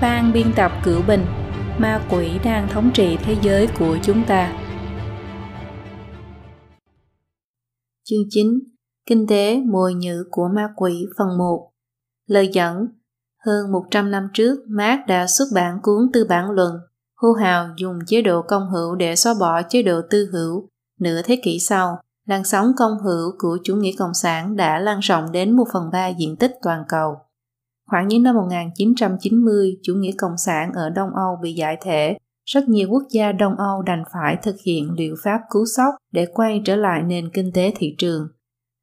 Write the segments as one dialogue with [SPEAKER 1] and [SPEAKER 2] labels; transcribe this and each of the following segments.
[SPEAKER 1] ban biên tập cửu bình ma quỷ đang thống trị thế giới của chúng ta chương 9 Kinh tế mồi nhữ của ma quỷ phần 1 Lời dẫn Hơn 100 năm trước, Marx đã xuất bản cuốn tư bản luận hô hào dùng chế độ công hữu để xóa bỏ chế độ tư hữu. Nửa thế kỷ sau, làn sóng công hữu của chủ nghĩa cộng sản đã lan rộng đến 1 phần 3 diện tích toàn cầu. Khoảng những năm 1990, chủ nghĩa cộng sản ở Đông Âu bị giải thể, rất nhiều quốc gia Đông Âu đành phải thực hiện liệu pháp cứu sốc để quay trở lại nền kinh tế thị trường.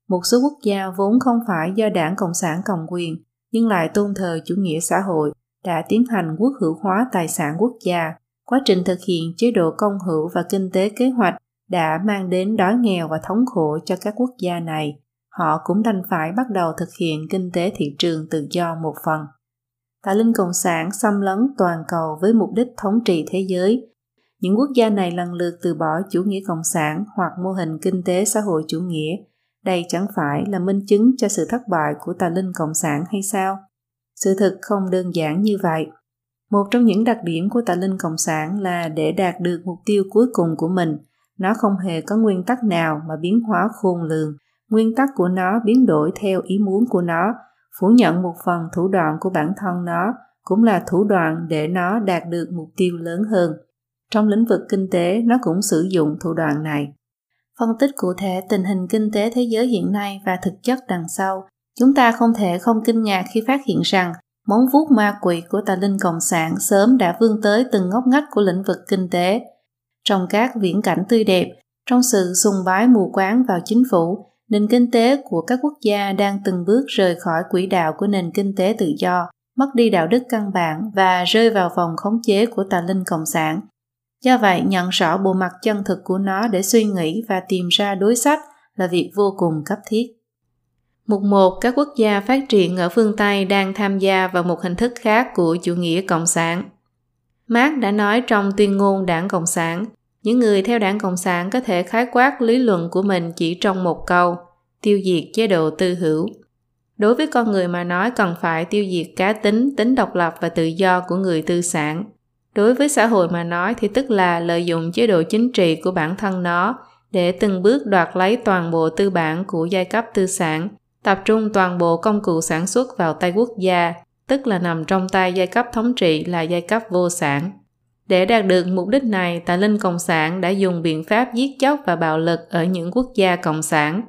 [SPEAKER 1] Một số quốc gia vốn không phải do đảng Cộng sản cầm quyền, nhưng lại tôn thờ chủ nghĩa xã hội, đã tiến hành quốc hữu hóa tài sản quốc gia. Quá trình thực hiện chế độ công hữu và kinh tế kế hoạch đã mang đến đói nghèo và thống khổ cho các quốc gia này họ cũng đành phải bắt đầu thực hiện kinh tế thị trường tự do một phần. Tà linh Cộng sản xâm lấn toàn cầu với mục đích thống trị thế giới. Những quốc gia này lần lượt từ bỏ chủ nghĩa cộng sản hoặc mô hình kinh tế xã hội chủ nghĩa. Đây chẳng phải là minh chứng cho sự thất bại của tà linh Cộng sản hay sao? Sự thực không đơn giản như vậy. Một trong những đặc điểm của tà linh Cộng sản là để đạt được mục tiêu cuối cùng của mình, nó không hề có nguyên tắc nào mà biến hóa khôn lường nguyên tắc của nó biến đổi theo ý muốn của nó. Phủ nhận một phần thủ đoạn của bản thân nó cũng là thủ đoạn để nó đạt được mục tiêu lớn hơn. Trong lĩnh vực kinh tế, nó cũng sử dụng thủ đoạn này. Phân tích cụ thể tình hình kinh tế thế giới hiện nay và thực chất đằng sau, chúng ta không thể không kinh ngạc khi phát hiện rằng móng vuốt ma quỷ của tà linh cộng sản sớm đã vươn tới từng ngóc ngách của lĩnh vực kinh tế. Trong các viễn cảnh tươi đẹp, trong sự sùng bái mù quáng vào chính phủ nền kinh tế của các quốc gia đang từng bước rời khỏi quỹ đạo của nền kinh tế tự do, mất đi đạo đức căn bản và rơi vào vòng khống chế của tà linh cộng sản. Do vậy, nhận rõ bộ mặt chân thực của nó để suy nghĩ và tìm ra đối sách là việc vô cùng cấp thiết. Mục 1. Các quốc gia phát triển ở phương Tây đang tham gia vào một hình thức khác của chủ nghĩa cộng sản. Marx đã nói trong tuyên ngôn đảng Cộng sản, những người theo đảng Cộng sản có thể khái quát lý luận của mình chỉ trong một câu, tiêu diệt chế độ tư hữu. Đối với con người mà nói cần phải tiêu diệt cá tính, tính độc lập và tự do của người tư sản. Đối với xã hội mà nói thì tức là lợi dụng chế độ chính trị của bản thân nó để từng bước đoạt lấy toàn bộ tư bản của giai cấp tư sản, tập trung toàn bộ công cụ sản xuất vào tay quốc gia, tức là nằm trong tay giai cấp thống trị là giai cấp vô sản. Để đạt được mục đích này, tà linh Cộng sản đã dùng biện pháp giết chóc và bạo lực ở những quốc gia Cộng sản.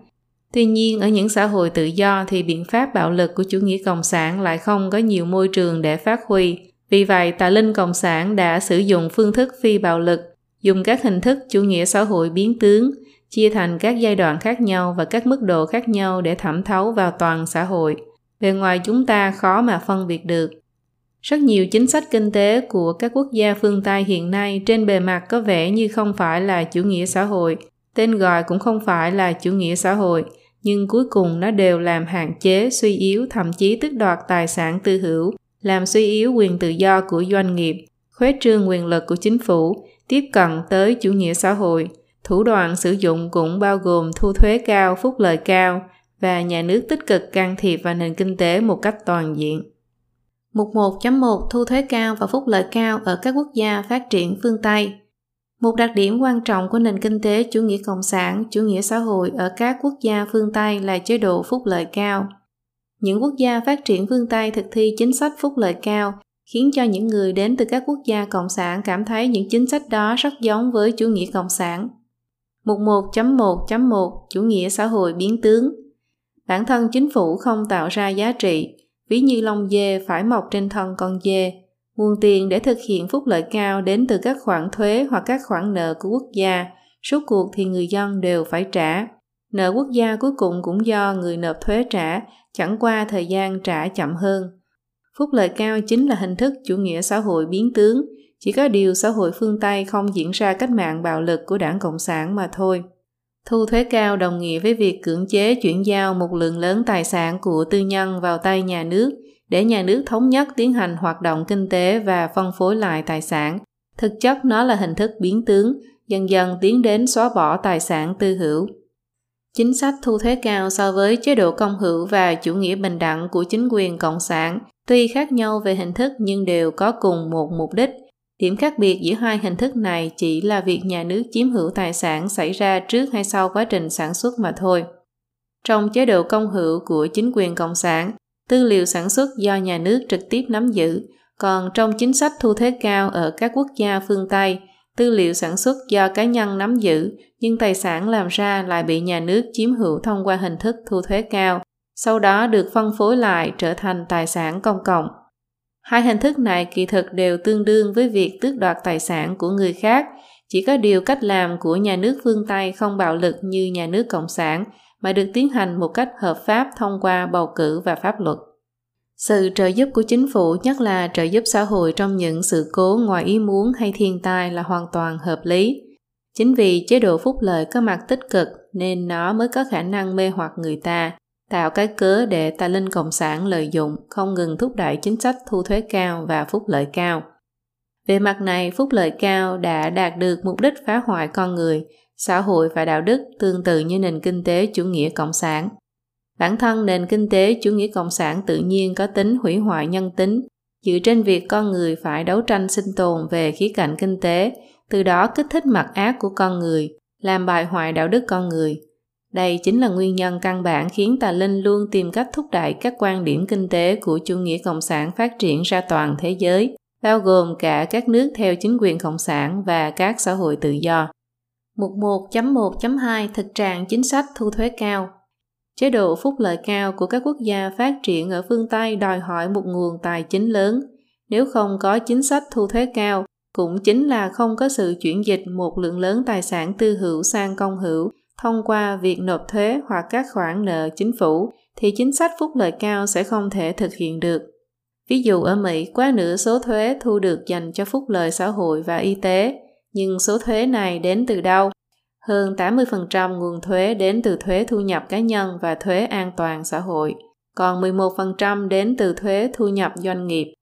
[SPEAKER 1] Tuy nhiên, ở những xã hội tự do thì biện pháp bạo lực của chủ nghĩa Cộng sản lại không có nhiều môi trường để phát huy. Vì vậy, tà linh Cộng sản đã sử dụng phương thức phi bạo lực, dùng các hình thức chủ nghĩa xã hội biến tướng, chia thành các giai đoạn khác nhau và các mức độ khác nhau để thẩm thấu vào toàn xã hội. Bề ngoài chúng ta khó mà phân biệt được. Rất nhiều chính sách kinh tế của các quốc gia phương Tây hiện nay trên bề mặt có vẻ như không phải là chủ nghĩa xã hội, tên gọi cũng không phải là chủ nghĩa xã hội, nhưng cuối cùng nó đều làm hạn chế, suy yếu, thậm chí tước đoạt tài sản tư hữu, làm suy yếu quyền tự do của doanh nghiệp, khuếch trương quyền lực của chính phủ, tiếp cận tới chủ nghĩa xã hội. Thủ đoạn sử dụng cũng bao gồm thu thuế cao, phúc lợi cao và nhà nước tích cực can thiệp vào nền kinh tế một cách toàn diện. Mục 1.1 thu thuế cao và phúc lợi cao ở các quốc gia phát triển phương Tây. Một đặc điểm quan trọng của nền kinh tế chủ nghĩa cộng sản, chủ nghĩa xã hội ở các quốc gia phương Tây là chế độ phúc lợi cao. Những quốc gia phát triển phương Tây thực thi chính sách phúc lợi cao khiến cho những người đến từ các quốc gia cộng sản cảm thấy những chính sách đó rất giống với chủ nghĩa cộng sản. Mục 1.1.1 Chủ nghĩa xã hội biến tướng Bản thân chính phủ không tạo ra giá trị, ví như lông dê phải mọc trên thân con dê. Nguồn tiền để thực hiện phúc lợi cao đến từ các khoản thuế hoặc các khoản nợ của quốc gia, suốt cuộc thì người dân đều phải trả. Nợ quốc gia cuối cùng cũng do người nộp thuế trả, chẳng qua thời gian trả chậm hơn. Phúc lợi cao chính là hình thức chủ nghĩa xã hội biến tướng, chỉ có điều xã hội phương Tây không diễn ra cách mạng bạo lực của đảng Cộng sản mà thôi. Thu thuế cao đồng nghĩa với việc cưỡng chế chuyển giao một lượng lớn tài sản của tư nhân vào tay nhà nước để nhà nước thống nhất tiến hành hoạt động kinh tế và phân phối lại tài sản. Thực chất nó là hình thức biến tướng, dần dần tiến đến xóa bỏ tài sản tư hữu. Chính sách thu thuế cao so với chế độ công hữu và chủ nghĩa bình đẳng của chính quyền cộng sản tuy khác nhau về hình thức nhưng đều có cùng một mục đích. Điểm khác biệt giữa hai hình thức này chỉ là việc nhà nước chiếm hữu tài sản xảy ra trước hay sau quá trình sản xuất mà thôi. Trong chế độ công hữu của chính quyền cộng sản, tư liệu sản xuất do nhà nước trực tiếp nắm giữ, còn trong chính sách thu thuế cao ở các quốc gia phương Tây, tư liệu sản xuất do cá nhân nắm giữ, nhưng tài sản làm ra lại bị nhà nước chiếm hữu thông qua hình thức thu thuế cao, sau đó được phân phối lại trở thành tài sản công cộng. Hai hình thức này kỳ thực đều tương đương với việc tước đoạt tài sản của người khác, chỉ có điều cách làm của nhà nước phương Tây không bạo lực như nhà nước cộng sản, mà được tiến hành một cách hợp pháp thông qua bầu cử và pháp luật. Sự trợ giúp của chính phủ, nhất là trợ giúp xã hội trong những sự cố ngoài ý muốn hay thiên tai là hoàn toàn hợp lý. Chính vì chế độ phúc lợi có mặt tích cực nên nó mới có khả năng mê hoặc người ta, tạo cái cớ để tà linh cộng sản lợi dụng, không ngừng thúc đẩy chính sách thu thuế cao và phúc lợi cao. Về mặt này, phúc lợi cao đã đạt được mục đích phá hoại con người, xã hội và đạo đức tương tự như nền kinh tế chủ nghĩa cộng sản. Bản thân nền kinh tế chủ nghĩa cộng sản tự nhiên có tính hủy hoại nhân tính, dựa trên việc con người phải đấu tranh sinh tồn về khía cạnh kinh tế, từ đó kích thích mặt ác của con người, làm bài hoại đạo đức con người. Đây chính là nguyên nhân căn bản khiến tà linh luôn tìm cách thúc đẩy các quan điểm kinh tế của chủ nghĩa cộng sản phát triển ra toàn thế giới, bao gồm cả các nước theo chính quyền cộng sản và các xã hội tự do. Mục 1.1.2 Thực trạng chính sách thu thuế cao Chế độ phúc lợi cao của các quốc gia phát triển ở phương Tây đòi hỏi một nguồn tài chính lớn. Nếu không có chính sách thu thuế cao, cũng chính là không có sự chuyển dịch một lượng lớn tài sản tư hữu sang công hữu thông qua việc nộp thuế hoặc các khoản nợ chính phủ, thì chính sách phúc lợi cao sẽ không thể thực hiện được. Ví dụ ở Mỹ, quá nửa số thuế thu được dành cho phúc lợi xã hội và y tế, nhưng số thuế này đến từ đâu? Hơn 80% nguồn thuế đến từ thuế thu nhập cá nhân và thuế an toàn xã hội, còn 11% đến từ thuế thu nhập doanh nghiệp.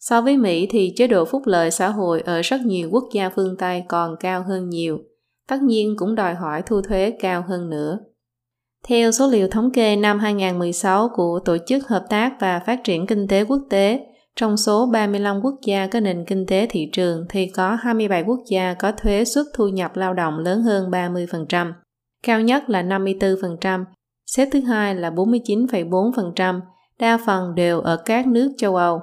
[SPEAKER 1] So với Mỹ thì chế độ phúc lợi xã hội ở rất nhiều quốc gia phương Tây còn cao hơn nhiều, tất nhiên cũng đòi hỏi thu thuế cao hơn nữa. Theo số liệu thống kê năm 2016 của Tổ chức Hợp tác và Phát triển Kinh tế Quốc tế, trong số 35 quốc gia có nền kinh tế thị trường thì có 27 quốc gia có thuế suất thu nhập lao động lớn hơn 30%, cao nhất là 54%, xếp thứ hai là 49,4%, đa phần đều ở các nước châu Âu.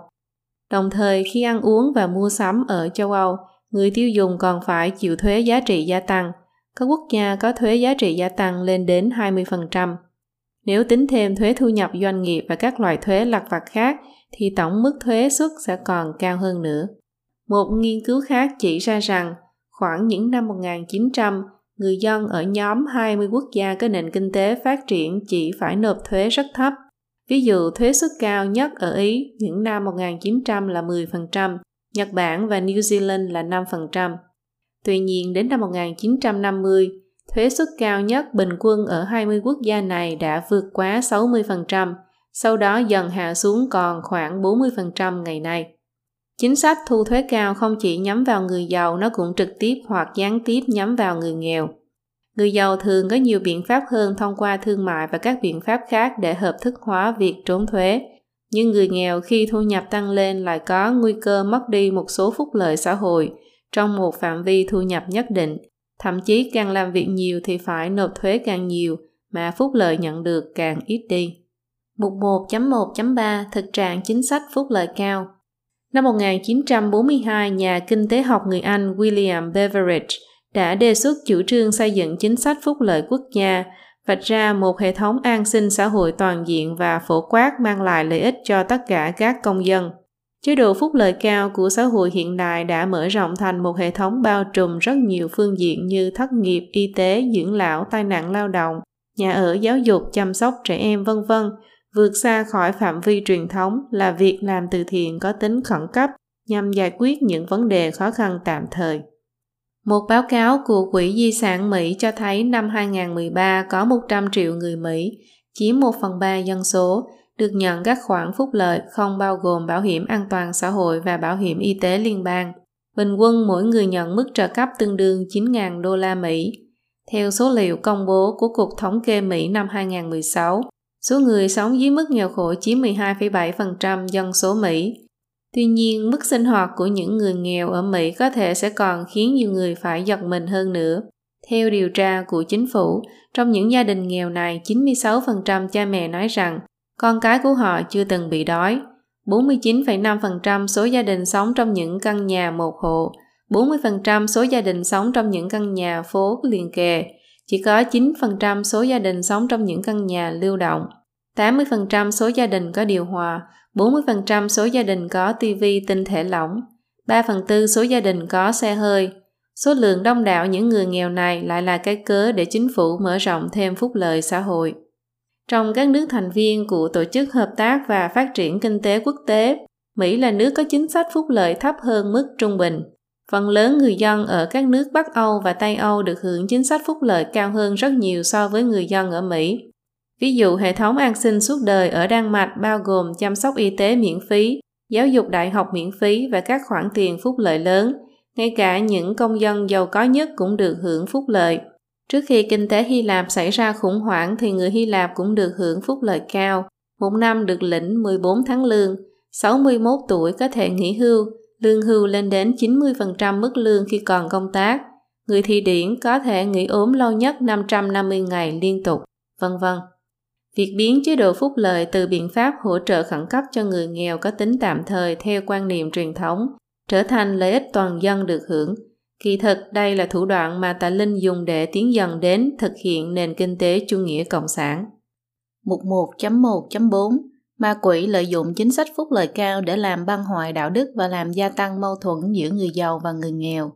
[SPEAKER 1] Đồng thời khi ăn uống và mua sắm ở châu Âu, người tiêu dùng còn phải chịu thuế giá trị gia tăng. Các quốc gia có thuế giá trị gia tăng lên đến 20%. Nếu tính thêm thuế thu nhập doanh nghiệp và các loại thuế lặt vặt khác thì tổng mức thuế suất sẽ còn cao hơn nữa. Một nghiên cứu khác chỉ ra rằng khoảng những năm 1900, người dân ở nhóm 20 quốc gia có nền kinh tế phát triển chỉ phải nộp thuế rất thấp. Ví dụ thuế suất cao nhất ở Ý những năm 1900 là 10%, Nhật Bản và New Zealand là 5%. Tuy nhiên đến năm 1950, thuế suất cao nhất bình quân ở 20 quốc gia này đã vượt quá 60%, sau đó dần hạ xuống còn khoảng 40% ngày nay. Chính sách thu thuế cao không chỉ nhắm vào người giàu, nó cũng trực tiếp hoặc gián tiếp nhắm vào người nghèo. Người giàu thường có nhiều biện pháp hơn thông qua thương mại và các biện pháp khác để hợp thức hóa việc trốn thuế. Nhưng người nghèo khi thu nhập tăng lên lại có nguy cơ mất đi một số phúc lợi xã hội trong một phạm vi thu nhập nhất định. Thậm chí càng làm việc nhiều thì phải nộp thuế càng nhiều, mà phúc lợi nhận được càng ít đi. Mục 1.1.3 Thực trạng chính sách phúc lợi cao Năm 1942, nhà kinh tế học người Anh William Beveridge đã đề xuất chủ trương xây dựng chính sách phúc lợi quốc gia, vạch ra một hệ thống an sinh xã hội toàn diện và phổ quát mang lại lợi ích cho tất cả các công dân. Chế độ phúc lợi cao của xã hội hiện đại đã mở rộng thành một hệ thống bao trùm rất nhiều phương diện như thất nghiệp, y tế, dưỡng lão, tai nạn lao động, nhà ở, giáo dục, chăm sóc trẻ em, vân vân, vượt xa khỏi phạm vi truyền thống là việc làm từ thiện có tính khẩn cấp nhằm giải quyết những vấn đề khó khăn tạm thời. Một báo cáo của Quỹ Di sản Mỹ cho thấy năm 2013 có 100 triệu người Mỹ, chiếm 1 phần 3 dân số, được nhận các khoản phúc lợi không bao gồm bảo hiểm an toàn xã hội và bảo hiểm y tế liên bang. Bình quân mỗi người nhận mức trợ cấp tương đương 9.000 đô la Mỹ. Theo số liệu công bố của Cục Thống kê Mỹ năm 2016, số người sống dưới mức nghèo khổ chiếm 12,7% dân số Mỹ. Tuy nhiên, mức sinh hoạt của những người nghèo ở Mỹ có thể sẽ còn khiến nhiều người phải giật mình hơn nữa. Theo điều tra của chính phủ, trong những gia đình nghèo này, 96% cha mẹ nói rằng con cái của họ chưa từng bị đói. 49,5% số gia đình sống trong những căn nhà một hộ, 40% số gia đình sống trong những căn nhà phố liền kề, chỉ có 9% số gia đình sống trong những căn nhà lưu động, 80% số gia đình có điều hòa, 40% số gia đình có tivi tinh thể lỏng, 3 phần tư số gia đình có xe hơi. Số lượng đông đảo những người nghèo này lại là cái cớ để chính phủ mở rộng thêm phúc lợi xã hội. Trong các nước thành viên của Tổ chức Hợp tác và Phát triển Kinh tế Quốc tế, Mỹ là nước có chính sách phúc lợi thấp hơn mức trung bình. Phần lớn người dân ở các nước Bắc Âu và Tây Âu được hưởng chính sách phúc lợi cao hơn rất nhiều so với người dân ở Mỹ. Ví dụ hệ thống an sinh suốt đời ở Đan Mạch bao gồm chăm sóc y tế miễn phí, giáo dục đại học miễn phí và các khoản tiền phúc lợi lớn. Ngay cả những công dân giàu có nhất cũng được hưởng phúc lợi. Trước khi kinh tế Hy Lạp xảy ra khủng hoảng thì người Hy Lạp cũng được hưởng phúc lợi cao. Một năm được lĩnh 14 tháng lương, 61 tuổi có thể nghỉ hưu, lương hưu lên đến 90% mức lương khi còn công tác. Người thi Điển có thể nghỉ ốm lâu nhất 550 ngày liên tục, vân vân. Việc biến chế độ phúc lợi từ biện pháp hỗ trợ khẩn cấp cho người nghèo có tính tạm thời theo quan niệm truyền thống trở thành lợi ích toàn dân được hưởng. Kỳ thực đây là thủ đoạn mà Tạ Linh dùng để tiến dần đến thực hiện nền kinh tế chủ nghĩa cộng sản. Mục 1.1.4 Ma quỷ lợi dụng chính sách phúc lợi cao để làm băng hoại đạo đức và làm gia tăng mâu thuẫn giữa người giàu và người nghèo.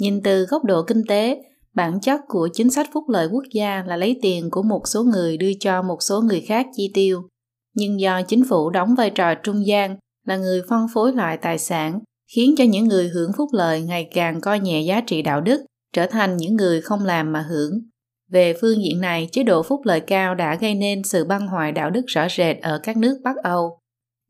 [SPEAKER 1] Nhìn từ góc độ kinh tế, bản chất của chính sách phúc lợi quốc gia là lấy tiền của một số người đưa cho một số người khác chi tiêu. Nhưng do chính phủ đóng vai trò trung gian là người phân phối loại tài sản, khiến cho những người hưởng phúc lợi ngày càng coi nhẹ giá trị đạo đức, trở thành những người không làm mà hưởng. Về phương diện này, chế độ phúc lợi cao đã gây nên sự băng hoại đạo đức rõ rệt ở các nước Bắc Âu.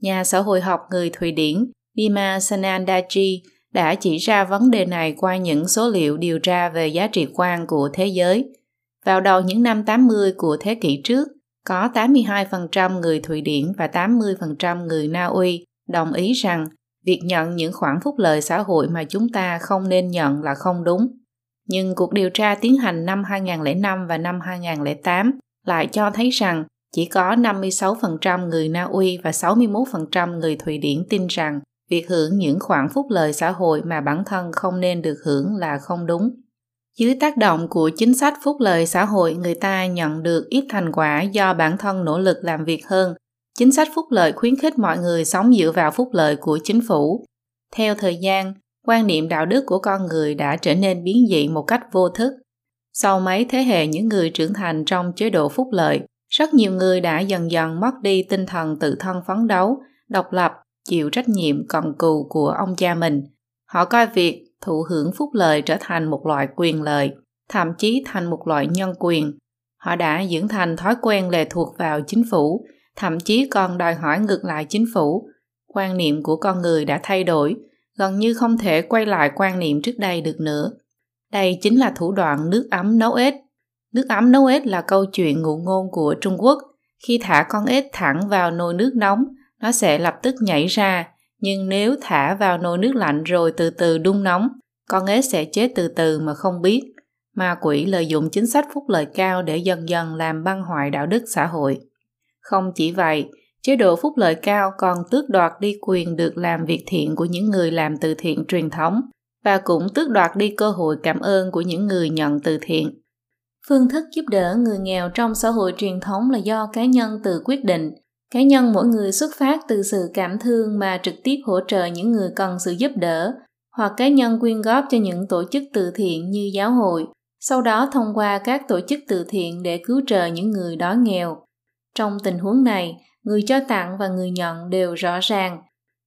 [SPEAKER 1] Nhà xã hội học người Thụy Điển Bima Sanandaji đã chỉ ra vấn đề này qua những số liệu điều tra về giá trị quan của thế giới. Vào đầu những năm 80 của thế kỷ trước, có 82% người Thụy Điển và 80% người Na Uy đồng ý rằng việc nhận những khoản phúc lợi xã hội mà chúng ta không nên nhận là không đúng. Nhưng cuộc điều tra tiến hành năm 2005 và năm 2008 lại cho thấy rằng chỉ có 56% người Na Uy và 61% người Thụy Điển tin rằng việc hưởng những khoản phúc lợi xã hội mà bản thân không nên được hưởng là không đúng. Dưới tác động của chính sách phúc lợi xã hội, người ta nhận được ít thành quả do bản thân nỗ lực làm việc hơn. Chính sách phúc lợi khuyến khích mọi người sống dựa vào phúc lợi của chính phủ. Theo thời gian, quan niệm đạo đức của con người đã trở nên biến dị một cách vô thức. Sau mấy thế hệ những người trưởng thành trong chế độ phúc lợi, rất nhiều người đã dần dần mất đi tinh thần tự thân phấn đấu, độc lập chịu trách nhiệm cần cù của ông cha mình. Họ coi việc thụ hưởng phúc lợi trở thành một loại quyền lợi, thậm chí thành một loại nhân quyền. Họ đã dưỡng thành thói quen lệ thuộc vào chính phủ, thậm chí còn đòi hỏi ngược lại chính phủ. Quan niệm của con người đã thay đổi, gần như không thể quay lại quan niệm trước đây được nữa. Đây chính là thủ đoạn nước ấm nấu ếch. Nước ấm nấu ếch là câu chuyện ngụ ngôn của Trung Quốc. Khi thả con ếch thẳng vào nồi nước nóng, nó sẽ lập tức nhảy ra, nhưng nếu thả vào nồi nước lạnh rồi từ từ đun nóng, con ếch sẽ chết từ từ mà không biết. Ma quỷ lợi dụng chính sách phúc lợi cao để dần dần làm băng hoại đạo đức xã hội. Không chỉ vậy, chế độ phúc lợi cao còn tước đoạt đi quyền được làm việc thiện của những người làm từ thiện truyền thống và cũng tước đoạt đi cơ hội cảm ơn của những người nhận từ thiện. Phương thức giúp đỡ người nghèo trong xã hội truyền thống là do cá nhân tự quyết định cá nhân mỗi người xuất phát từ sự cảm thương mà trực tiếp hỗ trợ những người cần sự giúp đỡ, hoặc cá nhân quyên góp cho những tổ chức từ thiện như giáo hội, sau đó thông qua các tổ chức từ thiện để cứu trợ những người đói nghèo. Trong tình huống này, người cho tặng và người nhận đều rõ ràng.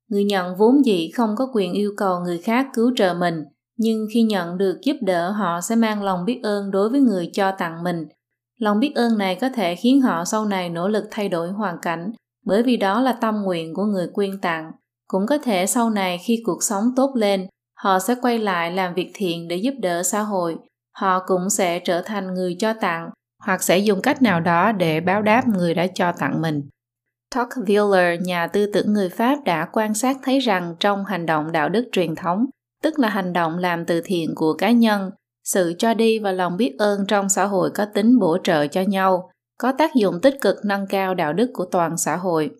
[SPEAKER 1] Người nhận vốn dĩ không có quyền yêu cầu người khác cứu trợ mình, nhưng khi nhận được giúp đỡ họ sẽ mang lòng biết ơn đối với người cho tặng mình. Lòng biết ơn này có thể khiến họ sau này nỗ lực thay đổi hoàn cảnh, bởi vì đó là tâm nguyện của người quyên tặng. Cũng có thể sau này khi cuộc sống tốt lên, họ sẽ quay lại làm việc thiện để giúp đỡ xã hội, họ cũng sẽ trở thành người cho tặng hoặc sẽ dùng cách nào đó để báo đáp người đã cho tặng mình. Tocqueville, nhà tư tưởng người Pháp đã quan sát thấy rằng trong hành động đạo đức truyền thống, tức là hành động làm từ thiện của cá nhân, sự cho đi và lòng biết ơn trong xã hội có tính bổ trợ cho nhau, có tác dụng tích cực nâng cao đạo đức của toàn xã hội.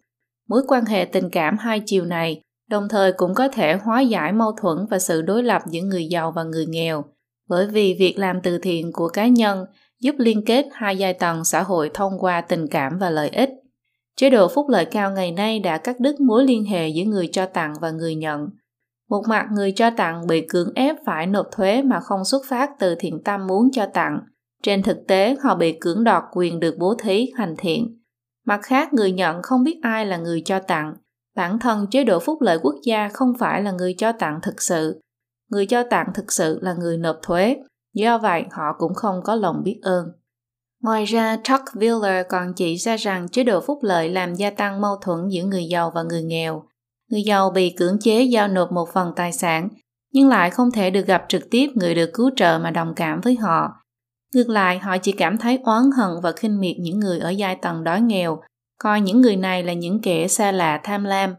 [SPEAKER 1] Mối quan hệ tình cảm hai chiều này đồng thời cũng có thể hóa giải mâu thuẫn và sự đối lập giữa người giàu và người nghèo, bởi vì việc làm từ thiện của cá nhân giúp liên kết hai giai tầng xã hội thông qua tình cảm và lợi ích. Chế độ phúc lợi cao ngày nay đã cắt đứt mối liên hệ giữa người cho tặng và người nhận. Một mặt người cho tặng bị cưỡng ép phải nộp thuế mà không xuất phát từ thiện tâm muốn cho tặng. Trên thực tế, họ bị cưỡng đoạt quyền được bố thí hành thiện. Mặt khác, người nhận không biết ai là người cho tặng. Bản thân chế độ phúc lợi quốc gia không phải là người cho tặng thực sự. Người cho tặng thực sự là người nộp thuế. Do vậy, họ cũng không có lòng biết ơn. Ngoài ra, Tuckviller còn chỉ ra rằng chế độ phúc lợi làm gia tăng mâu thuẫn giữa người giàu và người nghèo. Người giàu bị cưỡng chế giao nộp một phần tài sản, nhưng lại không thể được gặp trực tiếp người được cứu trợ mà đồng cảm với họ. Ngược lại, họ chỉ cảm thấy oán hận và khinh miệt những người ở giai tầng đói nghèo, coi những người này là những kẻ xa lạ tham lam.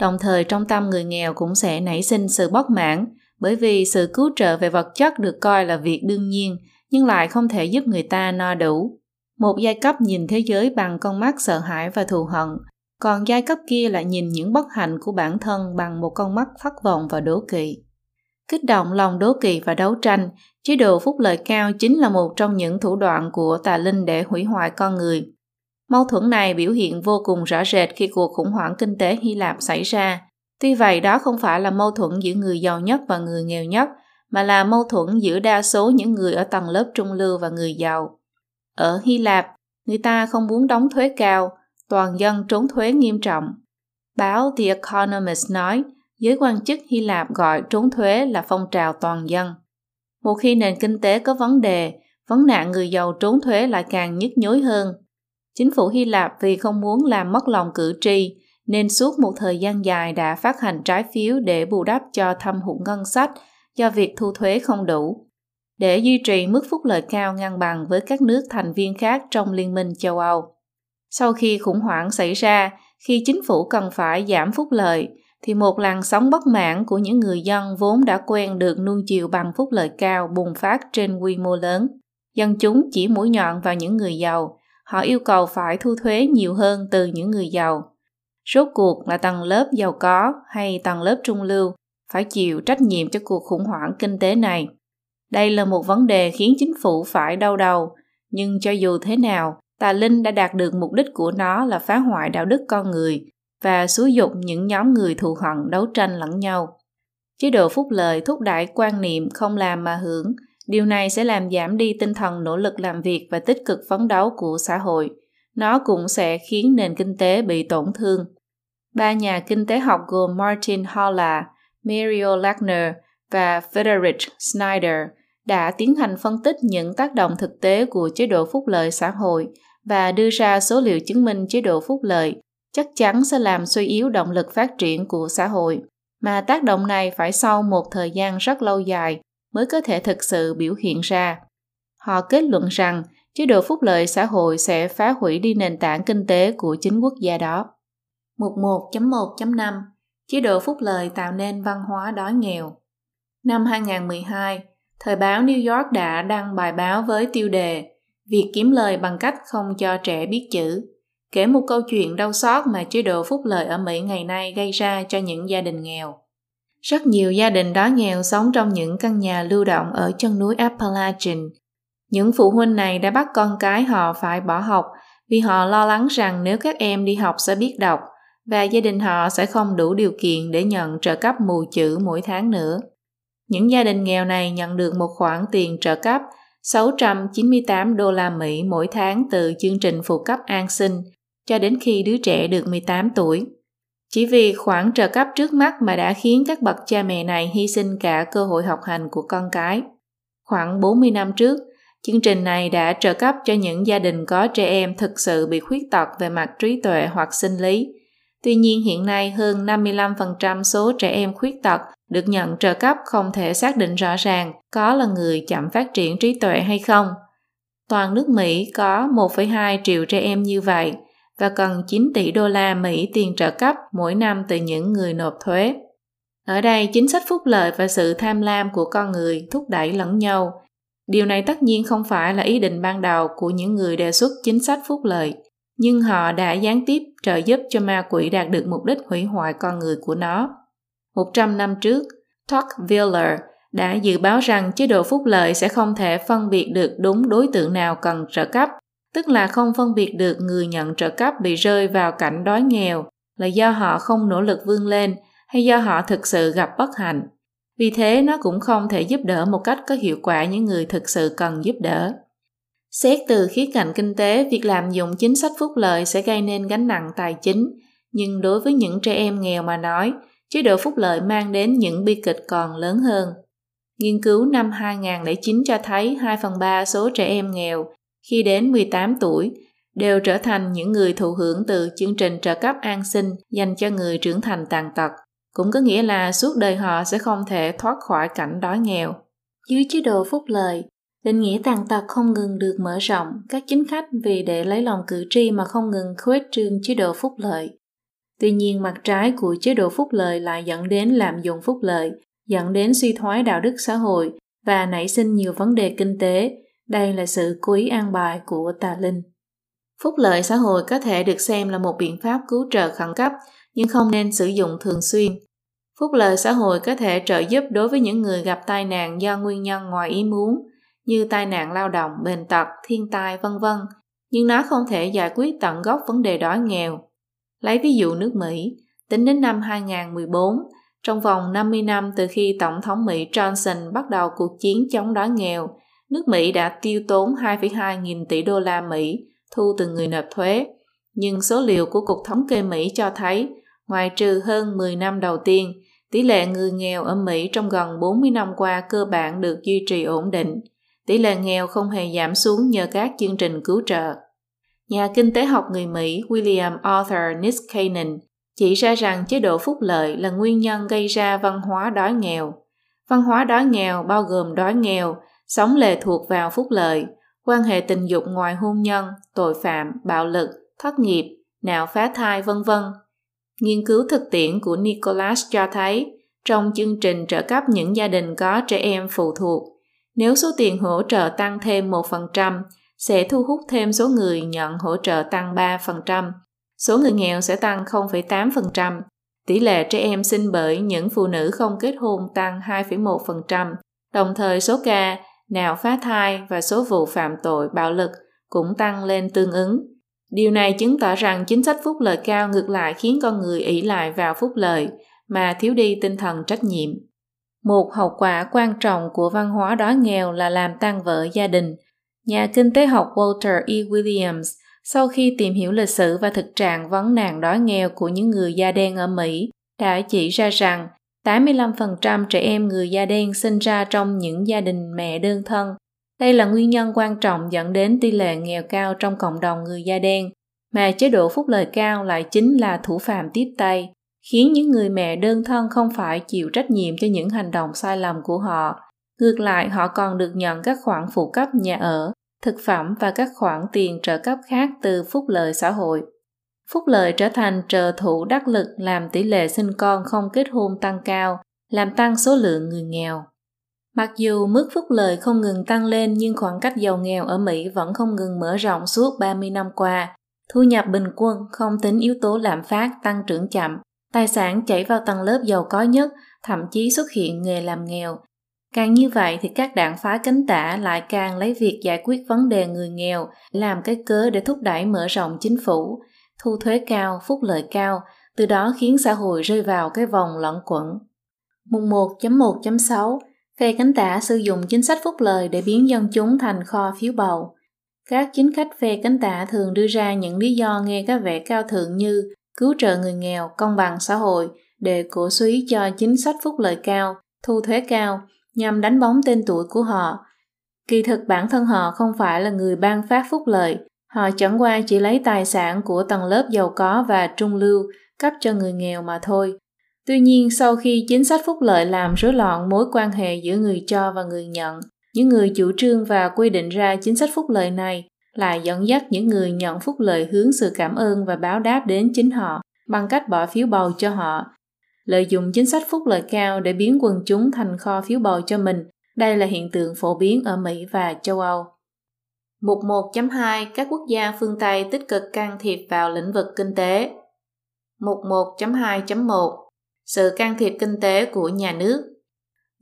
[SPEAKER 1] Đồng thời trong tâm người nghèo cũng sẽ nảy sinh sự bất mãn, bởi vì sự cứu trợ về vật chất được coi là việc đương nhiên, nhưng lại không thể giúp người ta no đủ. Một giai cấp nhìn thế giới bằng con mắt sợ hãi và thù hận, còn giai cấp kia lại nhìn những bất hạnh của bản thân bằng một con mắt phát vọng và đố kỵ. Kích động lòng đố kỵ và đấu tranh, chế độ phúc lợi cao chính là một trong những thủ đoạn của tà linh để hủy hoại con người. Mâu thuẫn này biểu hiện vô cùng rõ rệt khi cuộc khủng hoảng kinh tế Hy Lạp xảy ra. Tuy vậy đó không phải là mâu thuẫn giữa người giàu nhất và người nghèo nhất, mà là mâu thuẫn giữa đa số những người ở tầng lớp trung lưu và người giàu. Ở Hy Lạp, người ta không muốn đóng thuế cao, toàn dân trốn thuế nghiêm trọng. Báo The Economist nói, giới quan chức Hy Lạp gọi trốn thuế là phong trào toàn dân. Một khi nền kinh tế có vấn đề, vấn nạn người giàu trốn thuế lại càng nhức nhối hơn. Chính phủ Hy Lạp vì không muốn làm mất lòng cử tri, nên suốt một thời gian dài đã phát hành trái phiếu để bù đắp cho thâm hụt ngân sách do việc thu thuế không đủ. Để duy trì mức phúc lợi cao ngang bằng với các nước thành viên khác trong Liên minh châu Âu. Sau khi khủng hoảng xảy ra, khi chính phủ cần phải giảm phúc lợi, thì một làn sóng bất mãn của những người dân vốn đã quen được nuông chiều bằng phúc lợi cao bùng phát trên quy mô lớn. Dân chúng chỉ mũi nhọn vào những người giàu, họ yêu cầu phải thu thuế nhiều hơn từ những người giàu. Rốt cuộc là tầng lớp giàu có hay tầng lớp trung lưu phải chịu trách nhiệm cho cuộc khủng hoảng kinh tế này. Đây là một vấn đề khiến chính phủ phải đau đầu, nhưng cho dù thế nào, tà linh đã đạt được mục đích của nó là phá hoại đạo đức con người và xúi dục những nhóm người thù hận đấu tranh lẫn nhau. Chế độ phúc lợi thúc đẩy quan niệm không làm mà hưởng, điều này sẽ làm giảm đi tinh thần nỗ lực làm việc và tích cực phấn đấu của xã hội. Nó cũng sẽ khiến nền kinh tế bị tổn thương. Ba nhà kinh tế học gồm Martin Holla, Mario Lachner và Frederick Snyder đã tiến hành phân tích những tác động thực tế của chế độ phúc lợi xã hội và đưa ra số liệu chứng minh chế độ phúc lợi chắc chắn sẽ làm suy yếu động lực phát triển của xã hội, mà tác động này phải sau một thời gian rất lâu dài mới có thể thực sự biểu hiện ra. Họ kết luận rằng chế độ phúc lợi xã hội sẽ phá hủy đi nền tảng kinh tế của chính quốc gia đó. Mục 1.1.5 Chế độ phúc lợi tạo nên văn hóa đói nghèo Năm 2012, thời báo New York đã đăng bài báo với tiêu đề Việc kiếm lời bằng cách không cho trẻ biết chữ, kể một câu chuyện đau xót mà chế độ phúc lợi ở Mỹ ngày nay gây ra cho những gia đình nghèo. Rất nhiều gia đình đói nghèo sống trong những căn nhà lưu động ở chân núi Appalachian. Những phụ huynh này đã bắt con cái họ phải bỏ học vì họ lo lắng rằng nếu các em đi học sẽ biết đọc và gia đình họ sẽ không đủ điều kiện để nhận trợ cấp mù chữ mỗi tháng nữa. Những gia đình nghèo này nhận được một khoản tiền trợ cấp 698 đô la Mỹ mỗi tháng từ chương trình phụ cấp an sinh cho đến khi đứa trẻ được 18 tuổi. Chỉ vì khoản trợ cấp trước mắt mà đã khiến các bậc cha mẹ này hy sinh cả cơ hội học hành của con cái. Khoảng 40 năm trước, chương trình này đã trợ cấp cho những gia đình có trẻ em thực sự bị khuyết tật về mặt trí tuệ hoặc sinh lý. Tuy nhiên hiện nay hơn 55% số trẻ em khuyết tật được nhận trợ cấp không thể xác định rõ ràng có là người chậm phát triển trí tuệ hay không. Toàn nước Mỹ có 1,2 triệu trẻ em như vậy và cần 9 tỷ đô la Mỹ tiền trợ cấp mỗi năm từ những người nộp thuế. Ở đây, chính sách phúc lợi và sự tham lam của con người thúc đẩy lẫn nhau. Điều này tất nhiên không phải là ý định ban đầu của những người đề xuất chính sách phúc lợi, nhưng họ đã gián tiếp trợ giúp cho ma quỷ đạt được mục đích hủy hoại con người của nó. 100 năm trước, Tocqueville đã dự báo rằng chế độ phúc lợi sẽ không thể phân biệt được đúng đối tượng nào cần trợ cấp, tức là không phân biệt được người nhận trợ cấp bị rơi vào cảnh đói nghèo là do họ không nỗ lực vươn lên hay do họ thực sự gặp bất hạnh. Vì thế nó cũng không thể giúp đỡ một cách có hiệu quả những người thực sự cần giúp đỡ. Xét từ khía cạnh kinh tế, việc lạm dụng chính sách phúc lợi sẽ gây nên gánh nặng tài chính, nhưng đối với những trẻ em nghèo mà nói, chế độ phúc lợi mang đến những bi kịch còn lớn hơn. Nghiên cứu năm 2009 cho thấy 2 phần 3 số trẻ em nghèo khi đến 18 tuổi đều trở thành những người thụ hưởng từ chương trình trợ cấp an sinh dành cho người trưởng thành tàn tật, cũng có nghĩa là suốt đời họ sẽ không thể thoát khỏi cảnh đói nghèo. Dưới chế độ phúc lợi, định nghĩa tàn tật không ngừng được mở rộng các chính khách vì để lấy lòng cử tri mà không ngừng khuếch trương chế độ phúc lợi. Tuy nhiên mặt trái của chế độ phúc lợi lại dẫn đến lạm dụng phúc lợi, dẫn đến suy thoái đạo đức xã hội và nảy sinh nhiều vấn đề kinh tế. Đây là sự cố ý an bài của tà linh. Phúc lợi xã hội có thể được xem là một biện pháp cứu trợ khẩn cấp, nhưng không nên sử dụng thường xuyên. Phúc lợi xã hội có thể trợ giúp đối với những người gặp tai nạn do nguyên nhân ngoài ý muốn, như tai nạn lao động, bệnh tật, thiên tai, vân vân, nhưng nó không thể giải quyết tận gốc vấn đề đói nghèo. Lấy ví dụ nước Mỹ, tính đến năm 2014, trong vòng 50 năm từ khi Tổng thống Mỹ Johnson bắt đầu cuộc chiến chống đói nghèo, nước Mỹ đã tiêu tốn 2,2 nghìn tỷ đô la Mỹ thu từ người nộp thuế. Nhưng số liệu của Cục Thống kê Mỹ cho thấy, ngoài trừ hơn 10 năm đầu tiên, tỷ lệ người nghèo ở Mỹ trong gần 40 năm qua cơ bản được duy trì ổn định. Tỷ lệ nghèo không hề giảm xuống nhờ các chương trình cứu trợ. Nhà kinh tế học người Mỹ William Arthur Niskanen chỉ ra rằng chế độ phúc lợi là nguyên nhân gây ra văn hóa đói nghèo. Văn hóa đói nghèo bao gồm đói nghèo, sống lệ thuộc vào phúc lợi, quan hệ tình dục ngoài hôn nhân, tội phạm, bạo lực, thất nghiệp, nào phá thai vân vân. Nghiên cứu thực tiễn của Nicholas cho thấy, trong chương trình trợ cấp những gia đình có trẻ em phụ thuộc, nếu số tiền hỗ trợ tăng thêm 1%, sẽ thu hút thêm số người nhận hỗ trợ tăng 3%, số người nghèo sẽ tăng 0,8%, tỷ lệ trẻ em sinh bởi những phụ nữ không kết hôn tăng 2,1%, đồng thời số ca nào phá thai và số vụ phạm tội bạo lực cũng tăng lên tương ứng. Điều này chứng tỏ rằng chính sách phúc lợi cao ngược lại khiến con người ỷ lại vào phúc lợi mà thiếu đi tinh thần trách nhiệm. Một hậu quả quan trọng của văn hóa đói nghèo là làm tan vỡ gia đình. Nhà kinh tế học Walter E. Williams sau khi tìm hiểu lịch sử và thực trạng vấn nạn đói nghèo của những người da đen ở Mỹ đã chỉ ra rằng 85% trẻ em người da đen sinh ra trong những gia đình mẹ đơn thân. Đây là nguyên nhân quan trọng dẫn đến tỷ lệ nghèo cao trong cộng đồng người da đen, mà chế độ phúc lợi cao lại chính là thủ phạm tiếp tay, khiến những người mẹ đơn thân không phải chịu trách nhiệm cho những hành động sai lầm của họ. Ngược lại, họ còn được nhận các khoản phụ cấp nhà ở, thực phẩm và các khoản tiền trợ cấp khác từ phúc lợi xã hội. Phúc lợi trở thành trợ thủ đắc lực làm tỷ lệ sinh con không kết hôn tăng cao, làm tăng số lượng người nghèo. Mặc dù mức phúc lợi không ngừng tăng lên nhưng khoảng cách giàu nghèo ở Mỹ vẫn không ngừng mở rộng suốt 30 năm qua. Thu nhập bình quân không tính yếu tố lạm phát tăng trưởng chậm, tài sản chảy vào tầng lớp giàu có nhất, thậm chí xuất hiện nghề làm nghèo. Càng như vậy thì các đảng phái cánh tả lại càng lấy việc giải quyết vấn đề người nghèo làm cái cớ để thúc đẩy mở rộng chính phủ, thu thuế cao, phúc lợi cao, từ đó khiến xã hội rơi vào cái vòng lẫn quẩn. Mùng 1.1.6 Phe cánh tả sử dụng chính sách phúc lợi để biến dân chúng thành kho phiếu bầu. Các chính khách phe cánh tả thường đưa ra những lý do nghe có vẻ cao thượng như cứu trợ người nghèo, công bằng xã hội để cổ suý cho chính sách phúc lợi cao, thu thuế cao nhằm đánh bóng tên tuổi của họ. Kỳ thực bản thân họ không phải là người ban phát phúc lợi, Họ chẳng qua chỉ lấy tài sản của tầng lớp giàu có và trung lưu cấp cho người nghèo mà thôi. Tuy nhiên, sau khi chính sách phúc lợi làm rối loạn mối quan hệ giữa người cho và người nhận, những người chủ trương và quy định ra chính sách phúc lợi này lại dẫn dắt những người nhận phúc lợi hướng sự cảm ơn và báo đáp đến chính họ bằng cách bỏ phiếu bầu cho họ. Lợi dụng chính sách phúc lợi cao để biến quần chúng thành kho phiếu bầu cho mình, đây là hiện tượng phổ biến ở Mỹ và châu Âu. Mục 1.2 Các quốc gia phương Tây tích cực can thiệp vào lĩnh vực kinh tế Mục 1.2.1 Sự can thiệp kinh tế của nhà nước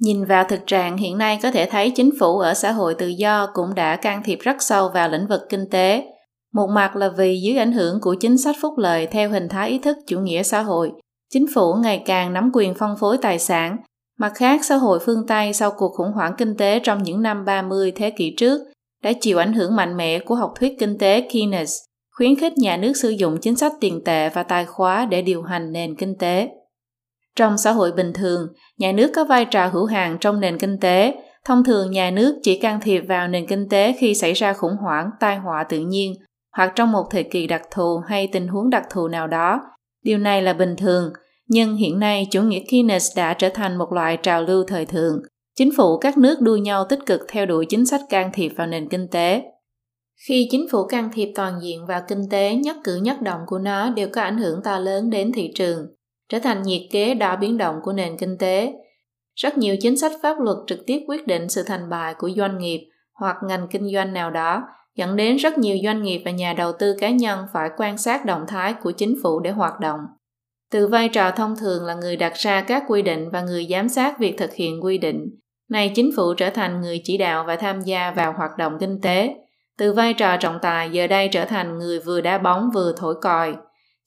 [SPEAKER 1] Nhìn vào thực trạng hiện nay có thể thấy chính phủ ở xã hội tự do cũng đã can thiệp rất sâu vào lĩnh vực kinh tế. Một mặt là vì dưới ảnh hưởng của chính sách phúc lợi theo hình thái ý thức chủ nghĩa xã hội, chính phủ ngày càng nắm quyền phân phối tài sản. Mặt khác, xã hội phương Tây sau cuộc khủng hoảng kinh tế trong những năm 30 thế kỷ trước đã chịu ảnh hưởng mạnh mẽ của học thuyết kinh tế Keynes, khuyến khích nhà nước sử dụng chính sách tiền tệ và tài khóa để điều hành nền kinh tế. Trong xã hội bình thường, nhà nước có vai trò hữu hạn trong nền kinh tế. Thông thường nhà nước chỉ can thiệp vào nền kinh tế khi xảy ra khủng hoảng, tai họa tự nhiên hoặc trong một thời kỳ đặc thù hay tình huống đặc thù nào đó. Điều này là bình thường, nhưng hiện nay chủ nghĩa Keynes đã trở thành một loại trào lưu thời thượng. Chính phủ các nước đua nhau tích cực theo đuổi chính sách can thiệp vào nền kinh tế. Khi chính phủ can thiệp toàn diện vào kinh tế, nhất cử nhất động của nó đều có ảnh hưởng to lớn đến thị trường trở thành nhiệt kế đo biến động của nền kinh tế. Rất nhiều chính sách pháp luật trực tiếp quyết định sự thành bại của doanh nghiệp hoặc ngành kinh doanh nào đó, dẫn đến rất nhiều doanh nghiệp và nhà đầu tư cá nhân phải quan sát động thái của chính phủ để hoạt động. Từ vai trò thông thường là người đặt ra các quy định và người giám sát việc thực hiện quy định, này chính phủ trở thành người chỉ đạo và tham gia vào hoạt động kinh tế. Từ vai trò trọng tài giờ đây trở thành người vừa đá bóng vừa thổi còi.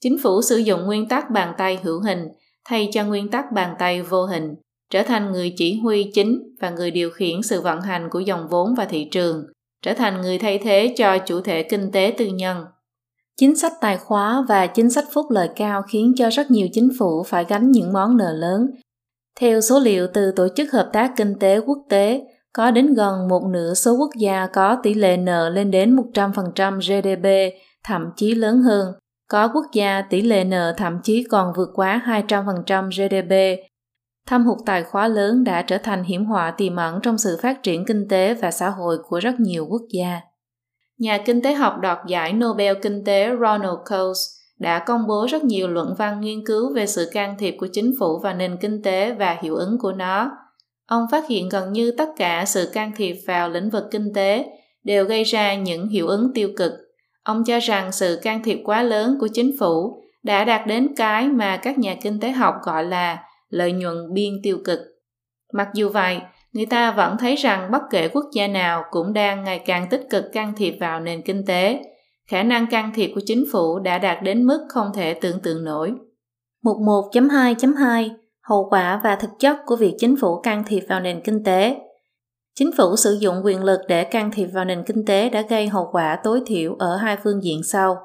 [SPEAKER 1] Chính phủ sử dụng nguyên tắc bàn tay hữu hình thay cho nguyên tắc bàn tay vô hình, trở thành người chỉ huy chính và người điều khiển sự vận hành của dòng vốn và thị trường, trở thành người thay thế cho chủ thể kinh tế tư nhân. Chính sách tài khóa và chính sách phúc lợi cao khiến cho rất nhiều chính phủ phải gánh những món nợ lớn. Theo số liệu từ Tổ chức Hợp tác Kinh tế Quốc tế, có đến gần một nửa số quốc gia có tỷ lệ nợ lên đến 100% GDP, thậm chí lớn hơn. Có quốc gia tỷ lệ nợ thậm chí còn vượt quá 200% GDP. Thâm hụt tài khóa lớn đã trở thành hiểm họa tiềm ẩn trong sự phát triển kinh tế và xã hội của rất nhiều quốc gia. Nhà kinh tế học đoạt giải Nobel Kinh tế Ronald Coase đã công bố rất nhiều luận văn nghiên cứu về sự can thiệp của chính phủ vào nền kinh tế và hiệu ứng của nó. Ông phát hiện gần như tất cả sự can thiệp vào lĩnh vực kinh tế đều gây ra những hiệu ứng tiêu cực Ông cho rằng sự can thiệp quá lớn của chính phủ đã đạt đến cái mà các nhà kinh tế học gọi là lợi nhuận biên tiêu cực. Mặc dù vậy, người ta vẫn thấy rằng bất kể quốc gia nào cũng đang ngày càng tích cực can thiệp vào nền kinh tế. Khả năng can thiệp của chính phủ đã đạt đến mức không thể tưởng tượng nổi. Mục 1.2.2 Hậu quả và thực chất của việc chính phủ can thiệp vào nền kinh tế Chính phủ sử dụng quyền lực để can thiệp vào nền kinh tế đã gây hậu quả tối thiểu ở hai phương diện sau.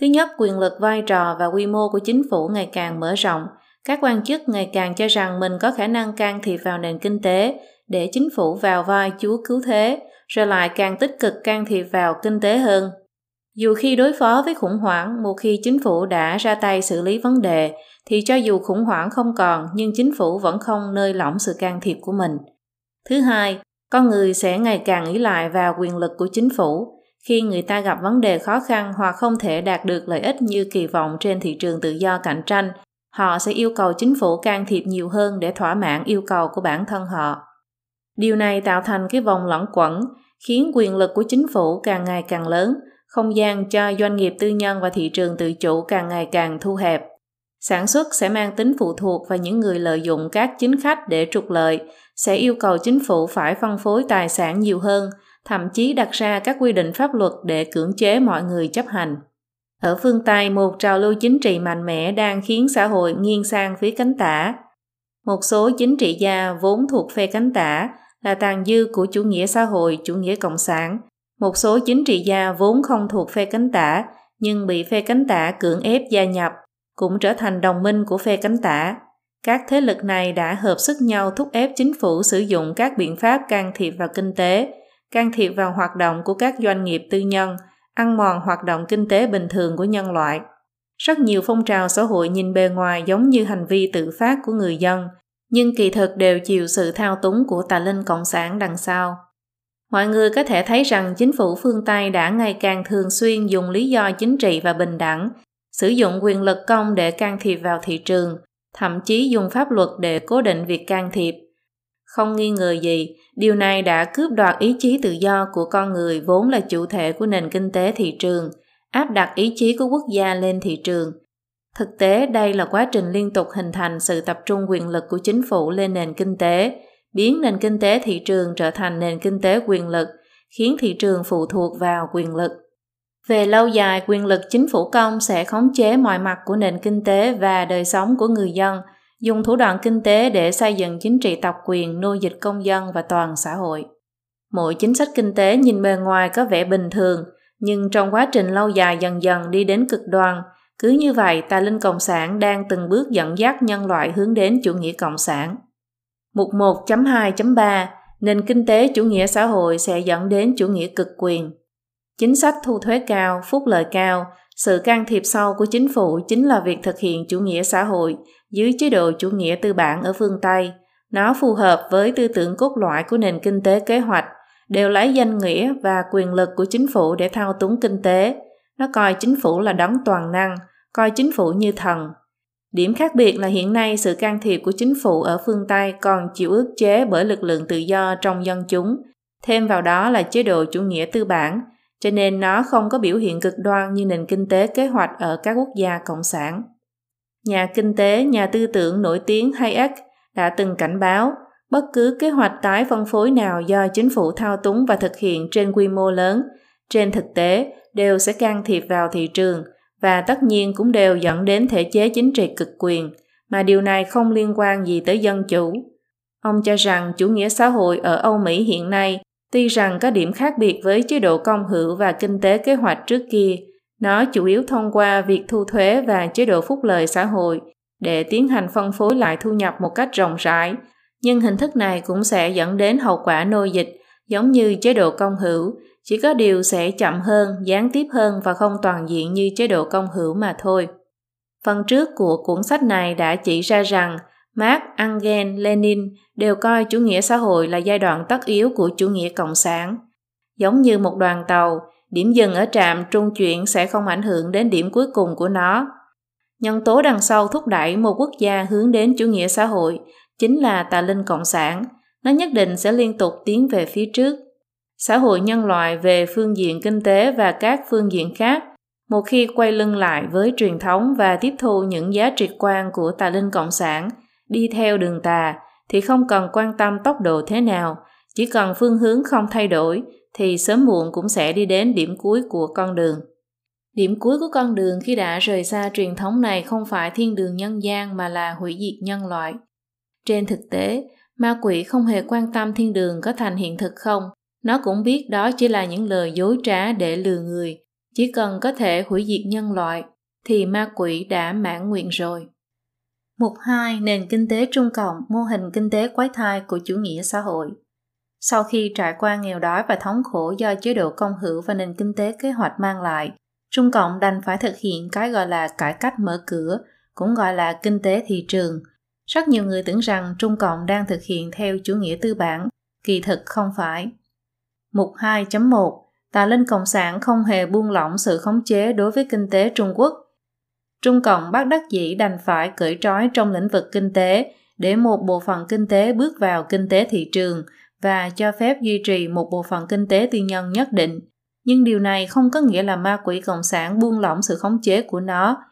[SPEAKER 1] Thứ nhất, quyền lực vai trò và quy mô của chính phủ ngày càng mở rộng. Các quan chức ngày càng cho rằng mình có khả năng can thiệp vào nền kinh tế để chính phủ vào vai chúa cứu thế, rồi lại càng tích cực can thiệp vào kinh tế hơn. Dù khi đối phó với khủng hoảng, một khi chính phủ đã ra tay xử lý vấn đề, thì cho dù khủng hoảng không còn nhưng chính phủ vẫn không nơi lỏng sự can thiệp của mình. Thứ hai, con người sẽ ngày càng ý lại vào quyền lực của chính phủ khi người ta gặp vấn đề khó khăn hoặc không thể đạt được lợi ích như kỳ vọng trên thị trường tự do cạnh tranh họ sẽ yêu cầu chính phủ can thiệp nhiều hơn để thỏa mãn yêu cầu của bản thân họ điều này tạo thành cái vòng lẩn quẩn khiến quyền lực của chính phủ càng ngày càng lớn không gian cho doanh nghiệp tư nhân và thị trường tự chủ càng ngày càng thu hẹp sản xuất sẽ mang tính phụ thuộc vào những người lợi dụng các chính khách để trục lợi sẽ yêu cầu chính phủ phải phân phối tài sản nhiều hơn, thậm chí đặt ra các quy định pháp luật để cưỡng chế mọi người chấp hành. Ở phương Tây, một trào lưu chính trị mạnh mẽ đang khiến xã hội nghiêng sang phía cánh tả. Một số chính trị gia vốn thuộc phe cánh tả là tàn dư của chủ nghĩa xã hội, chủ nghĩa cộng sản. Một số chính trị gia vốn không thuộc phe cánh tả nhưng bị phe cánh tả cưỡng ép gia nhập cũng trở thành đồng minh của phe cánh tả. Các thế lực này đã hợp sức nhau thúc ép chính phủ sử dụng các biện pháp can thiệp vào kinh tế, can thiệp vào hoạt động của các doanh nghiệp tư nhân, ăn mòn hoạt động kinh tế bình thường của nhân loại. Rất nhiều phong trào xã hội nhìn bề ngoài giống như hành vi tự phát của người dân, nhưng kỳ thực đều chịu sự thao túng của tà linh cộng sản đằng sau. Mọi người có thể thấy rằng chính phủ phương Tây đã ngày càng thường xuyên dùng lý do chính trị và bình đẳng, sử dụng quyền lực công để can thiệp vào thị trường, thậm chí dùng pháp luật để cố định việc can thiệp. Không nghi ngờ gì, điều này đã cướp đoạt ý chí tự do của con người vốn là chủ thể của nền kinh tế thị trường, áp đặt ý chí của quốc gia lên thị trường. Thực tế, đây là quá trình liên tục hình thành sự tập trung quyền lực của chính phủ lên nền kinh tế, biến nền kinh tế thị trường trở thành nền kinh tế quyền lực, khiến thị trường phụ thuộc vào quyền lực. Về lâu dài, quyền lực chính phủ công sẽ khống chế mọi mặt của nền kinh tế và đời sống của người dân, dùng thủ đoạn kinh tế để xây dựng chính trị tập quyền, nô dịch công dân và toàn xã hội. Mỗi chính sách kinh tế nhìn bề ngoài có vẻ bình thường, nhưng trong quá trình lâu dài dần dần đi đến cực đoan, cứ như vậy tà linh cộng sản đang từng bước dẫn dắt nhân loại hướng đến chủ nghĩa cộng sản. Mục 1.2.3 Nền kinh tế chủ nghĩa xã hội sẽ dẫn đến chủ nghĩa cực quyền. Chính sách thu thuế cao, phúc lợi cao, sự can thiệp sâu của chính phủ chính là việc thực hiện chủ nghĩa xã hội dưới chế độ chủ nghĩa tư bản ở phương Tây. Nó phù hợp với tư tưởng cốt lõi của nền kinh tế kế hoạch, đều lấy danh nghĩa và quyền lực của chính phủ để thao túng kinh tế. Nó coi chính phủ là đấng toàn năng, coi chính phủ như thần. Điểm khác biệt là hiện nay sự can thiệp của chính phủ ở phương Tây còn chịu ức chế bởi lực lượng tự do trong dân chúng. Thêm vào đó là chế độ chủ nghĩa tư bản, cho nên nó không có biểu hiện cực đoan như nền kinh tế kế hoạch ở các quốc gia cộng sản. Nhà kinh tế, nhà tư tưởng nổi tiếng Hayek đã từng cảnh báo bất cứ kế hoạch tái phân phối nào do chính phủ thao túng và thực hiện trên quy mô lớn, trên thực tế đều sẽ can thiệp vào thị trường và tất nhiên cũng đều dẫn đến thể chế chính trị cực quyền, mà điều này không liên quan gì tới dân chủ. Ông cho rằng chủ nghĩa xã hội ở Âu Mỹ hiện nay Tuy rằng có điểm khác biệt với chế độ công hữu và kinh tế kế hoạch trước kia, nó chủ yếu thông qua việc thu thuế và chế độ phúc lợi xã hội để tiến hành phân phối lại thu nhập một cách rộng rãi, nhưng hình thức này cũng sẽ dẫn đến hậu quả nô dịch giống như chế độ công hữu, chỉ có điều sẽ chậm hơn, gián tiếp hơn và không toàn diện như chế độ công hữu mà thôi. Phần trước của cuốn sách này đã chỉ ra rằng Marx, Engels, Lenin đều coi chủ nghĩa xã hội là giai đoạn tất yếu của chủ nghĩa cộng sản. Giống như một đoàn tàu, điểm dừng ở trạm trung chuyển sẽ không ảnh hưởng đến điểm cuối cùng của nó. Nhân tố đằng sau thúc đẩy một quốc gia hướng đến chủ nghĩa xã hội chính là tà linh cộng sản. Nó nhất định sẽ liên tục tiến về phía trước. Xã hội nhân loại về phương diện kinh tế và các phương diện khác một khi quay lưng lại với truyền thống và tiếp thu những giá trị quan của tà linh cộng sản – đi theo đường tà thì không cần quan tâm tốc độ thế nào, chỉ cần phương hướng không thay đổi thì sớm muộn cũng sẽ đi đến điểm cuối của con đường. Điểm cuối của con đường khi đã rời xa truyền thống này không phải thiên đường nhân gian mà là hủy diệt nhân loại. Trên thực tế, ma quỷ không hề quan tâm thiên đường có thành hiện thực không, nó cũng biết đó chỉ là những lời dối trá để lừa người, chỉ cần có thể hủy diệt nhân loại thì ma quỷ đã mãn nguyện rồi. Mục 2. Nền kinh tế Trung Cộng, mô hình kinh tế quái thai của chủ nghĩa xã hội. Sau khi trải qua nghèo đói và thống khổ do chế độ công hữu và nền kinh tế kế hoạch mang lại, Trung Cộng đành phải thực hiện cái gọi là cải cách mở cửa, cũng gọi là kinh tế thị trường. Rất nhiều người tưởng rằng Trung Cộng đang thực hiện theo chủ nghĩa tư bản, kỳ thực không phải. Mục 2.1 Tà linh Cộng sản không hề buông lỏng sự khống chế đối với kinh tế Trung Quốc Trung Cộng bắt đắc dĩ đành phải cởi trói trong lĩnh vực kinh tế để một bộ phận kinh tế bước vào kinh tế thị trường và cho phép duy trì một bộ phận kinh tế tư nhân nhất định. Nhưng điều này không có nghĩa là ma quỷ cộng sản buông lỏng sự khống chế của nó.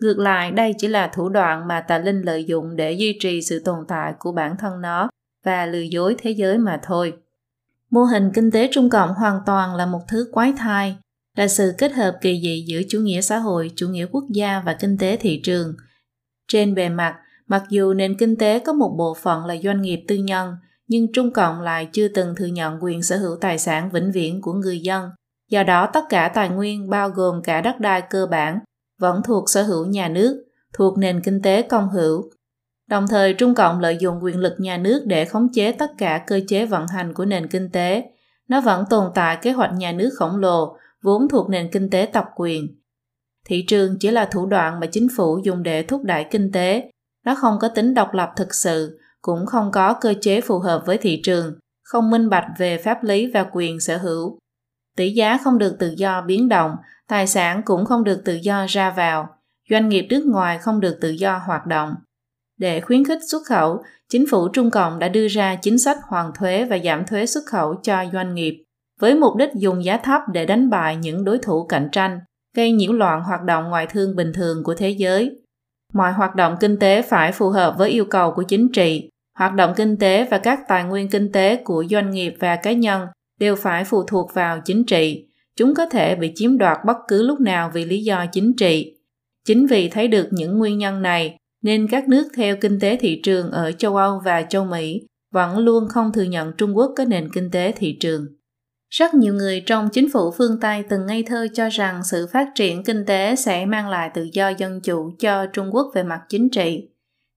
[SPEAKER 1] Ngược lại, đây chỉ là thủ đoạn mà tà linh lợi dụng để duy trì sự tồn tại của bản thân nó và lừa dối thế giới mà thôi. Mô hình kinh tế Trung Cộng hoàn toàn là một thứ quái thai, là sự kết hợp kỳ dị giữa chủ nghĩa xã hội, chủ nghĩa quốc gia và kinh tế thị trường. Trên bề mặt, mặc dù nền kinh tế có một bộ phận là doanh nghiệp tư nhân, nhưng Trung Cộng lại chưa từng thừa nhận quyền sở hữu tài sản vĩnh viễn của người dân. Do đó tất cả tài nguyên bao gồm cả đất đai cơ bản vẫn thuộc sở hữu nhà nước, thuộc nền kinh tế công hữu. Đồng thời Trung Cộng lợi dụng quyền lực nhà nước để khống chế tất cả cơ chế vận hành của nền kinh tế. Nó vẫn tồn tại kế hoạch nhà nước khổng lồ vốn thuộc nền kinh tế tập quyền. thị trường chỉ là thủ đoạn mà chính phủ dùng để thúc đẩy kinh tế. Nó không có tính độc lập thực sự, cũng không có cơ chế phù hợp với thị trường, không minh bạch về pháp lý và quyền sở hữu. Tỷ giá không được tự do biến động, tài sản cũng không được tự do ra vào, doanh nghiệp nước ngoài không được tự do hoạt động. Để khuyến khích xuất khẩu, chính phủ Trung Cộng đã đưa ra chính sách hoàn thuế và giảm thuế xuất khẩu cho doanh nghiệp, với mục đích dùng giá thấp để đánh bại những đối thủ cạnh tranh, gây nhiễu loạn hoạt động ngoại thương bình thường của thế giới. Mọi hoạt động kinh tế phải phù hợp với yêu cầu của chính trị, hoạt động kinh tế và các tài nguyên kinh tế của doanh nghiệp và cá nhân đều phải phụ thuộc vào chính trị. Chúng có thể bị chiếm đoạt bất cứ lúc nào vì lý do chính trị. Chính vì thấy được những nguyên nhân này, nên các nước theo kinh tế thị trường ở châu Âu và châu Mỹ vẫn luôn không thừa nhận Trung Quốc có nền kinh tế thị trường. Rất nhiều người trong chính phủ phương Tây từng ngây thơ cho rằng sự phát triển kinh tế sẽ mang lại tự do dân chủ cho Trung Quốc về mặt chính trị.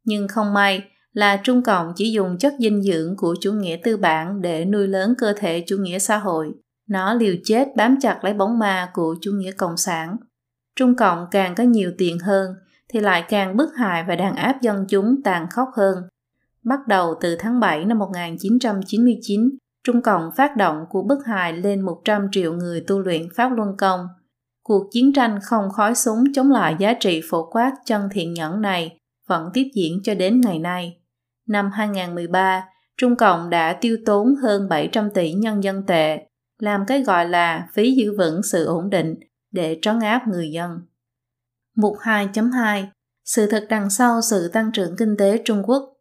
[SPEAKER 1] Nhưng không may là Trung Cộng chỉ dùng chất dinh dưỡng của chủ nghĩa tư bản để nuôi lớn cơ thể chủ nghĩa xã hội. Nó liều chết bám chặt lấy bóng ma của chủ nghĩa cộng sản. Trung Cộng càng có nhiều tiền hơn thì lại càng bức hại và đàn áp dân chúng tàn khốc hơn. Bắt đầu từ tháng 7 năm 1999, Trung Cộng phát động cuộc bức hại lên 100 triệu người tu luyện Pháp Luân Công. Cuộc chiến tranh không khói súng chống lại giá trị phổ quát chân thiện nhẫn này vẫn tiếp diễn cho đến ngày nay. Năm 2013, Trung Cộng đã tiêu tốn hơn 700 tỷ nhân dân tệ, làm cái gọi là phí giữ vững sự ổn định để trấn áp người dân. Mục 2.2 Sự thật đằng sau sự tăng trưởng kinh tế Trung Quốc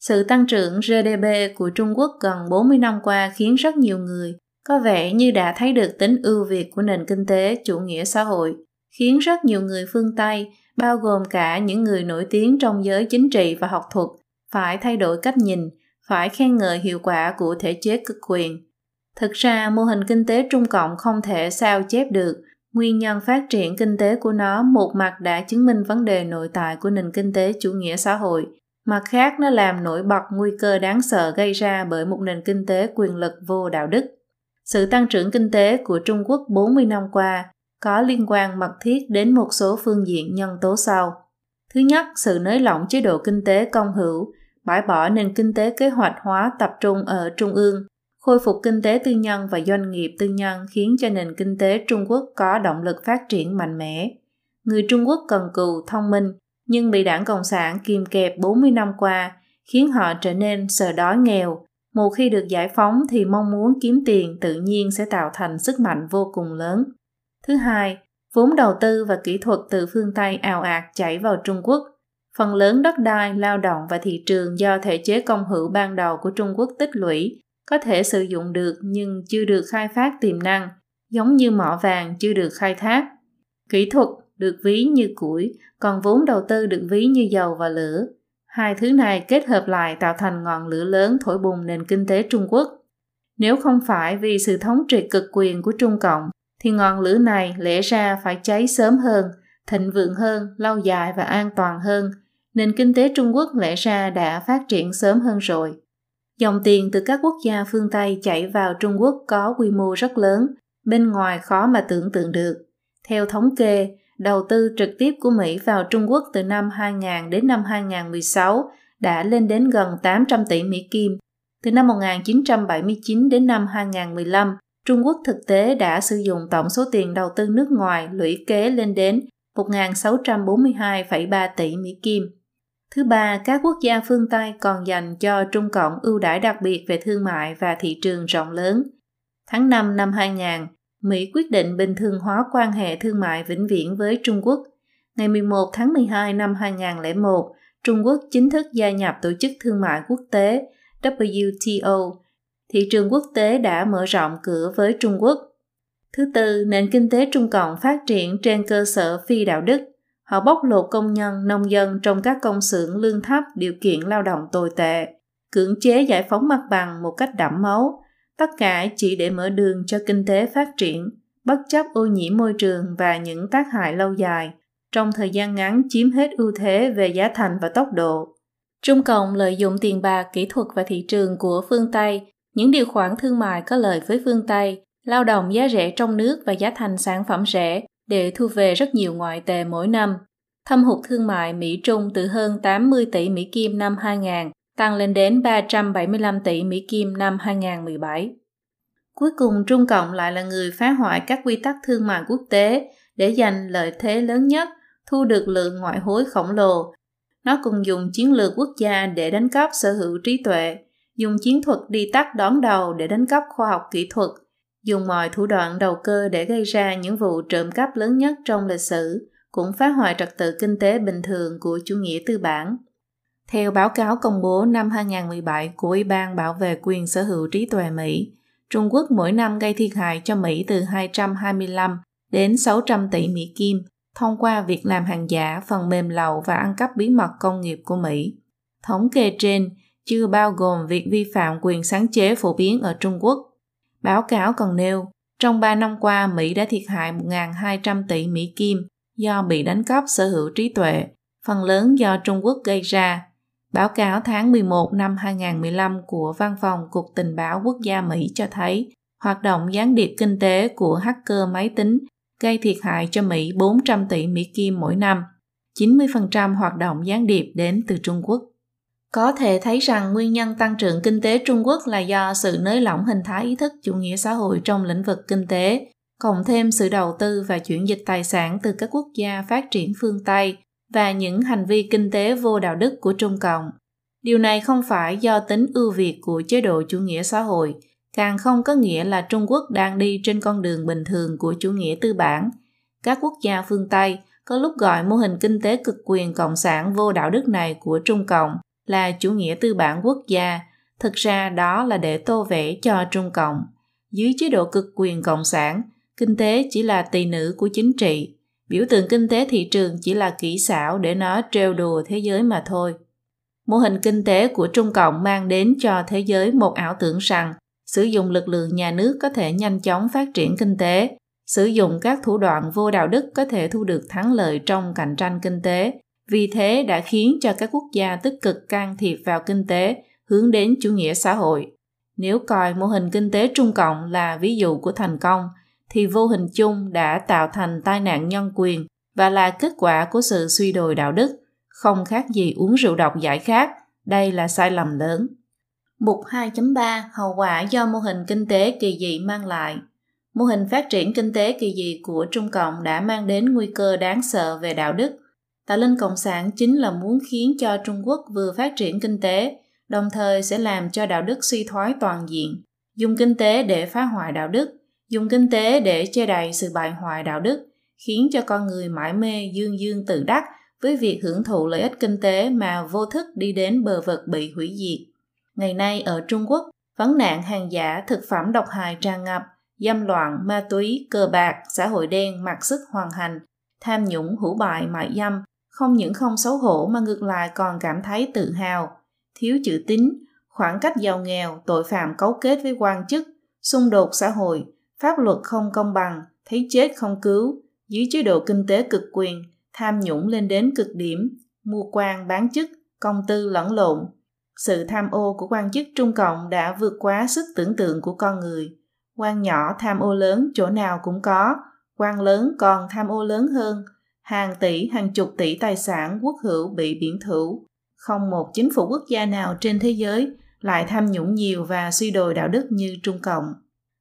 [SPEAKER 1] Sự tăng trưởng GDP của Trung Quốc gần 40 năm qua khiến rất nhiều người có vẻ như đã thấy được tính ưu việt của nền kinh tế chủ nghĩa xã hội, khiến rất nhiều người phương Tây, bao gồm cả những người nổi tiếng trong giới chính trị và học thuật, phải thay đổi cách nhìn, phải khen ngợi hiệu quả của thể chế cực quyền. Thực ra, mô hình kinh tế Trung Cộng không thể sao chép được Nguyên nhân phát triển kinh tế của nó một mặt đã chứng minh vấn đề nội tại của nền kinh tế chủ nghĩa xã hội, mặt khác nó làm nổi bật nguy cơ đáng sợ gây ra bởi một nền kinh tế quyền lực vô đạo đức. Sự tăng trưởng kinh tế của Trung Quốc 40 năm qua có liên quan mật thiết đến một số phương diện nhân tố sau. Thứ nhất, sự nới lỏng chế độ kinh tế công hữu, bãi bỏ nền kinh tế kế hoạch hóa tập trung ở trung ương Khôi phục kinh tế tư nhân và doanh nghiệp tư nhân khiến cho nền kinh tế Trung Quốc có động lực phát triển mạnh mẽ. Người Trung Quốc cần cù, thông minh, nhưng bị đảng Cộng sản kìm kẹp 40 năm qua, khiến họ trở nên sợ đói nghèo. Một khi được giải phóng thì mong muốn kiếm tiền tự nhiên sẽ tạo thành sức mạnh vô cùng lớn. Thứ hai, vốn đầu tư và kỹ thuật từ phương Tây ào ạt chảy vào Trung Quốc. Phần lớn đất đai, lao động và thị trường do thể chế công hữu ban đầu của Trung Quốc tích lũy có thể sử dụng được nhưng chưa được khai phát tiềm năng, giống như mỏ vàng chưa được khai thác. Kỹ thuật được ví như củi, còn vốn đầu tư được ví như dầu và lửa. Hai thứ này kết hợp lại tạo thành ngọn lửa lớn thổi bùng nền kinh tế Trung Quốc. Nếu không phải vì sự thống trị cực quyền của Trung Cộng, thì ngọn lửa này lẽ ra phải cháy sớm hơn, thịnh vượng hơn, lâu dài và an toàn hơn. Nền kinh tế Trung Quốc lẽ ra đã phát triển sớm hơn rồi. Dòng tiền từ các quốc gia phương Tây chảy vào Trung Quốc có quy mô rất lớn, bên ngoài khó mà tưởng tượng được. Theo thống kê, đầu tư trực tiếp của Mỹ vào Trung Quốc từ năm 2000 đến năm 2016 đã lên đến gần 800 tỷ Mỹ Kim. Từ năm 1979 đến năm 2015, Trung Quốc thực tế đã sử dụng tổng số tiền đầu tư nước ngoài lũy kế lên đến 1.642,3 tỷ Mỹ Kim. Thứ ba, các quốc gia phương Tây còn dành cho Trung Cộng ưu đãi đặc biệt về thương mại và thị trường rộng lớn. Tháng 5 năm 2000, Mỹ quyết định bình thường hóa quan hệ thương mại vĩnh viễn với Trung Quốc. Ngày 11 tháng 12 năm 2001, Trung Quốc chính thức gia nhập Tổ chức Thương mại Quốc tế WTO. Thị trường quốc tế đã mở rộng cửa với Trung Quốc. Thứ tư, nền kinh tế Trung Cộng phát triển trên cơ sở phi đạo đức. Họ bóc lột công nhân, nông dân trong các công xưởng lương thấp điều kiện lao động tồi tệ, cưỡng chế giải phóng mặt bằng một cách đẫm máu, tất cả chỉ để mở đường cho kinh tế phát triển, bất chấp ô nhiễm môi trường và những tác hại lâu dài, trong thời gian ngắn chiếm hết ưu thế về giá thành và tốc độ. Trung Cộng lợi dụng tiền bạc, kỹ thuật và thị trường của phương Tây, những điều khoản thương mại có lợi với phương Tây, lao động giá rẻ trong nước và giá thành sản phẩm rẻ để thu về rất nhiều ngoại tệ mỗi năm. Thâm hụt thương mại Mỹ-Trung từ hơn 80 tỷ Mỹ Kim năm 2000 tăng lên đến 375 tỷ Mỹ Kim năm 2017. Cuối cùng Trung Cộng lại là người phá hoại các quy tắc thương mại quốc tế để giành lợi thế lớn nhất, thu được lượng ngoại hối khổng lồ. Nó cùng dùng chiến lược quốc gia để đánh cắp sở hữu trí tuệ, dùng chiến thuật đi tắt đón đầu để đánh cắp khoa học kỹ thuật, dùng mọi thủ đoạn đầu cơ để gây ra những vụ trộm cắp lớn nhất trong lịch sử, cũng phá hoại trật tự kinh tế bình thường của chủ nghĩa tư bản. Theo báo cáo công bố năm 2017 của Ủy ban Bảo vệ quyền sở hữu trí tuệ Mỹ, Trung Quốc mỗi năm gây thiệt hại cho Mỹ từ 225 đến 600 tỷ Mỹ Kim thông qua việc làm hàng giả, phần mềm lậu và ăn cắp bí mật công nghiệp của Mỹ. Thống kê trên chưa bao gồm việc vi phạm quyền sáng chế phổ biến ở Trung Quốc. Báo cáo còn nêu, trong 3 năm qua Mỹ đã thiệt hại 1.200 tỷ Mỹ Kim do bị đánh cắp sở hữu trí tuệ, phần lớn do Trung Quốc gây ra. Báo cáo tháng 11 năm 2015 của Văn phòng Cục Tình báo Quốc gia Mỹ cho thấy hoạt động gián điệp kinh tế của hacker máy tính gây thiệt hại cho Mỹ 400 tỷ Mỹ Kim mỗi năm. 90% hoạt động gián điệp đến từ Trung Quốc. Có thể thấy rằng nguyên nhân tăng trưởng kinh tế Trung Quốc là do sự nới lỏng hình thái ý thức chủ nghĩa xã hội trong lĩnh vực kinh tế, cộng thêm sự đầu tư và chuyển dịch tài sản từ các quốc gia phát triển phương Tây và những hành vi kinh tế vô đạo đức của Trung Cộng. Điều này không phải do tính ưu việt của chế độ chủ nghĩa xã hội, càng không có nghĩa là Trung Quốc đang đi trên con đường bình thường của chủ nghĩa tư bản. Các quốc gia phương Tây có lúc gọi mô hình kinh tế cực quyền cộng sản vô đạo đức này của Trung Cộng là chủ nghĩa tư bản quốc gia, thực ra đó là để tô vẽ cho Trung Cộng. Dưới chế độ cực quyền cộng sản, kinh tế chỉ là tỳ nữ của chính trị, biểu tượng kinh tế thị trường chỉ là kỹ xảo để nó trêu đùa thế giới mà thôi. Mô hình kinh tế của Trung Cộng mang đến cho thế giới một ảo tưởng rằng sử dụng lực lượng nhà nước có thể nhanh chóng phát triển kinh tế, sử dụng các thủ đoạn vô đạo đức có thể thu được thắng lợi trong cạnh tranh kinh tế, vì thế đã khiến cho các quốc gia tích cực can thiệp vào kinh tế hướng đến chủ nghĩa xã hội. Nếu coi mô hình kinh tế Trung Cộng là ví dụ của thành công, thì vô hình chung đã tạo thành tai nạn nhân quyền và là kết quả của sự suy đồi đạo đức, không khác gì uống rượu độc giải khát. Đây là sai lầm lớn. Mục 2.3 Hậu quả do mô hình kinh tế kỳ dị mang lại Mô hình phát triển kinh tế kỳ dị của Trung Cộng đã mang đến nguy cơ đáng sợ về đạo đức. Tạo lên Cộng sản chính là muốn khiến cho Trung Quốc vừa phát triển kinh tế, đồng thời sẽ làm cho đạo đức suy thoái toàn diện, dùng kinh tế để phá hoại đạo đức, dùng kinh tế để che đậy sự bại hoại đạo đức, khiến cho con người mãi mê dương dương tự đắc với việc hưởng thụ lợi ích kinh tế mà vô thức đi đến bờ vực bị hủy diệt. Ngày nay ở Trung Quốc, vấn nạn hàng giả, thực phẩm độc hại tràn ngập, dâm loạn, ma túy, cờ bạc, xã hội đen mặc sức hoàn hành, tham nhũng, hủ bại, mại dâm, không những không xấu hổ mà ngược lại còn cảm thấy tự hào, thiếu chữ tín, khoảng cách giàu nghèo, tội phạm cấu kết với quan chức, xung đột xã hội, pháp luật không công bằng, thấy chết không cứu, dưới chế độ kinh tế cực quyền, tham nhũng lên đến cực điểm, mua quan bán chức, công tư lẫn lộn. Sự tham ô của quan chức Trung Cộng đã vượt quá sức tưởng tượng của con người. Quan nhỏ tham ô lớn chỗ nào cũng có, quan lớn còn tham ô lớn hơn. Hàng tỷ, hàng chục tỷ tài sản quốc hữu bị biển thủ. Không một chính phủ quốc gia nào trên thế giới lại tham nhũng nhiều và suy đồi đạo đức như Trung Cộng.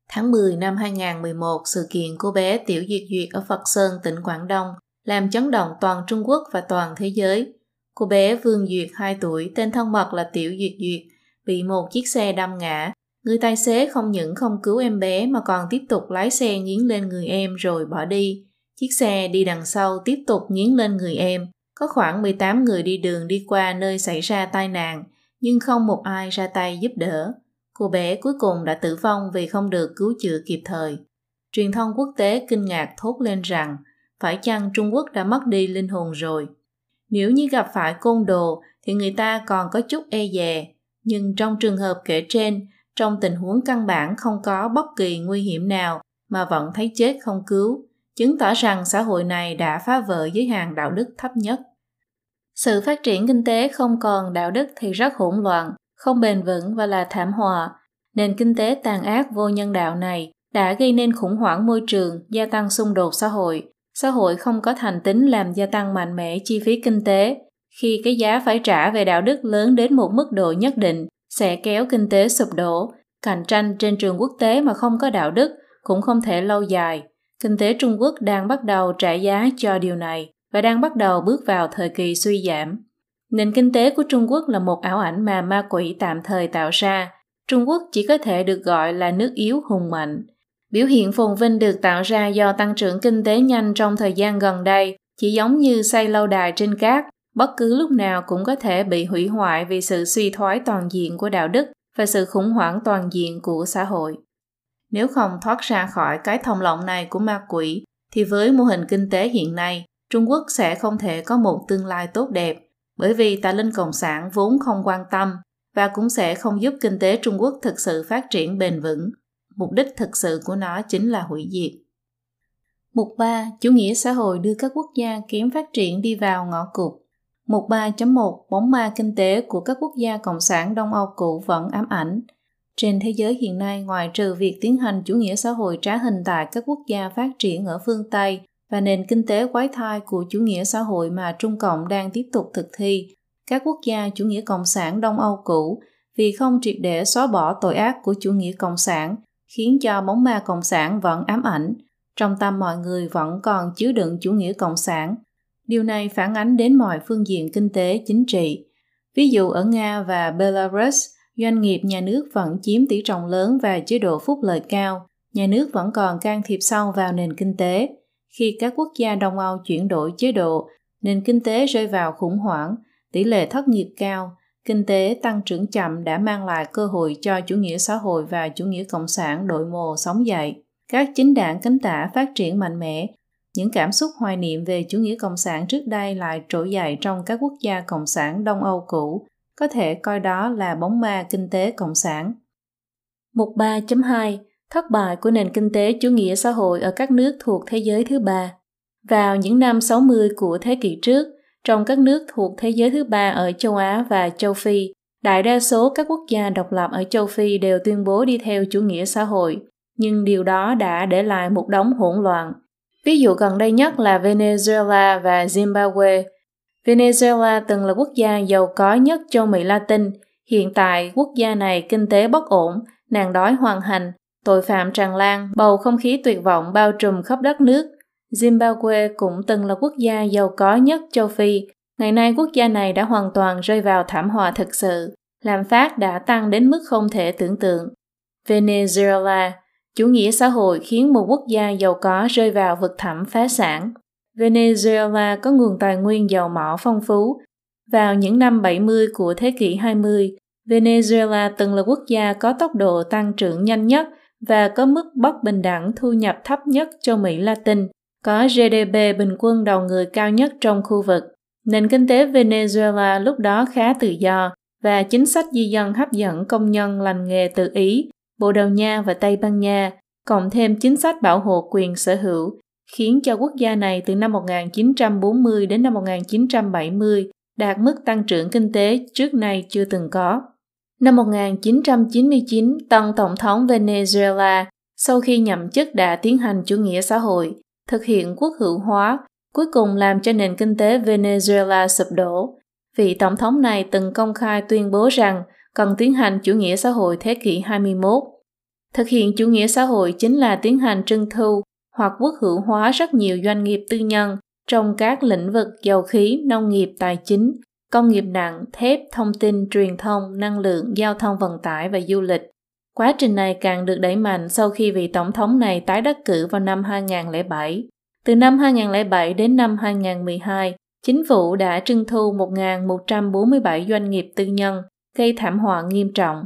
[SPEAKER 1] Tháng 10 năm 2011, sự kiện cô bé Tiểu Duyệt Duyệt ở Phật Sơn, tỉnh Quảng Đông làm chấn động toàn Trung Quốc và toàn thế giới. Cô bé Vương Duyệt 2 tuổi, tên thân mật là Tiểu Duyệt Duyệt, bị một chiếc xe đâm ngã. Người tài xế không những không cứu em bé mà còn tiếp tục lái xe nghiến lên người em rồi bỏ đi. Chiếc xe đi đằng sau tiếp tục nghiến lên người em. Có khoảng 18 người đi đường đi qua nơi xảy ra tai nạn, nhưng không một ai ra tay giúp đỡ. Cô bé cuối cùng đã tử vong vì không được cứu chữa kịp thời. Truyền thông quốc tế kinh ngạc thốt lên rằng phải chăng Trung Quốc đã mất đi linh hồn rồi? Nếu như gặp phải côn đồ thì người ta còn có chút e dè, nhưng trong trường hợp kể trên, trong tình huống căn bản không có bất kỳ nguy hiểm nào mà vẫn thấy chết không cứu, chứng tỏ rằng xã hội này đã phá vỡ giới hạn đạo đức thấp nhất. Sự phát triển kinh tế không còn đạo đức thì rất hỗn loạn, không bền vững và là thảm họa. Nền kinh tế tàn ác vô nhân đạo này đã gây nên khủng hoảng môi trường, gia tăng xung đột xã hội, xã hội không có thành tính làm gia tăng mạnh mẽ chi phí kinh tế, khi cái giá phải trả về đạo đức lớn đến một mức độ nhất định sẽ kéo kinh tế sụp đổ. Cạnh tranh trên trường quốc tế mà không có đạo đức cũng không thể lâu dài. Kinh tế Trung Quốc đang bắt đầu trả giá cho điều này và đang bắt đầu bước vào thời kỳ suy giảm. Nền kinh tế của Trung Quốc là một ảo ảnh mà ma quỷ tạm thời tạo ra. Trung Quốc chỉ có thể được gọi là nước yếu hùng mạnh. Biểu hiện phồn vinh được tạo ra do tăng trưởng kinh tế nhanh trong thời gian gần đây, chỉ giống như xây lâu đài trên cát, bất cứ lúc nào cũng có thể bị hủy hoại vì sự suy thoái toàn diện của đạo đức và sự khủng hoảng toàn diện của xã hội. Nếu không thoát ra khỏi cái thông lọng này của ma quỷ, thì với mô hình kinh tế hiện nay, Trung Quốc sẽ không thể có một tương lai tốt đẹp, bởi vì tà linh cộng sản vốn không quan tâm và cũng sẽ không giúp kinh tế Trung Quốc thực sự phát triển bền vững. Mục đích thực sự của nó chính là hủy diệt. Mục 3. Chủ nghĩa xã hội đưa các quốc gia kém phát triển đi vào ngõ cụt. Mục 3.1 Bóng ma kinh tế của các quốc gia cộng sản Đông Âu cũ vẫn ám ảnh. Trên thế giới hiện nay, ngoài trừ việc tiến hành chủ nghĩa xã hội trá hình tại các quốc gia phát triển ở phương Tây và nền kinh tế quái thai của chủ nghĩa xã hội mà Trung Cộng đang tiếp tục thực thi, các quốc gia chủ nghĩa cộng sản Đông Âu cũ vì không triệt để xóa bỏ tội ác của chủ nghĩa cộng sản khiến cho bóng ma cộng sản vẫn ám ảnh, trong tâm mọi người vẫn còn chứa đựng chủ nghĩa cộng sản. Điều này phản ánh đến mọi phương diện kinh tế, chính trị. Ví dụ ở Nga và Belarus, doanh nghiệp nhà nước vẫn chiếm tỷ trọng lớn và chế độ phúc lợi cao, nhà nước vẫn còn can thiệp sâu vào nền kinh tế. Khi các quốc gia Đông Âu chuyển đổi chế độ, nền kinh tế rơi vào khủng hoảng, tỷ lệ thất nghiệp cao, kinh tế tăng trưởng chậm đã mang lại cơ hội cho chủ nghĩa xã hội và chủ nghĩa cộng sản đội mồ sống dậy. Các chính đảng cánh tả phát triển mạnh mẽ, những cảm xúc hoài niệm về chủ nghĩa cộng sản trước đây lại trỗi dậy trong các quốc gia cộng sản Đông Âu cũ, có thể coi đó là bóng ma kinh tế cộng sản. Mục 3.2 Thất bại của nền kinh tế chủ nghĩa xã hội ở các nước thuộc thế giới thứ ba Vào những năm 60 của thế kỷ trước, trong các nước thuộc thế giới thứ ba ở châu Á và châu Phi, đại đa số các quốc gia độc lập ở châu Phi đều tuyên bố đi theo chủ nghĩa xã hội, nhưng điều đó đã để lại một đống hỗn loạn. Ví dụ gần đây nhất là Venezuela và Zimbabwe. Venezuela từng là quốc gia giàu có nhất châu Mỹ Latin. Hiện tại, quốc gia này kinh tế bất ổn, nạn đói hoàn hành, tội phạm tràn lan, bầu không khí tuyệt vọng bao trùm khắp đất nước. Zimbabwe cũng từng là quốc gia giàu có nhất châu Phi. Ngày nay quốc gia này đã hoàn toàn rơi vào thảm họa thực sự. Lạm phát đã tăng đến mức không thể tưởng tượng. Venezuela, chủ nghĩa xã hội khiến một quốc gia giàu có rơi vào vực thẳm phá sản. Venezuela có nguồn tài nguyên dầu mỏ phong phú. Vào những năm 70 của thế kỷ 20, Venezuela từng là quốc gia có tốc độ tăng trưởng nhanh nhất và có mức bất bình đẳng thu nhập thấp nhất châu Mỹ Latin có GDP bình quân đầu người cao nhất trong khu vực. Nền kinh tế Venezuela lúc đó khá tự do và chính sách di dân hấp dẫn công nhân lành nghề từ Ý, Bồ Đào Nha và Tây Ban Nha, cộng thêm chính sách bảo hộ quyền sở hữu, khiến cho quốc gia này từ năm 1940 đến năm 1970 đạt mức tăng trưởng kinh tế trước nay chưa từng có. Năm 1999, tân tổng thống Venezuela sau khi nhậm chức đã tiến hành chủ nghĩa xã hội, thực hiện quốc hữu hóa, cuối cùng làm cho nền kinh tế Venezuela sụp đổ. Vị tổng thống này từng công khai tuyên bố rằng cần tiến hành chủ nghĩa xã hội thế kỷ 21. Thực hiện chủ nghĩa xã hội chính là tiến hành trưng thu hoặc quốc hữu hóa rất nhiều doanh nghiệp tư nhân trong các lĩnh vực dầu khí, nông nghiệp, tài chính, công nghiệp nặng, thép, thông tin, truyền thông, năng lượng, giao thông vận tải và du lịch. Quá trình này càng được đẩy mạnh sau khi vị tổng thống này tái đắc cử vào năm 2007. Từ năm 2007 đến năm 2012, chính phủ đã trưng thu 1.147 doanh nghiệp tư nhân, gây thảm họa nghiêm trọng.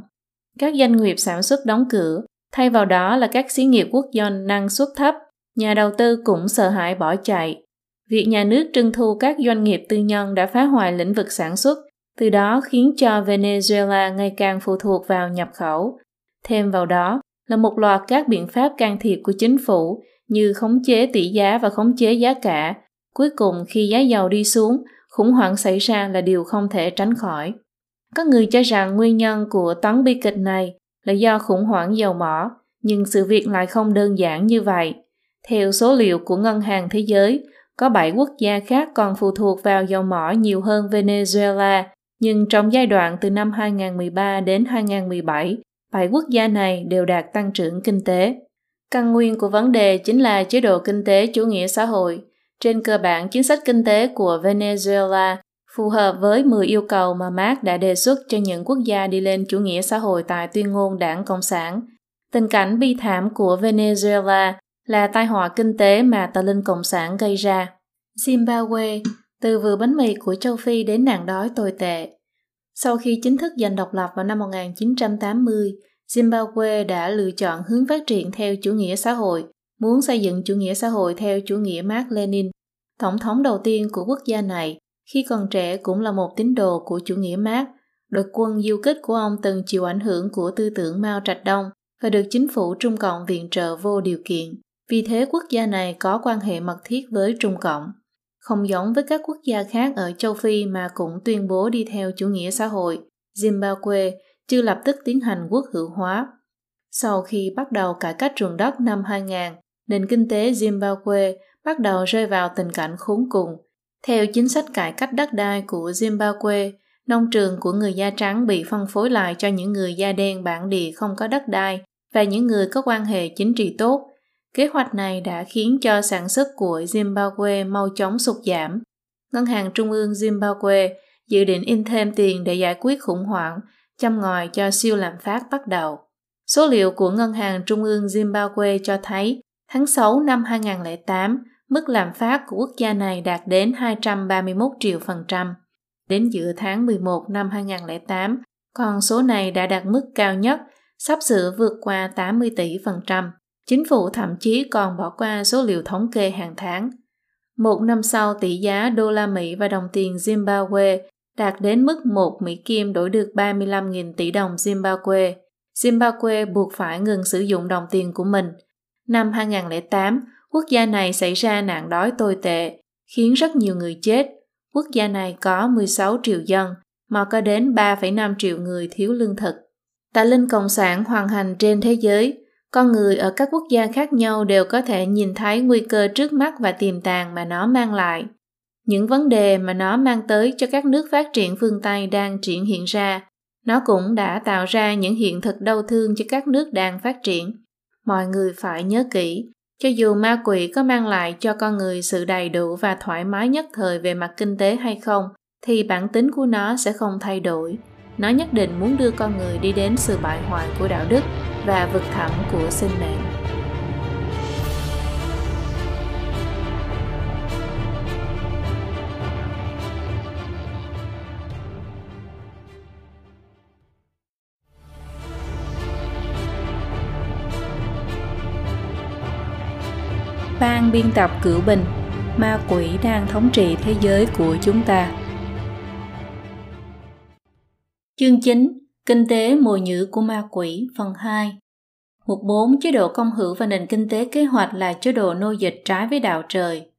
[SPEAKER 1] Các doanh nghiệp sản xuất đóng cửa, thay vào đó là các xí nghiệp quốc doanh năng suất thấp, nhà đầu tư cũng sợ hãi bỏ chạy. Việc nhà nước trưng thu các doanh nghiệp tư nhân đã phá hoại lĩnh vực sản xuất, từ đó khiến cho Venezuela ngày càng phụ thuộc vào nhập khẩu, Thêm vào đó là một loạt các biện pháp can thiệp của chính phủ như khống chế tỷ giá và khống chế giá cả. Cuối cùng khi giá dầu đi xuống, khủng hoảng xảy ra là điều không thể tránh khỏi. Có người cho rằng nguyên nhân của toán bi kịch này là do khủng hoảng dầu mỏ, nhưng sự việc lại không đơn giản như vậy. Theo số liệu của Ngân hàng Thế giới, có 7 quốc gia khác còn phụ thuộc vào dầu mỏ nhiều hơn Venezuela, nhưng trong giai đoạn từ năm 2013 đến 2017, 7 quốc gia này đều đạt tăng trưởng kinh tế. Căn nguyên của vấn đề chính là chế độ kinh tế chủ nghĩa xã hội. Trên cơ bản, chính sách kinh tế của Venezuela phù hợp với 10 yêu cầu mà Marx đã đề xuất cho những quốc gia đi lên chủ nghĩa xã hội tại tuyên ngôn đảng Cộng sản. Tình cảnh bi thảm của Venezuela là tai họa kinh tế mà tà linh Cộng sản gây ra. Zimbabwe, từ vừa bánh mì của châu Phi đến nạn đói tồi tệ. Sau khi chính thức giành độc lập vào năm 1980, Zimbabwe đã lựa chọn hướng phát triển theo chủ nghĩa xã hội, muốn xây dựng chủ nghĩa xã hội theo chủ nghĩa Mark Lenin. Tổng thống đầu tiên của quốc gia này, khi còn trẻ cũng là một tín đồ của chủ nghĩa Mark. Đội quân du kích của ông từng chịu ảnh hưởng của tư tưởng Mao Trạch Đông và được chính phủ Trung Cộng viện trợ vô điều kiện. Vì thế quốc gia này có quan hệ mật thiết với Trung Cộng. Không giống với các quốc gia khác ở châu Phi mà cũng tuyên bố đi theo chủ nghĩa xã hội, Zimbabwe chưa lập tức tiến hành quốc hữu hóa. Sau khi bắt đầu cải cách ruộng đất năm 2000, nền kinh tế Zimbabwe bắt đầu rơi vào tình cảnh khốn cùng. Theo chính sách cải cách đất đai của Zimbabwe, nông trường của người da trắng bị phân phối lại cho những người da đen bản địa không có đất đai và những người có quan hệ chính trị tốt. Kế hoạch này đã khiến cho sản xuất của Zimbabwe mau chóng sụt giảm. Ngân hàng Trung ương Zimbabwe dự định in thêm tiền để giải quyết khủng hoảng chăm ngòi cho siêu lạm phát bắt đầu. Số liệu của Ngân hàng Trung ương Zimbabwe cho thấy tháng 6 năm 2008, mức lạm phát của quốc gia này đạt đến 231 triệu phần trăm. Đến giữa tháng 11 năm 2008, con số này đã đạt mức cao nhất, sắp sửa vượt qua 80 tỷ phần trăm. Chính phủ thậm chí còn bỏ qua số liệu thống kê hàng tháng. Một năm sau, tỷ giá đô la Mỹ và đồng tiền Zimbabwe đạt đến mức 1 Mỹ Kim đổi được 35.000 tỷ đồng Zimbabwe. Zimbabwe buộc phải ngừng sử dụng đồng tiền của mình. Năm 2008, quốc gia này xảy ra nạn đói tồi tệ, khiến rất nhiều người chết. Quốc gia này có 16 triệu dân, mà có đến 3,5 triệu người thiếu lương thực. Tà linh cộng sản hoàn hành trên thế giới, con người ở các quốc gia khác nhau đều có thể nhìn thấy nguy cơ trước mắt và tiềm tàng mà nó mang lại những vấn đề mà nó mang tới cho các nước phát triển phương Tây đang triển hiện ra. Nó cũng đã tạo ra những hiện thực đau thương cho các nước đang phát triển. Mọi người phải nhớ kỹ, cho dù ma quỷ có mang lại cho con người sự đầy đủ và thoải mái nhất thời về mặt kinh tế hay không, thì bản tính của nó sẽ không thay đổi. Nó nhất định muốn đưa con người đi đến sự bại hoại của đạo đức và vực thẳm của sinh mệnh. ban biên tập cửu bình, ma quỷ đang thống trị thế giới của chúng ta chương 9 kinh tế mồi nhữ của ma quỷ phần 2 Mục 4 chế độ công hữu và nền kinh tế kế hoạch là chế độ nô dịch trái với đạo trời.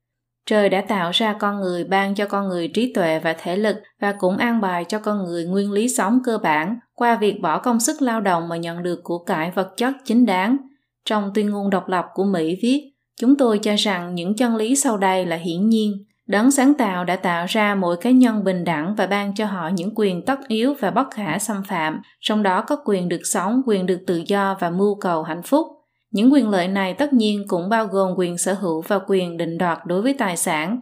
[SPEAKER 1] Trời đã tạo ra con người ban cho con người trí tuệ và thể lực và cũng an bài cho con người nguyên lý sống cơ bản qua việc bỏ công sức lao động mà nhận được của cải vật chất chính đáng. Trong tuyên ngôn độc lập của Mỹ viết, Chúng tôi cho rằng những chân lý sau đây là hiển nhiên. Đấng sáng tạo đã tạo ra mỗi cá nhân bình đẳng và ban cho họ những quyền tất yếu và bất khả xâm phạm, trong đó có quyền được sống, quyền được tự do và mưu cầu hạnh phúc. Những quyền lợi này tất nhiên cũng bao gồm quyền sở hữu và quyền định đoạt đối với tài sản.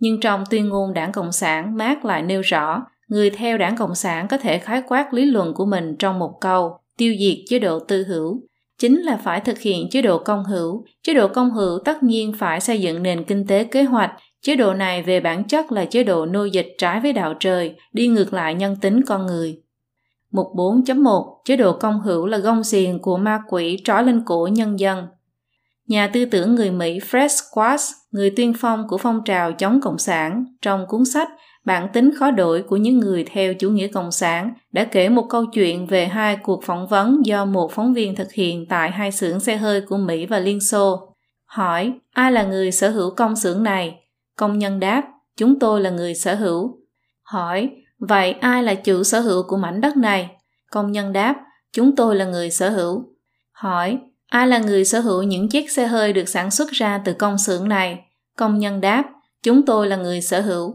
[SPEAKER 1] Nhưng trong tuyên ngôn đảng Cộng sản, Marx lại nêu rõ, người theo đảng Cộng sản có thể khái quát lý luận của mình trong một câu, tiêu diệt chế độ tư hữu, chính là phải thực hiện chế độ công hữu. Chế độ công hữu tất nhiên phải xây dựng nền kinh tế kế hoạch. Chế độ này về bản chất là chế độ nô dịch trái với đạo trời, đi ngược lại nhân tính con người. Mục 4.1 Chế độ công hữu là gông xiềng của ma quỷ trói lên cổ nhân dân. Nhà tư tưởng người Mỹ Fred Squash, người tuyên phong của phong trào chống Cộng sản, trong cuốn sách bản tính khó đổi của những người theo chủ nghĩa cộng sản đã kể một câu chuyện về hai cuộc phỏng vấn do một phóng viên thực hiện tại hai xưởng xe hơi của Mỹ và Liên Xô. Hỏi, ai là người sở hữu công xưởng này? Công nhân đáp, chúng tôi là người sở hữu. Hỏi, vậy ai là chủ sở hữu của mảnh đất này? Công nhân đáp, chúng tôi là người sở hữu. Hỏi, Ai là người sở hữu những chiếc xe hơi được sản xuất ra từ công xưởng này? Công nhân đáp, chúng tôi là người sở hữu.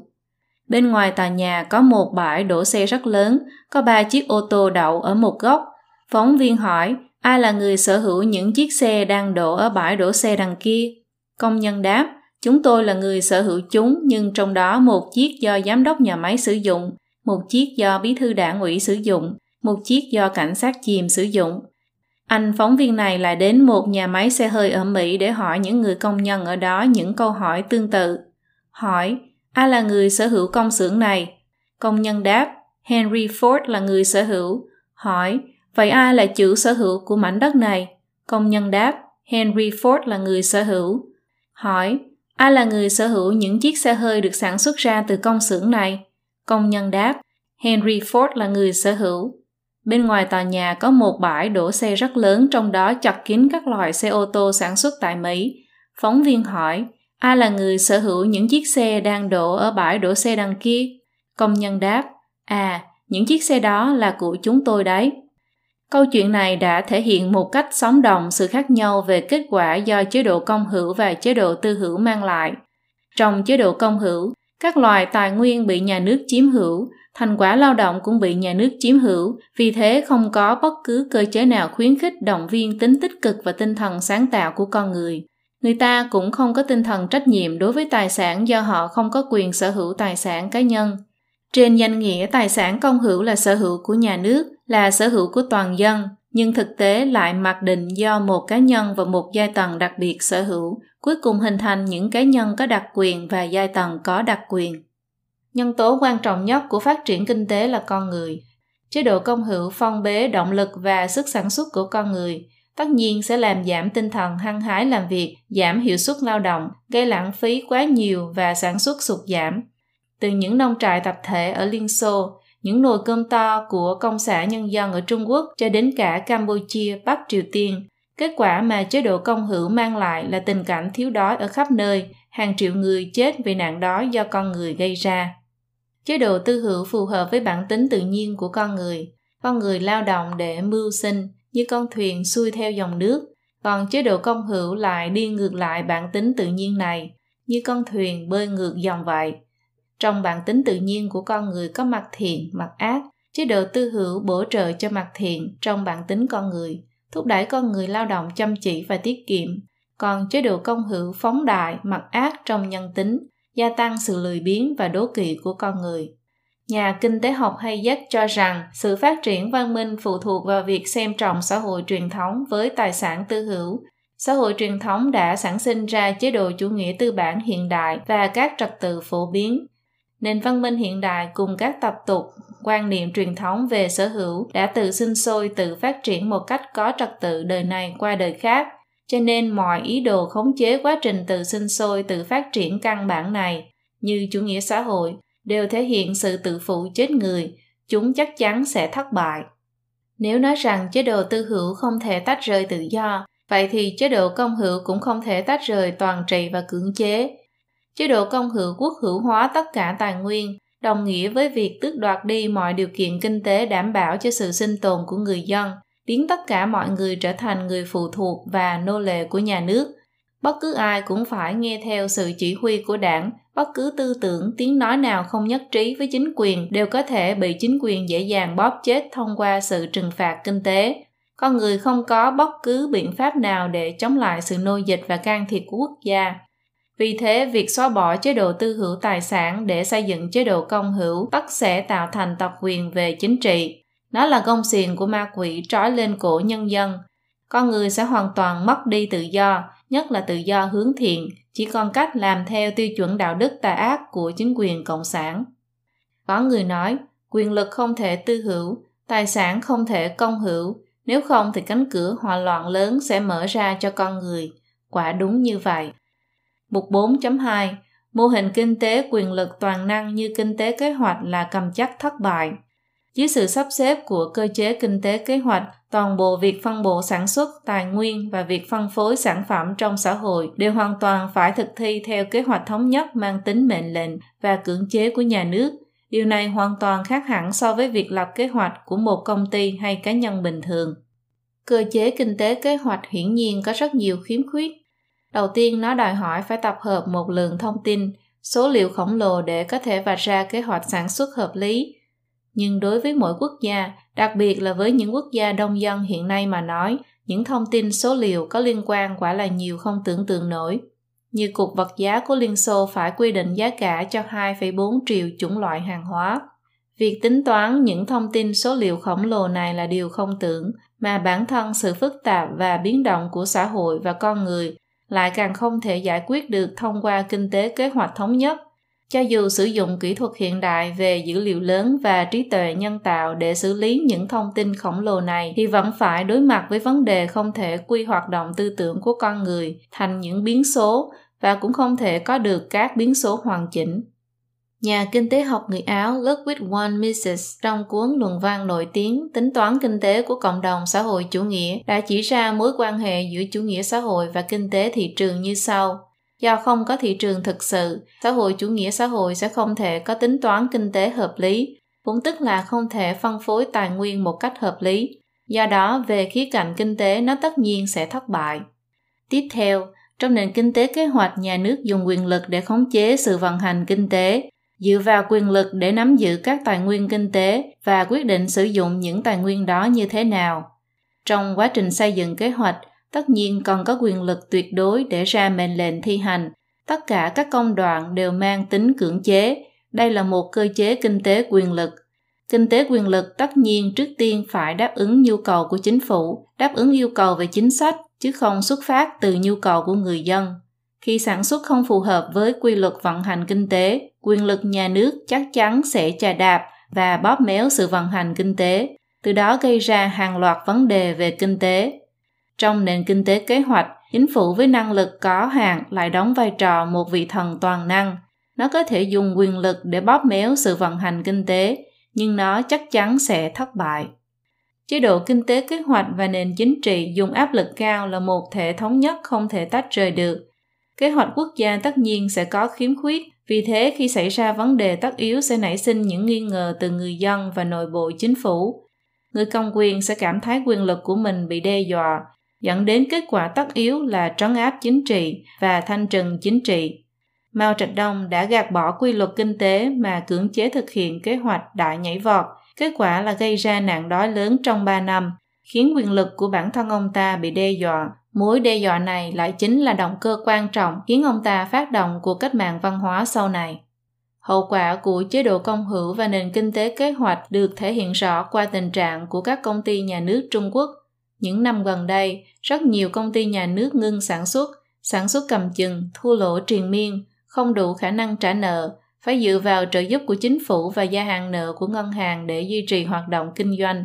[SPEAKER 1] Bên ngoài tòa nhà có một bãi đổ xe rất lớn, có ba chiếc ô tô đậu ở một góc. Phóng viên hỏi, ai là người sở hữu những chiếc xe đang đổ ở bãi đổ xe đằng kia? Công nhân đáp, chúng tôi là người sở hữu chúng nhưng trong đó một chiếc do giám đốc nhà máy sử dụng, một chiếc do bí thư đảng ủy sử dụng, một chiếc do cảnh sát chìm sử dụng. Anh phóng viên này lại đến một nhà máy xe hơi ở Mỹ để hỏi những người công nhân ở đó những câu hỏi tương tự. Hỏi, ai là người sở hữu công xưởng này? Công nhân đáp, Henry Ford là người sở hữu. Hỏi, vậy ai là chủ sở hữu của mảnh đất này? Công nhân đáp, Henry Ford là người sở hữu. Hỏi, ai là người sở hữu những chiếc xe hơi được sản xuất ra từ công xưởng này? Công nhân đáp, Henry Ford là người sở hữu. Bên ngoài tòa nhà có một bãi đổ xe rất lớn trong đó chặt kín các loại xe ô tô sản xuất tại Mỹ. Phóng viên hỏi, ai là người sở hữu những chiếc xe đang đổ ở bãi đổ xe đằng kia? Công nhân đáp, à, những chiếc xe đó là của chúng tôi đấy. Câu chuyện này đã thể hiện một cách sống động sự khác nhau về kết quả do chế độ công hữu và chế độ tư hữu mang lại. Trong chế độ công hữu, các loài tài nguyên bị nhà nước chiếm hữu, thành quả lao động cũng bị nhà nước chiếm hữu, vì thế không có bất cứ cơ chế nào khuyến khích động viên tính tích cực và tinh thần sáng tạo của con người. Người ta cũng không có tinh thần trách nhiệm đối với tài sản do họ không có quyền sở hữu tài sản cá nhân. Trên danh nghĩa tài sản công hữu là sở hữu của nhà nước, là sở hữu của toàn dân, nhưng thực tế lại mặc định do một cá nhân và một giai tầng đặc biệt sở hữu, cuối cùng hình thành những cá nhân có đặc quyền và giai tầng có đặc quyền. Nhân tố quan trọng nhất của phát triển kinh tế là con người. Chế độ công hữu phong bế động lực và sức sản xuất của con người, tất nhiên sẽ làm giảm tinh thần hăng hái làm việc, giảm hiệu suất lao động, gây lãng phí quá nhiều và sản xuất sụt giảm. Từ những nông trại tập thể ở Liên Xô, những nồi cơm to của công xã nhân dân ở Trung Quốc cho đến cả Campuchia, Bắc Triều Tiên, kết quả mà chế độ công hữu mang lại là tình cảnh thiếu đói ở khắp nơi, hàng triệu người chết vì nạn đói do con người gây ra. Chế độ tư hữu phù hợp với bản tính tự nhiên của con người. Con người lao động để mưu sinh, như con thuyền xuôi theo dòng nước, còn chế độ công hữu lại đi ngược lại bản tính tự nhiên này, như con thuyền bơi ngược dòng vậy. Trong bản tính tự nhiên của con người có mặt thiện, mặt ác, chế độ tư hữu bổ trợ cho mặt thiện trong bản tính con người, thúc đẩy con người lao động chăm chỉ và tiết kiệm, còn chế độ công hữu phóng đại, mặt ác trong nhân tính, gia tăng sự lười biếng và đố kỵ của con người. Nhà kinh tế học hay dắt cho rằng sự phát triển văn minh phụ thuộc vào việc xem trọng xã hội truyền thống với tài sản tư hữu. Xã hội truyền thống đã sản sinh ra chế độ chủ nghĩa tư bản hiện đại và các trật tự phổ biến. Nền văn minh hiện đại cùng các tập tục, quan niệm truyền thống về sở hữu đã tự sinh sôi tự phát triển một cách có trật tự đời này qua đời khác. Cho nên mọi ý đồ khống chế quá trình tự sinh sôi tự phát triển căn bản này như chủ nghĩa xã hội đều thể hiện sự tự phụ chết người. Chúng chắc chắn sẽ thất bại. Nếu nói rằng chế độ tư hữu không thể tách rời tự do vậy thì chế độ công hữu cũng không thể tách rời toàn trị và cưỡng chế chế độ công hữu quốc hữu hóa tất cả tài nguyên đồng nghĩa với việc tước đoạt đi mọi điều kiện kinh tế đảm bảo cho sự sinh tồn của người dân biến tất cả mọi người trở thành người phụ thuộc và nô lệ của nhà nước. Bất cứ ai cũng phải nghe theo sự chỉ huy của đảng, bất cứ tư tưởng, tiếng nói nào không nhất trí với chính quyền đều có thể bị chính quyền dễ dàng bóp chết thông qua sự trừng phạt kinh tế. Con người không có bất cứ biện pháp nào để chống lại sự nô dịch và can thiệp của quốc gia. Vì thế, việc xóa bỏ chế độ tư hữu tài sản để xây dựng chế độ công hữu tất sẽ tạo thành tập quyền về chính trị, nó là gông xiềng của ma quỷ trói lên cổ nhân dân. Con người sẽ hoàn toàn mất đi tự do, nhất là tự do hướng thiện, chỉ còn cách làm theo tiêu chuẩn đạo đức tà ác của chính quyền cộng sản. Có người nói, quyền lực không thể tư hữu, tài sản không thể công hữu, nếu không thì cánh cửa hòa loạn lớn sẽ mở ra cho con người. Quả đúng như vậy. Mục 4.2 Mô hình kinh tế quyền lực toàn năng như kinh tế kế hoạch là cầm chắc thất bại. Dưới sự sắp xếp của cơ chế kinh tế kế hoạch, toàn bộ việc phân bổ sản xuất, tài nguyên và việc phân phối sản phẩm trong xã hội đều hoàn toàn phải thực thi theo kế hoạch thống nhất mang tính mệnh lệnh và cưỡng chế của nhà nước. Điều này hoàn toàn khác hẳn so với việc lập kế hoạch của một công ty hay cá nhân bình thường. Cơ chế kinh tế kế hoạch hiển nhiên có rất nhiều khiếm khuyết. Đầu tiên nó đòi hỏi phải tập hợp một lượng thông tin, số liệu khổng lồ để có thể vạch ra kế hoạch sản xuất hợp lý. Nhưng đối với mỗi quốc gia, đặc biệt là với những quốc gia đông dân hiện nay mà nói, những thông tin số liệu có liên quan quả là nhiều không tưởng tượng nổi. Như cục vật giá của Liên Xô phải quy định giá cả cho 2,4 triệu chủng loại hàng hóa. Việc tính toán những thông tin số liệu khổng lồ này là điều không tưởng, mà bản thân sự phức tạp và biến động của xã hội và con người lại càng không thể giải quyết được thông qua kinh tế kế hoạch thống nhất. Cho dù sử dụng kỹ thuật hiện đại về dữ liệu lớn và trí tuệ nhân tạo để xử lý những thông tin khổng lồ này, thì vẫn phải đối mặt với vấn đề không thể quy hoạt động tư tưởng của con người thành những biến số và cũng không thể có được các biến số hoàn chỉnh. Nhà kinh tế học người Áo Ludwig von Mises trong cuốn luận văn nổi tiếng Tính toán kinh tế của cộng đồng xã hội chủ nghĩa đã chỉ ra mối quan hệ giữa chủ nghĩa xã hội và kinh tế thị trường như sau. Do không có thị trường thực sự, xã hội chủ nghĩa xã hội sẽ không thể có tính toán kinh tế hợp lý, cũng tức là không thể phân phối tài nguyên một cách hợp lý. Do đó, về khía cạnh kinh tế nó tất nhiên sẽ thất bại. Tiếp theo, trong nền kinh tế kế hoạch nhà nước dùng quyền lực để khống chế sự vận hành kinh tế, dựa vào quyền lực để nắm giữ các tài nguyên kinh tế và quyết định sử dụng những tài nguyên đó như thế nào. Trong quá trình xây dựng kế hoạch, tất nhiên còn có quyền lực tuyệt đối để ra mệnh lệnh thi hành. Tất cả các công đoạn đều mang tính cưỡng chế. Đây là một cơ chế kinh tế quyền lực. Kinh tế quyền lực tất nhiên trước tiên phải đáp ứng nhu cầu của chính phủ, đáp ứng yêu cầu về chính sách, chứ không xuất phát từ nhu cầu của người dân. Khi sản xuất không phù hợp với quy luật vận hành kinh tế, quyền lực nhà nước chắc chắn sẽ trà đạp và bóp méo sự vận hành kinh tế, từ đó gây ra hàng loạt vấn đề về kinh tế. Trong nền kinh tế kế hoạch, chính phủ với năng lực có hạn lại đóng vai trò một vị thần toàn năng. Nó có thể dùng quyền lực để bóp méo sự vận hành kinh tế, nhưng nó chắc chắn sẽ thất bại. Chế độ kinh tế kế hoạch và nền chính trị dùng áp lực cao là một thể thống nhất không thể tách rời được. Kế hoạch quốc gia tất nhiên sẽ có khiếm khuyết, vì thế khi xảy ra vấn đề tất yếu sẽ nảy sinh những nghi ngờ từ người dân và nội bộ chính phủ. Người công quyền sẽ cảm thấy quyền lực của mình bị đe dọa, dẫn đến kết quả tất yếu là trấn áp chính trị và thanh trừng chính trị. Mao Trạch Đông đã gạt bỏ quy luật kinh tế mà cưỡng chế thực hiện kế hoạch đại nhảy vọt, kết quả là gây ra nạn đói lớn trong 3 năm, khiến quyền lực của bản thân ông ta bị đe dọa. Mối đe dọa này lại chính là động cơ quan trọng khiến ông ta phát động cuộc cách mạng văn hóa sau này. Hậu quả của chế độ công hữu và nền kinh tế kế hoạch được thể hiện rõ qua tình trạng của các công ty nhà nước Trung Quốc những năm gần đây, rất nhiều công ty nhà nước ngưng sản xuất, sản xuất cầm chừng, thua lỗ triền miên, không đủ khả năng trả nợ, phải dựa vào trợ giúp của chính phủ và gia hạn nợ của ngân hàng để duy trì hoạt động kinh doanh.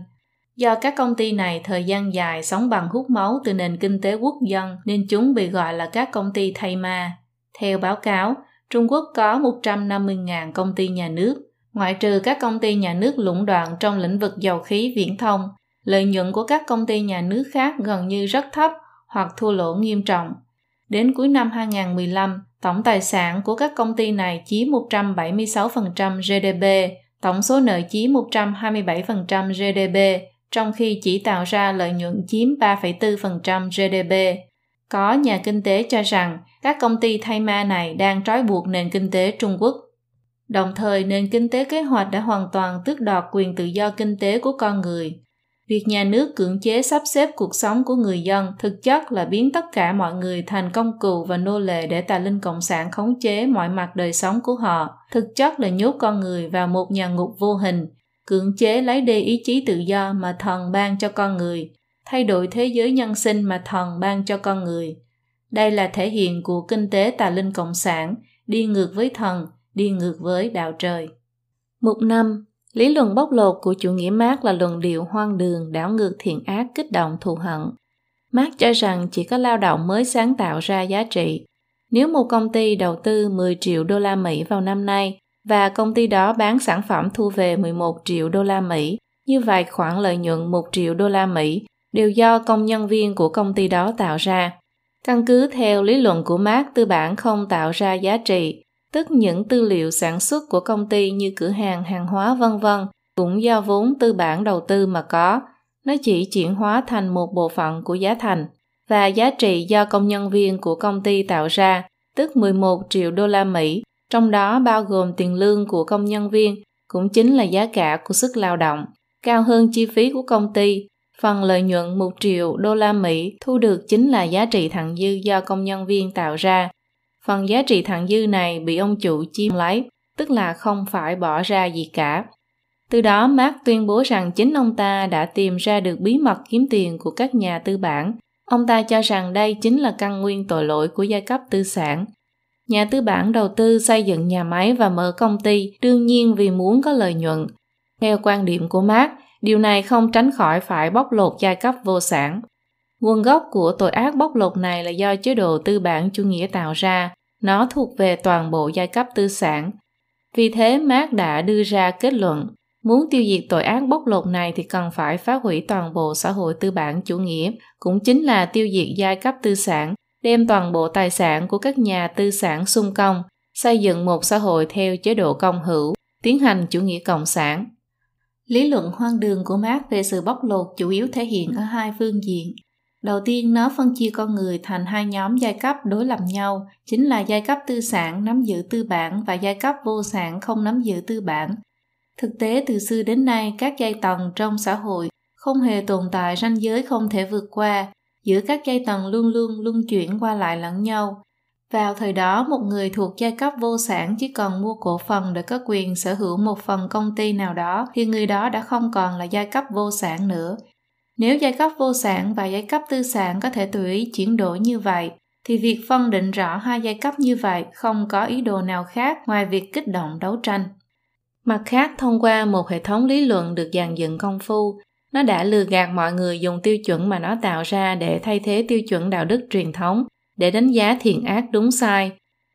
[SPEAKER 1] Do các công ty này thời gian dài sống bằng hút máu từ nền kinh tế quốc dân nên chúng bị gọi là các công ty thay ma. Theo báo cáo, Trung Quốc có 150.000 công ty nhà nước, ngoại trừ các công ty nhà nước lũng đoạn trong lĩnh vực dầu khí viễn thông lợi nhuận của các công ty nhà nước khác gần như rất thấp hoặc thua lỗ nghiêm trọng. Đến cuối năm 2015, tổng tài sản của các công ty này chiếm 176% GDP, tổng số nợ chiếm 127% GDP, trong khi chỉ tạo ra lợi nhuận chiếm 3,4% GDP. Có nhà kinh tế cho rằng các công ty thay ma này đang trói buộc nền kinh tế Trung Quốc. Đồng thời, nền kinh tế kế hoạch đã hoàn toàn tước đoạt quyền tự do kinh tế của con người. Việc nhà nước cưỡng chế sắp xếp cuộc sống của người dân thực chất là biến tất cả mọi người thành công cụ và nô lệ để tà linh cộng sản khống chế mọi mặt đời sống của họ, thực chất là nhốt con người vào một nhà ngục vô hình, cưỡng chế lấy đi ý chí tự do mà thần ban cho con người, thay đổi thế giới nhân sinh mà thần ban cho con người. Đây là thể hiện của kinh tế tà linh cộng sản, đi ngược với thần, đi ngược với đạo trời. Mục 5 Lý luận bóc lột của chủ nghĩa mác là luận điệu hoang đường, đảo ngược thiện ác, kích động thù hận. Marx cho rằng chỉ có lao động mới sáng tạo ra giá trị. Nếu một công ty đầu tư 10 triệu đô la Mỹ vào năm nay và công ty đó bán sản phẩm thu về 11 triệu đô la Mỹ, như vậy khoản lợi nhuận 1 triệu đô la Mỹ đều do công nhân viên của công ty đó tạo ra. Căn cứ theo lý luận của Marx, tư bản không tạo ra giá trị, tức những tư liệu sản xuất của công ty như cửa hàng, hàng hóa vân vân cũng do vốn tư bản đầu tư mà có. nó chỉ chuyển hóa thành một bộ phận của giá thành và giá trị do công nhân viên của công ty tạo ra, tức 11 triệu đô la Mỹ, trong đó bao gồm tiền lương của công nhân viên, cũng chính là giá cả của sức lao động, cao hơn chi phí của công ty. Phần lợi nhuận 1 triệu đô la Mỹ thu được chính là giá trị thặng dư do công nhân viên tạo ra. Phần giá trị thặng dư này bị ông chủ chiếm lấy, tức là không phải bỏ ra gì cả. Từ đó Mark tuyên bố rằng chính ông ta đã tìm ra được bí mật kiếm tiền của các nhà tư bản. Ông ta cho rằng đây chính là căn nguyên tội lỗi của giai cấp tư sản. Nhà tư bản đầu tư xây dựng nhà máy và mở công ty đương nhiên vì muốn có lợi nhuận. Theo quan điểm của Mark, điều này không tránh khỏi phải bóc lột giai cấp vô sản. Nguồn gốc của tội ác bóc lột này là do chế độ tư bản chủ nghĩa tạo ra, nó thuộc về toàn bộ giai cấp tư sản. Vì thế Mark đã đưa ra kết luận Muốn tiêu diệt tội ác bóc lột này thì cần phải phá hủy toàn bộ xã hội tư bản chủ nghĩa, cũng chính là tiêu diệt giai cấp tư sản, đem toàn bộ tài sản của các nhà tư sản xung công, xây dựng một xã hội theo chế độ công hữu, tiến hành chủ nghĩa cộng sản. Lý luận hoang đường của Marx về sự bóc lột chủ yếu thể hiện ở hai phương diện. Đầu tiên, nó phân chia con người thành hai nhóm giai cấp đối lập nhau, chính là giai cấp tư sản nắm giữ tư bản và giai cấp vô sản không nắm giữ tư bản, Thực tế từ xưa đến nay các giai tầng trong xã hội không hề tồn tại ranh giới không thể vượt qua, giữa các giai tầng luôn luôn luân chuyển qua lại lẫn nhau. Vào thời đó, một người thuộc giai cấp vô sản chỉ cần mua cổ phần để có quyền sở hữu một phần công ty nào đó thì người đó đã không còn là giai cấp vô sản nữa. Nếu giai cấp vô sản và giai cấp tư sản có thể tùy ý chuyển đổi như vậy, thì việc phân định rõ hai giai cấp như vậy không có ý đồ nào khác ngoài việc kích động đấu tranh. Mặt khác, thông qua một hệ thống lý luận được dàn dựng công phu, nó đã lừa gạt mọi người dùng tiêu chuẩn mà nó tạo ra để thay thế tiêu chuẩn đạo đức truyền thống, để đánh giá thiện ác đúng sai.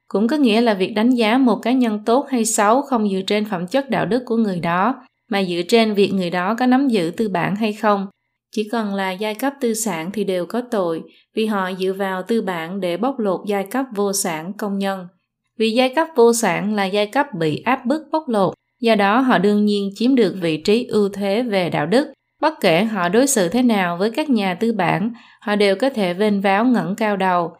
[SPEAKER 1] Cũng có nghĩa là việc đánh giá một cá nhân tốt hay xấu không dựa trên phẩm chất đạo đức của người đó, mà dựa trên việc người đó có nắm giữ tư bản hay không. Chỉ cần là giai cấp tư sản thì đều có tội, vì họ dựa vào tư bản để bóc lột giai cấp vô sản công nhân. Vì giai cấp vô sản là giai cấp bị áp bức bóc lột, do đó họ đương nhiên chiếm được vị trí ưu thế về đạo đức bất kể họ đối xử thế nào với các nhà tư bản họ đều có thể vênh váo ngẩng cao đầu.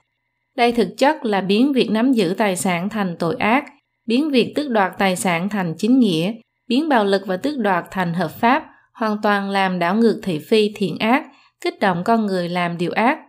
[SPEAKER 1] Đây thực chất là biến việc nắm giữ tài sản thành tội ác biến việc tước đoạt tài sản thành chính nghĩa biến bạo lực và tước đoạt thành hợp pháp hoàn toàn làm đảo ngược thị phi thiện ác kích động con người làm điều ác.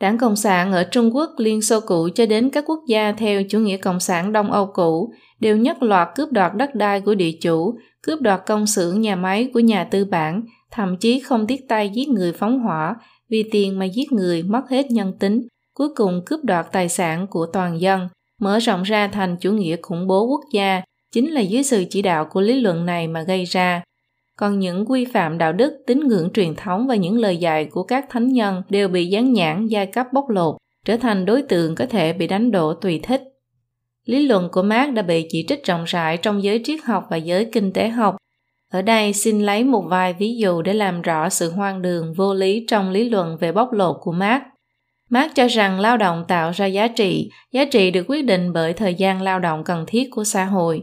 [SPEAKER 1] Đảng Cộng sản ở Trung Quốc, Liên Xô cũ cho đến các quốc gia theo chủ nghĩa Cộng sản Đông Âu cũ đều nhất loạt cướp đoạt đất đai của địa chủ, cướp đoạt công xưởng nhà máy của nhà tư bản, thậm chí không tiếc tay giết người phóng hỏa, vì tiền mà giết người mất hết nhân tính, cuối cùng cướp đoạt tài sản của toàn dân, mở rộng ra thành chủ nghĩa khủng bố quốc gia, chính là dưới sự chỉ đạo của lý luận này mà gây ra. Còn những quy phạm đạo đức, tín ngưỡng truyền thống và những lời dạy của các thánh nhân đều bị dán nhãn giai cấp bóc lột, trở thành đối tượng có thể bị đánh đổ tùy thích. Lý luận của Marx đã bị chỉ trích rộng rãi trong giới triết học và giới kinh tế học. Ở đây xin lấy một vài ví dụ để làm rõ sự hoang đường vô lý trong lý luận về bóc lột của Marx. Marx cho rằng lao động tạo ra giá trị, giá trị được quyết định bởi thời gian lao động cần thiết của xã hội.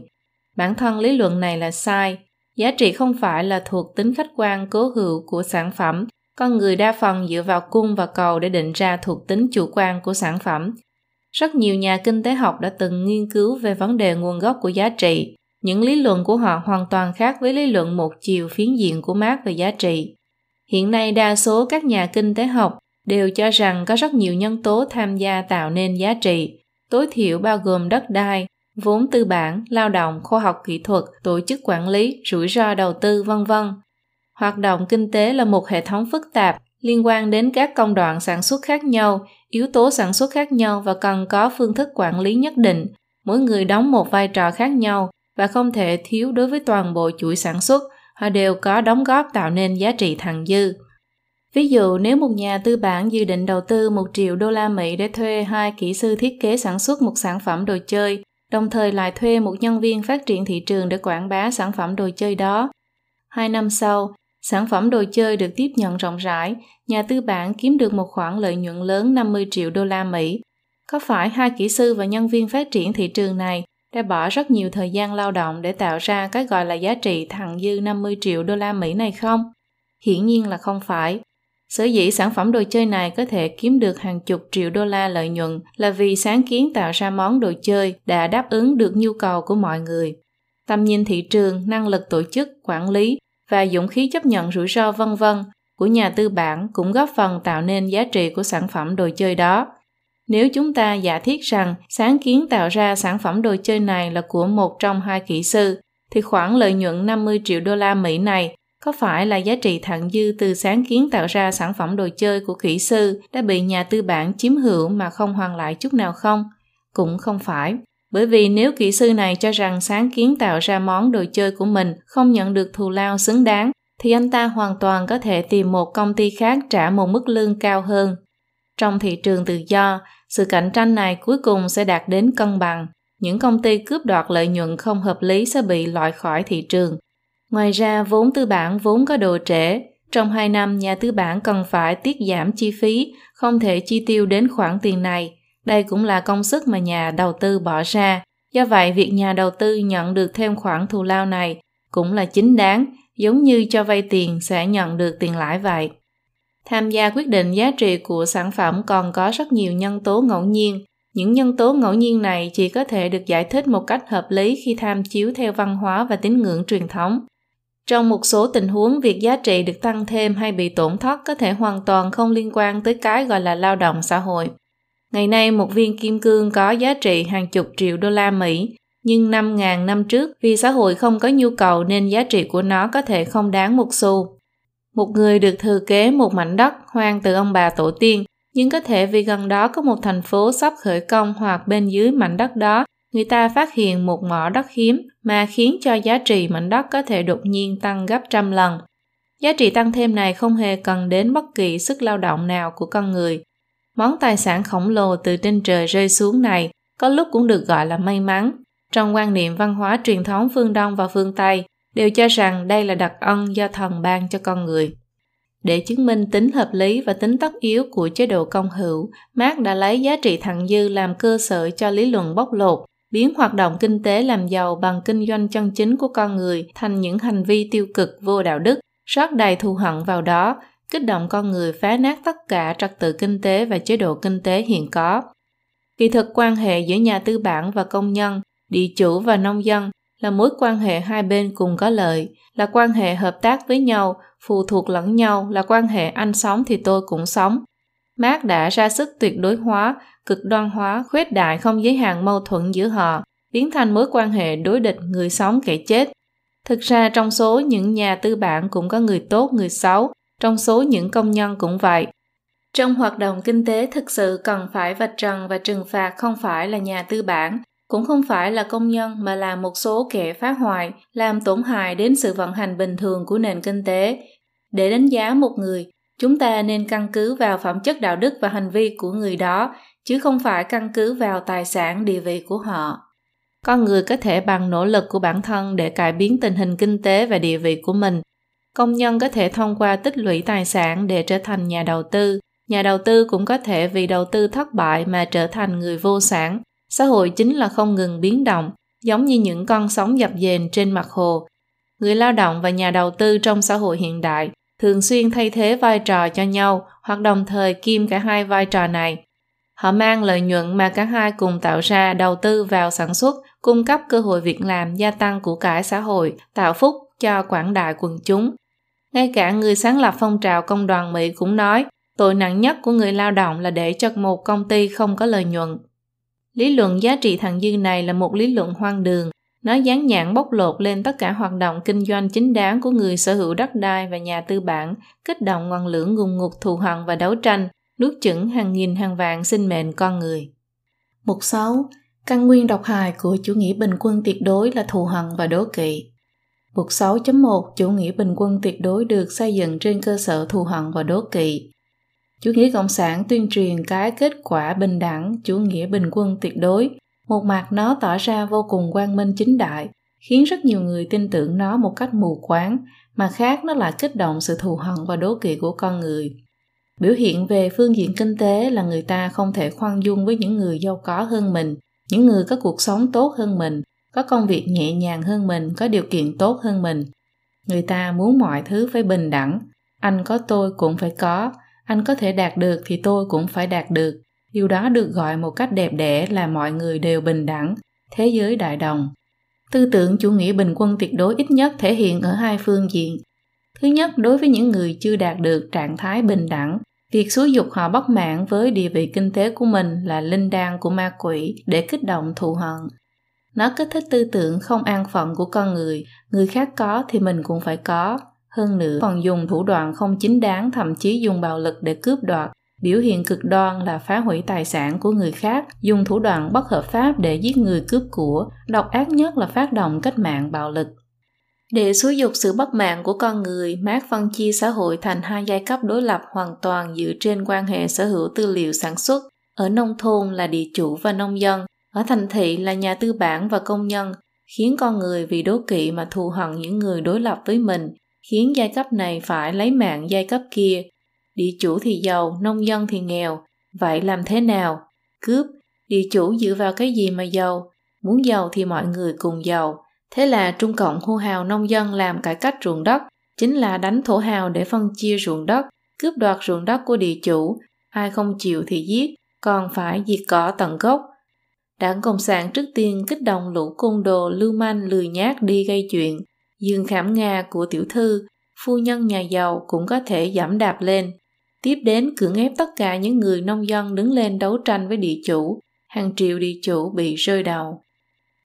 [SPEAKER 1] Bản thân lý luận này là sai. Giá trị không phải là thuộc tính khách quan cố hữu của sản phẩm, con người đa phần dựa vào cung và cầu để định ra thuộc tính chủ quan của sản phẩm, rất nhiều nhà kinh tế học đã từng nghiên cứu về vấn đề nguồn gốc của giá trị. Những lý luận của họ hoàn toàn khác với lý luận một chiều phiến diện của Marx về giá trị. Hiện nay đa số các nhà kinh tế học đều cho rằng có rất nhiều nhân tố tham gia tạo nên giá trị, tối thiểu bao gồm đất đai, vốn tư bản, lao động, khoa học kỹ thuật, tổ chức quản lý, rủi ro đầu tư, vân vân. Hoạt động kinh tế là một hệ thống phức tạp liên quan đến các công đoạn sản xuất khác nhau, yếu tố sản xuất khác nhau và cần có phương thức quản lý nhất định. Mỗi người đóng một vai trò khác nhau và không thể thiếu đối với toàn bộ chuỗi sản xuất, họ đều có đóng góp tạo nên giá trị thặng dư. Ví dụ nếu một nhà tư bản dự định đầu tư 1 triệu đô la Mỹ để thuê hai kỹ sư thiết kế sản xuất một sản phẩm đồ chơi, đồng thời lại thuê một nhân viên phát triển thị trường để quảng bá sản phẩm đồ chơi đó. Hai năm sau, Sản phẩm đồ chơi được tiếp nhận rộng rãi, nhà tư bản kiếm được một khoản lợi nhuận lớn 50 triệu đô la Mỹ. Có phải hai kỹ sư và nhân viên phát triển thị trường này đã bỏ rất nhiều thời gian lao động để tạo ra cái gọi là giá trị thặng dư 50 triệu đô la Mỹ này không? Hiển nhiên là không phải. Sở dĩ sản phẩm đồ chơi này có thể kiếm được hàng chục triệu đô la lợi nhuận là vì sáng kiến tạo ra món đồ chơi đã đáp ứng được nhu cầu của mọi người. Tầm nhìn thị trường, năng lực tổ chức, quản lý và dũng khí chấp nhận rủi ro vân vân của nhà tư bản cũng góp phần tạo nên giá trị của sản phẩm đồ chơi đó. Nếu chúng ta giả thiết rằng sáng kiến tạo ra sản phẩm đồ chơi này là của một trong hai kỹ sư, thì khoản lợi nhuận 50 triệu đô la Mỹ này có phải là giá trị thặng dư từ sáng kiến tạo ra sản phẩm đồ chơi của kỹ sư đã bị nhà tư bản chiếm hữu mà không hoàn lại chút nào không? Cũng không phải. Bởi vì nếu kỹ sư này cho rằng sáng kiến tạo ra món đồ chơi của mình không nhận được thù lao xứng đáng, thì anh ta hoàn toàn có thể tìm một công ty khác trả một mức lương cao hơn. Trong thị trường tự do, sự cạnh tranh này cuối cùng sẽ đạt đến cân bằng. Những công ty cướp đoạt lợi nhuận không hợp lý sẽ bị loại khỏi thị trường. Ngoài ra, vốn tư bản vốn có độ trễ. Trong 2 năm, nhà tư bản cần phải tiết giảm chi phí, không thể chi tiêu đến khoản tiền này. Đây cũng là công sức mà nhà đầu tư bỏ ra. Do vậy, việc nhà đầu tư nhận được thêm khoản thù lao này cũng là chính đáng, giống như cho vay tiền sẽ nhận được tiền lãi vậy. Tham gia quyết định giá trị của sản phẩm còn có rất nhiều nhân tố ngẫu nhiên. Những nhân tố ngẫu nhiên này chỉ có thể được giải thích một cách hợp lý khi tham chiếu theo văn hóa và tín ngưỡng truyền thống. Trong một số tình huống, việc giá trị được tăng thêm hay bị tổn thất có thể hoàn toàn không liên quan tới cái gọi là lao động xã hội. Ngày nay, một viên kim cương có giá trị hàng chục triệu đô la Mỹ, nhưng 5.000 năm trước, vì xã hội không có nhu cầu nên giá trị của nó có thể không đáng một xu. Một người được thừa kế một mảnh đất hoang từ ông bà tổ tiên, nhưng có thể vì gần đó có một thành phố sắp khởi công hoặc bên dưới mảnh đất đó, người ta phát hiện một mỏ đất hiếm mà khiến cho giá trị mảnh đất có thể đột nhiên tăng gấp trăm lần. Giá trị tăng thêm này không hề cần đến bất kỳ sức lao động nào của con người. Món tài sản khổng lồ từ trên trời rơi xuống này có lúc cũng được gọi là may mắn. Trong quan niệm văn hóa truyền thống phương Đông và phương Tây, đều cho rằng đây là đặc ân do thần ban cho con người. Để chứng minh tính hợp lý và tính tất yếu của chế độ công hữu, Marx đã lấy giá trị thặng dư làm cơ sở cho lý luận bóc lột, biến hoạt động kinh tế làm giàu bằng kinh doanh chân chính của con người thành những hành vi tiêu cực vô đạo đức, rót đầy thù hận vào đó, kích động con người phá nát tất cả trật tự kinh tế và chế độ kinh tế hiện có. Kỳ thực quan hệ giữa nhà tư bản và công nhân, địa chủ và nông dân là mối quan hệ hai bên cùng có lợi, là quan hệ hợp tác với nhau, phụ thuộc lẫn nhau, là quan hệ anh sống thì tôi cũng sống. Marx đã ra sức tuyệt đối hóa, cực đoan hóa, khuếch đại không giới hạn mâu thuẫn giữa họ, biến thành mối quan hệ đối địch người sống kẻ chết. Thực ra trong số những nhà tư bản cũng có người tốt, người xấu, trong số những công nhân cũng vậy. Trong hoạt động kinh tế thực sự cần phải vạch trần và trừng phạt không phải là nhà tư bản, cũng không phải là công nhân mà là một số kẻ phá hoại, làm tổn hại đến sự vận hành bình thường của nền kinh tế. Để đánh giá một người, chúng ta nên căn cứ vào phẩm chất đạo đức và hành vi của người đó, chứ không phải căn cứ vào tài sản địa vị của họ. Con người có thể bằng nỗ lực của bản thân để cải biến tình hình kinh tế và địa vị của mình. Công nhân có thể thông qua tích lũy tài sản để trở thành nhà đầu tư. Nhà đầu tư cũng có thể vì đầu tư thất bại mà trở thành người vô sản, Xã hội chính là không ngừng biến động, giống như những con sóng dập dềnh trên mặt hồ. Người lao động và nhà đầu tư trong xã hội hiện đại thường xuyên thay thế vai trò cho nhau hoặc đồng thời kiêm cả hai vai trò này. Họ mang lợi nhuận mà cả hai cùng tạo ra đầu tư vào sản xuất, cung cấp cơ hội việc làm gia tăng của cải xã hội, tạo phúc cho quảng đại quần chúng. Ngay cả người sáng lập phong trào công đoàn Mỹ cũng nói, tội nặng nhất của người lao động là để cho một công ty không có lợi nhuận. Lý luận giá trị thặng dư này là một lý luận hoang đường. Nó dán nhãn bóc lột lên tất cả hoạt động kinh doanh chính đáng của người sở hữu đất đai và nhà tư bản, kích động ngọn lửa ngùng ngục thù hận và đấu tranh, nuốt chửng hàng nghìn hàng vạn sinh mệnh con người. Mục 6. Căn nguyên độc hại của chủ nghĩa bình quân tuyệt đối là thù hận và đố kỵ. Mục 6.1 Chủ nghĩa bình quân tuyệt đối được xây dựng trên cơ sở thù hận và đố kỵ. Chủ nghĩa cộng sản tuyên truyền cái kết quả bình đẳng, chủ nghĩa bình quân tuyệt đối. Một mặt nó tỏ ra vô cùng quang minh chính đại, khiến rất nhiều người tin tưởng nó một cách mù quáng, mà khác nó lại kích động sự thù hận và đố kỵ của con người. Biểu hiện về phương diện kinh tế là người ta không thể khoan dung với những người giàu có hơn mình, những người có cuộc sống tốt hơn mình, có công việc nhẹ nhàng hơn mình, có điều kiện tốt hơn mình. Người ta muốn mọi thứ phải bình đẳng, anh có tôi cũng phải có anh có thể đạt được thì tôi cũng phải đạt được. Điều đó được gọi một cách đẹp đẽ là mọi người đều bình đẳng, thế giới đại đồng. Tư tưởng chủ nghĩa bình quân tuyệt đối ít nhất thể hiện ở hai phương diện. Thứ nhất, đối với những người chưa đạt được trạng thái bình đẳng, việc xúi dục họ bất mãn với địa vị kinh tế của mình là linh đan của ma quỷ để kích động thù hận. Nó kích thích tư tưởng không an phận của con người người khác có thì mình cũng phải có hơn nữa còn dùng thủ đoạn không chính đáng thậm chí dùng bạo lực để cướp đoạt. Biểu hiện cực đoan là phá hủy tài sản của người khác dùng thủ đoạn bất hợp pháp để giết người cướp của độc ác nhất là phát động cách mạng bạo lực. Để xúi dục sự bất mạng của con người, Marx phân chia xã hội thành hai giai cấp đối lập hoàn toàn dựa trên quan hệ sở hữu tư liệu sản xuất. Ở nông thôn là địa chủ và nông dân, ở thành thị là nhà tư bản và công nhân, khiến con người vì đố kỵ mà thù hận những người đối lập với mình, khiến giai cấp này phải lấy mạng giai cấp kia. Địa chủ thì giàu, nông dân thì nghèo. Vậy làm thế nào? Cướp. Địa chủ dựa vào cái gì mà giàu? Muốn giàu thì mọi người cùng giàu. Thế là Trung Cộng hô hào nông dân làm cải cách ruộng đất, chính là đánh thổ hào để phân chia ruộng đất, cướp đoạt ruộng đất của địa chủ, ai không chịu thì giết, còn phải diệt cỏ tận gốc. Đảng Cộng sản trước tiên kích động lũ côn đồ lưu manh lười nhát đi gây chuyện, dương khảm Nga của tiểu thư, phu nhân nhà giàu cũng có thể giảm đạp lên. Tiếp đến cưỡng ép tất cả những người nông dân đứng lên đấu tranh với địa chủ, hàng triệu địa chủ bị rơi đầu.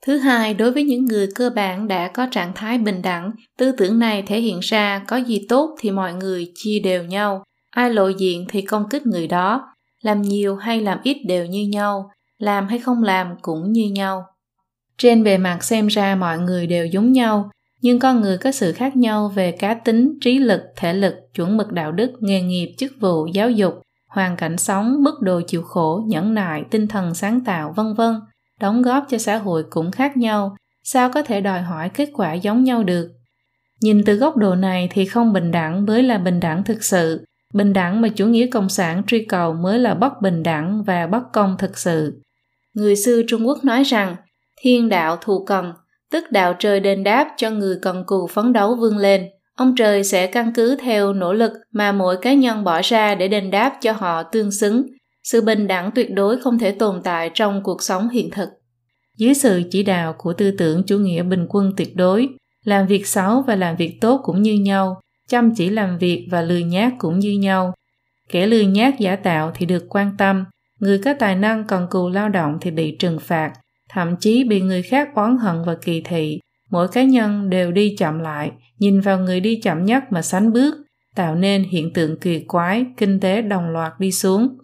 [SPEAKER 1] Thứ hai, đối với những người cơ bản đã có trạng thái bình đẳng, tư tưởng này thể hiện ra có gì tốt thì mọi người chia đều nhau, ai lộ diện thì công kích người đó, làm nhiều hay làm ít đều như nhau, làm hay không làm cũng như nhau. Trên bề mặt xem ra mọi người đều giống nhau, nhưng con người có sự khác nhau về cá tính, trí lực, thể lực, chuẩn mực đạo đức, nghề nghiệp, chức vụ, giáo dục, hoàn cảnh sống, mức độ chịu khổ, nhẫn nại, tinh thần sáng tạo, vân vân. Đóng góp cho xã hội cũng khác nhau. Sao có thể đòi hỏi kết quả giống nhau được? Nhìn từ góc độ này thì không bình đẳng mới là bình đẳng thực sự. Bình đẳng mà chủ nghĩa cộng sản truy cầu mới là bất bình đẳng và bất công thực sự. Người xưa trung quốc nói rằng thiên đạo thù cần tức đạo trời đền đáp cho người cần cù phấn đấu vươn lên. Ông trời sẽ căn cứ theo nỗ lực mà mỗi cá nhân bỏ ra để đền đáp cho họ tương xứng. Sự bình đẳng tuyệt đối không thể tồn tại trong cuộc sống hiện thực. Dưới sự chỉ đạo của tư tưởng chủ nghĩa bình quân tuyệt đối, làm việc xấu và làm việc tốt cũng như nhau, chăm chỉ làm việc và lười nhác cũng như nhau. Kẻ lười nhác giả tạo thì được quan tâm, người có tài năng cần cù lao động thì bị trừng phạt thậm chí bị người khác oán hận và kỳ thị. Mỗi cá nhân đều đi chậm lại, nhìn vào người đi chậm nhất mà sánh bước, tạo nên hiện tượng kỳ quái, kinh tế đồng loạt đi xuống.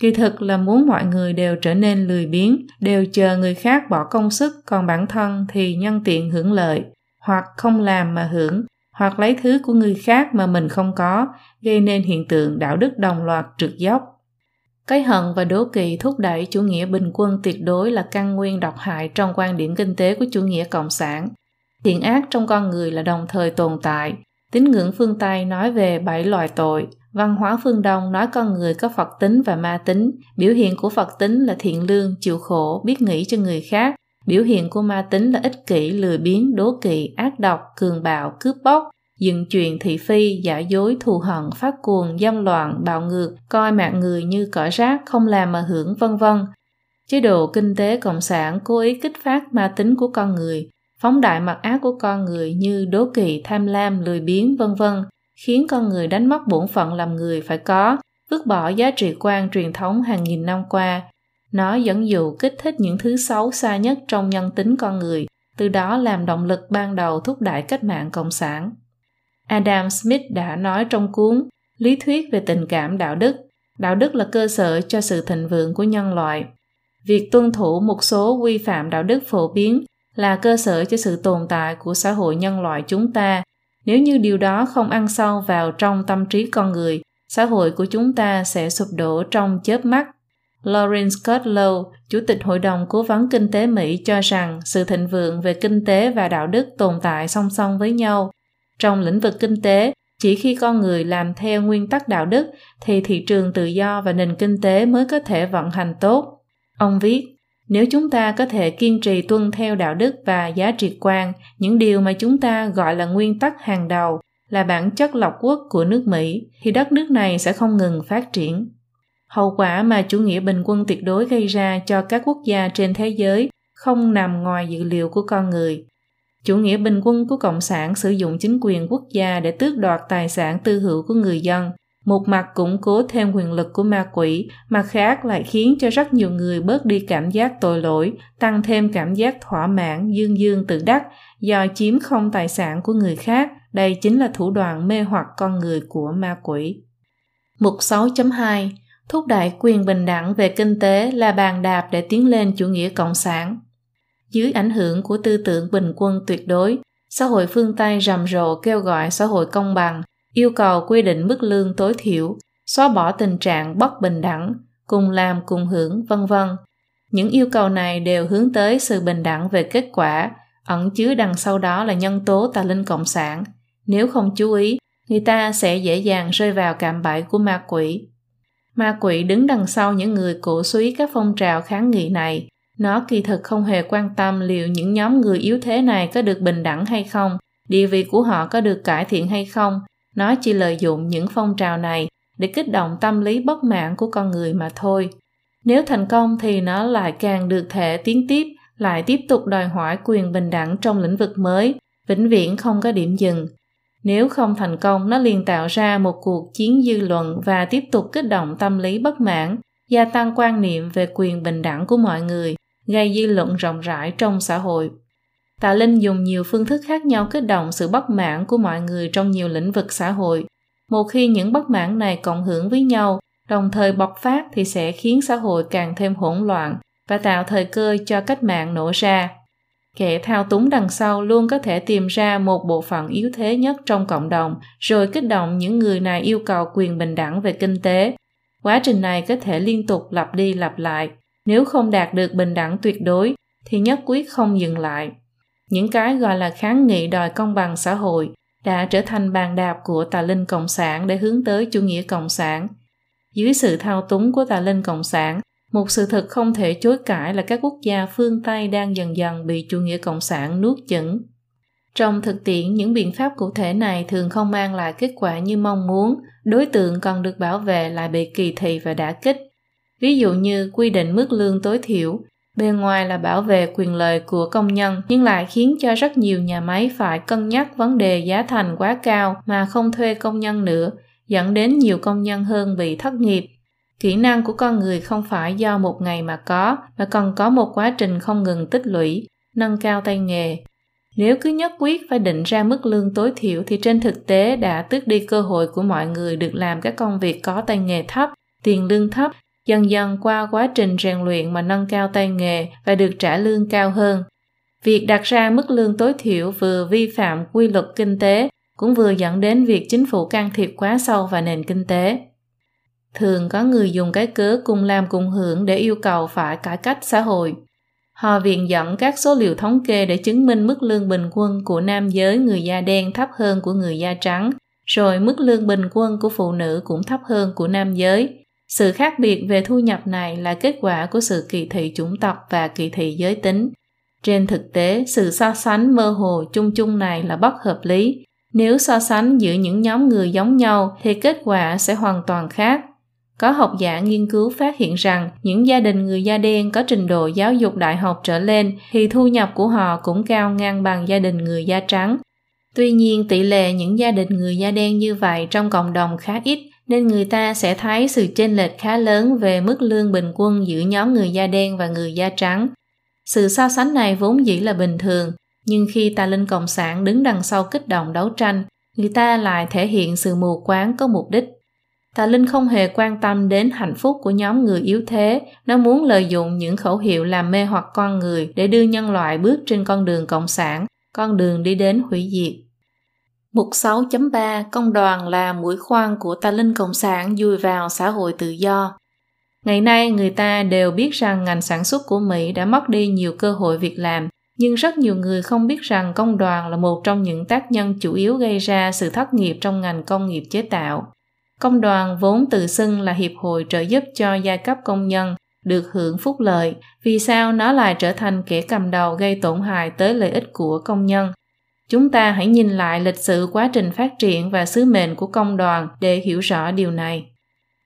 [SPEAKER 1] Kỳ thực là muốn mọi người đều trở nên lười biếng, đều chờ người khác bỏ công sức, còn bản thân thì nhân tiện hưởng lợi, hoặc không làm mà hưởng, hoặc lấy thứ của người khác mà mình không có, gây nên hiện tượng đạo đức đồng loạt trượt dốc cái hận và đố kỵ thúc đẩy chủ nghĩa bình quân tuyệt đối là căn nguyên độc hại trong quan điểm kinh tế của chủ nghĩa cộng sản. Thiện ác trong con người là đồng thời tồn tại. Tín ngưỡng phương tây nói về bảy loại tội. Văn hóa phương Đông nói con người có Phật tính và ma tính, biểu hiện của Phật tính là thiện lương, chịu khổ, biết nghĩ cho người khác, biểu hiện của ma tính là ích kỷ, lười biếng, đố kỵ, ác độc, cường bạo, cướp bóc, dựng chuyện thị phi, giả dối, thù hận, phát cuồng, dâm loạn, bạo ngược, coi mạng người như cỏ rác, không làm mà hưởng vân vân. Chế độ kinh tế cộng sản cố ý kích phát ma tính của con người, phóng đại mặt ác của con người như đố kỵ, tham lam, lười biếng vân vân khiến con người đánh mất bổn phận làm người phải có, vứt bỏ giá trị quan truyền thống hàng nghìn năm qua. Nó dẫn dụ kích thích những thứ xấu xa nhất trong nhân tính con người, từ đó làm động lực ban đầu thúc đẩy cách mạng cộng sản. Adam Smith đã nói trong cuốn Lý thuyết về tình cảm đạo đức, đạo đức là cơ sở cho sự thịnh vượng của nhân loại. Việc tuân thủ một số quy phạm đạo đức phổ biến là cơ sở cho sự tồn tại của xã hội nhân loại chúng ta nếu như điều đó không ăn sâu vào trong tâm trí con người, xã hội của chúng ta sẽ sụp đổ trong chớp mắt. Lawrence Kudlow, Chủ tịch Hội đồng Cố vấn Kinh tế Mỹ cho rằng sự thịnh vượng về kinh tế và đạo đức tồn tại song song với nhau. Trong lĩnh vực kinh tế, chỉ khi con người làm theo nguyên tắc đạo đức thì thị trường tự do và nền kinh tế mới có thể vận hành tốt. Ông viết, nếu chúng ta có thể kiên trì tuân theo đạo đức và giá trị quan những điều mà chúng ta gọi là nguyên tắc hàng đầu là bản chất lọc quốc của nước Mỹ thì đất nước này sẽ không ngừng phát triển. Hậu quả mà chủ nghĩa bình quân tuyệt đối gây ra cho các quốc gia trên thế giới không nằm ngoài dự liệu của con người. Chủ nghĩa bình quân của Cộng sản sử dụng chính quyền quốc gia để tước đoạt tài sản tư hữu của người dân, một mặt củng cố thêm quyền lực của ma quỷ, mặt khác lại khiến cho rất nhiều người bớt đi cảm giác tội lỗi, tăng thêm cảm giác thỏa mãn, dương dương tự đắc do chiếm không tài sản của người khác. Đây chính là thủ đoạn mê hoặc con người của ma quỷ. Mục 6.2 Thúc đẩy quyền bình đẳng về kinh tế là bàn đạp để tiến lên chủ nghĩa cộng sản. Dưới ảnh hưởng của tư tưởng bình quân tuyệt đối, xã hội phương Tây rầm rộ kêu gọi xã hội công bằng, yêu cầu quy định mức lương tối thiểu, xóa bỏ tình trạng bất bình đẳng, cùng làm cùng hưởng, vân vân. Những yêu cầu này đều hướng tới sự bình đẳng về kết quả, ẩn chứa đằng sau đó là nhân tố tà linh cộng sản. Nếu không chú ý, người ta sẽ dễ dàng rơi vào cạm bẫy của ma quỷ. Ma quỷ đứng đằng sau những người cổ suý các phong trào kháng nghị này. Nó kỳ thực không hề quan tâm liệu những nhóm người yếu thế này có được bình đẳng hay không, địa vị của họ có được cải thiện hay không. Nó chỉ lợi dụng những phong trào này để kích động tâm lý bất mãn của con người mà thôi. Nếu thành công thì nó lại càng được thể tiến tiếp, lại tiếp tục đòi hỏi quyền bình đẳng trong lĩnh vực mới, vĩnh viễn không có điểm dừng. Nếu không thành công, nó liền tạo ra một cuộc chiến dư luận và tiếp tục kích động tâm lý bất mãn, gia tăng quan niệm về quyền bình đẳng của mọi người, gây dư luận rộng rãi trong xã hội. Tạ Linh dùng nhiều phương thức khác nhau kích động sự bất mãn của mọi người trong nhiều lĩnh vực xã hội. Một khi những bất mãn này cộng hưởng với nhau, đồng thời bộc phát thì sẽ khiến xã hội càng thêm hỗn loạn và tạo thời cơ cho cách mạng nổ ra. Kẻ thao túng đằng sau luôn có thể tìm ra một bộ phận yếu thế nhất trong cộng đồng, rồi kích động những người này yêu cầu quyền bình đẳng về kinh tế. Quá trình này có thể liên tục lặp đi lặp lại. Nếu không đạt được bình đẳng tuyệt đối, thì nhất quyết không dừng lại. Những cái gọi là kháng nghị đòi công bằng xã hội đã trở thành bàn đạp của tà linh cộng sản để hướng tới chủ nghĩa cộng sản. Dưới sự thao túng của tà linh cộng sản, một sự thật không thể chối cãi là các quốc gia phương Tây đang dần dần bị chủ nghĩa cộng sản nuốt chửng. Trong thực tiễn, những biện pháp cụ thể này thường không mang lại kết quả như mong muốn, đối tượng còn được bảo vệ lại bị kỳ thị và đả kích. Ví dụ như quy định mức lương tối thiểu, bên ngoài là bảo vệ quyền lợi của công nhân nhưng lại khiến cho rất nhiều nhà máy phải cân nhắc vấn đề giá thành quá cao mà không thuê công nhân nữa, dẫn đến nhiều công nhân hơn bị thất nghiệp. Kỹ năng của con người không phải do một ngày mà có mà cần có một quá trình không ngừng tích lũy nâng cao tay nghề. Nếu cứ nhất quyết phải định ra mức lương tối thiểu thì trên thực tế đã tước đi cơ hội của mọi người được làm các công việc có tay nghề thấp tiền lương thấp dần dần qua quá trình rèn luyện mà nâng cao tay nghề và được trả lương cao hơn việc đặt ra mức lương tối thiểu vừa vi phạm quy luật kinh tế cũng vừa dẫn đến việc chính phủ can thiệp quá sâu vào nền kinh tế thường có người dùng cái cớ cùng làm cùng hưởng để yêu cầu phải cải cách xã hội. Họ viện dẫn các số liệu thống kê để chứng minh mức lương bình quân của nam giới người da đen thấp hơn của người da trắng, rồi mức lương bình quân của phụ nữ cũng thấp hơn của nam giới. Sự khác biệt về thu nhập này là kết quả của sự kỳ thị chủng tộc và kỳ thị giới tính. Trên thực tế, sự so sánh mơ hồ chung chung này là bất hợp lý. Nếu so sánh giữa những nhóm người giống nhau thì kết quả sẽ hoàn toàn khác có học giả nghiên cứu phát hiện rằng những gia đình người da đen có trình độ giáo dục đại học trở lên thì thu nhập của họ cũng cao ngang bằng gia đình người da trắng. Tuy nhiên tỷ lệ những gia đình người da đen như vậy trong cộng đồng khá ít nên người ta sẽ thấy sự chênh lệch khá lớn về mức lương bình quân giữa nhóm người da đen và người da trắng. Sự so sánh này vốn dĩ là bình thường, nhưng khi tà linh cộng sản đứng đằng sau kích động đấu tranh, người ta lại thể hiện sự mù quáng có mục đích Tà Linh không hề quan tâm đến hạnh phúc của nhóm người yếu thế, nó muốn lợi dụng những khẩu hiệu làm mê hoặc con người để đưa nhân loại bước trên con đường cộng sản, con đường đi đến hủy diệt. Mục 6.3 Công đoàn là mũi khoan của tà linh cộng sản dùi vào xã hội tự do. Ngày nay người ta đều biết rằng ngành sản xuất của Mỹ đã mất đi nhiều cơ hội việc làm, nhưng rất nhiều người không biết rằng công đoàn là một trong những tác nhân chủ yếu gây ra sự thất nghiệp trong ngành công nghiệp chế tạo. Công đoàn vốn tự xưng là hiệp hội trợ giúp cho giai cấp công nhân được hưởng phúc lợi, vì sao nó lại trở thành kẻ cầm đầu gây tổn hại tới lợi ích của công nhân? Chúng ta hãy nhìn lại lịch sử quá trình phát triển và sứ mệnh của công đoàn để hiểu rõ điều này.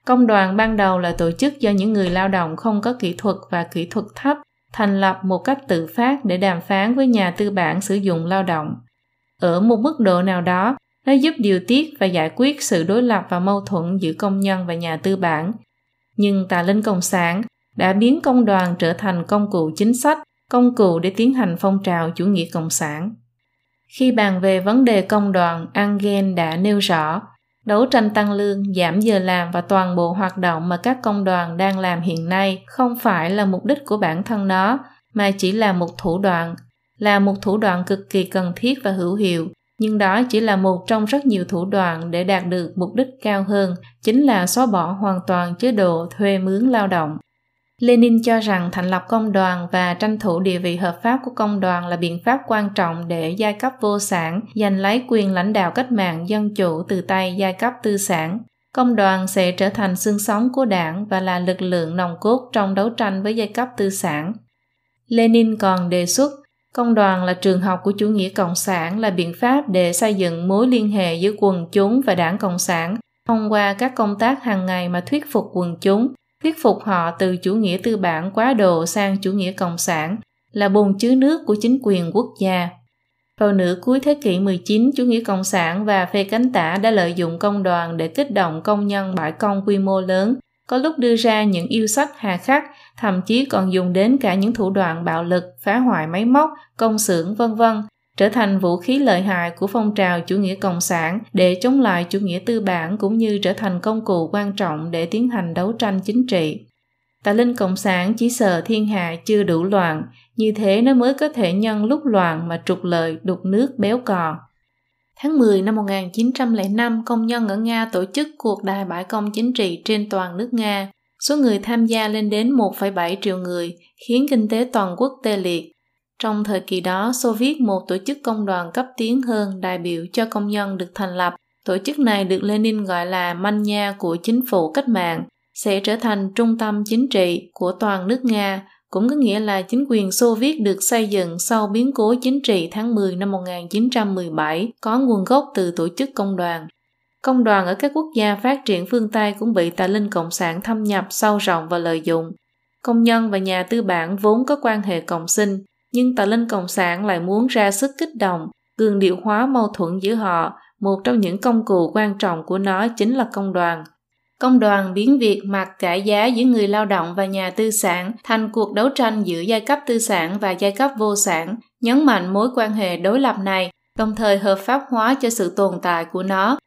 [SPEAKER 1] Công đoàn ban đầu là tổ chức do những người lao động không có kỹ thuật và kỹ thuật thấp, thành lập một cách tự phát để đàm phán với nhà tư bản sử dụng lao động. Ở một mức độ nào đó, nó giúp điều tiết và giải quyết sự đối lập và mâu thuẫn giữa công nhân và nhà tư bản. Nhưng tà linh cộng sản đã biến công đoàn trở thành công cụ chính sách, công cụ để tiến hành phong trào chủ nghĩa cộng sản khi bàn về vấn đề công đoàn engel đã nêu rõ, đấu tranh tăng lương, giảm giờ làm và toàn bộ hoạt động mà các công đoàn đang làm hiện nay không phải là mục đích của bản thân nó, mà chỉ là một thủ đoạn, là một thủ đoạn cực kỳ cần thiết và hữu hiệu. Nhưng đó chỉ là một trong rất nhiều thủ đoạn để đạt được mục đích cao hơn, chính là xóa bỏ hoàn toàn chế độ thuê mướn lao động lenin cho rằng thành lập công đoàn và tranh thủ địa vị hợp pháp của công đoàn là biện pháp quan trọng để giai cấp vô sản giành lấy quyền lãnh đạo cách mạng dân chủ từ tay giai cấp tư sản. Công đoàn sẽ trở thành xương sống của đảng và là lực lượng nòng cốt trong đấu tranh với giai cấp tư sản. Lenin còn đề xuất Công đoàn là trường học của chủ nghĩa cộng sản là biện pháp để xây dựng mối liên hệ giữa quần chúng và đảng cộng sản. Thông qua các công tác hàng ngày mà thuyết phục quần chúng, thuyết phục họ từ chủ nghĩa tư bản quá độ sang chủ nghĩa cộng sản là bồn chứa nước của chính quyền quốc gia. Vào nửa cuối thế kỷ 19, chủ nghĩa cộng sản và phe cánh tả đã lợi dụng công đoàn để kích động công nhân bãi công quy mô lớn, có lúc đưa ra những yêu sách hà khắc thậm chí còn dùng đến cả những thủ đoạn bạo lực, phá hoại máy móc, công xưởng vân vân, trở thành vũ khí lợi hại của phong trào chủ nghĩa cộng sản để chống lại chủ nghĩa tư bản cũng như trở thành công cụ quan trọng để tiến hành đấu tranh chính trị. Tà linh cộng sản chỉ sợ thiên hạ chưa đủ loạn, như thế nó mới có thể nhân lúc loạn mà trục lợi đục nước béo cò. Tháng 10 năm 1905, công nhân ở Nga tổ chức cuộc đại bãi công chính trị trên toàn nước Nga. Số người tham gia lên đến 1,7 triệu người, khiến kinh tế toàn quốc tê liệt. Trong thời kỳ đó, Xô Viết một tổ chức công đoàn cấp tiến hơn đại biểu cho công nhân được thành lập. Tổ chức này được Lenin gọi là manh nha của chính phủ cách mạng, sẽ trở thành trung tâm chính trị của toàn nước Nga, cũng có nghĩa là chính quyền Xô Viết được xây dựng sau biến cố chính trị tháng 10 năm 1917 có nguồn gốc từ tổ chức công đoàn. Công đoàn ở các quốc gia phát triển phương Tây cũng bị tà linh cộng sản thâm nhập sâu rộng và lợi dụng. Công nhân và nhà tư bản vốn có quan hệ cộng sinh, nhưng tà linh cộng sản lại muốn ra sức kích động, cường điệu hóa mâu thuẫn giữa họ. Một trong những công cụ quan trọng của nó chính là công đoàn. Công đoàn biến việc mặc cả giá giữa người lao động và nhà tư sản thành cuộc đấu tranh giữa giai cấp tư sản và giai cấp vô sản, nhấn mạnh mối quan hệ đối lập này, đồng thời hợp pháp hóa cho sự tồn tại của nó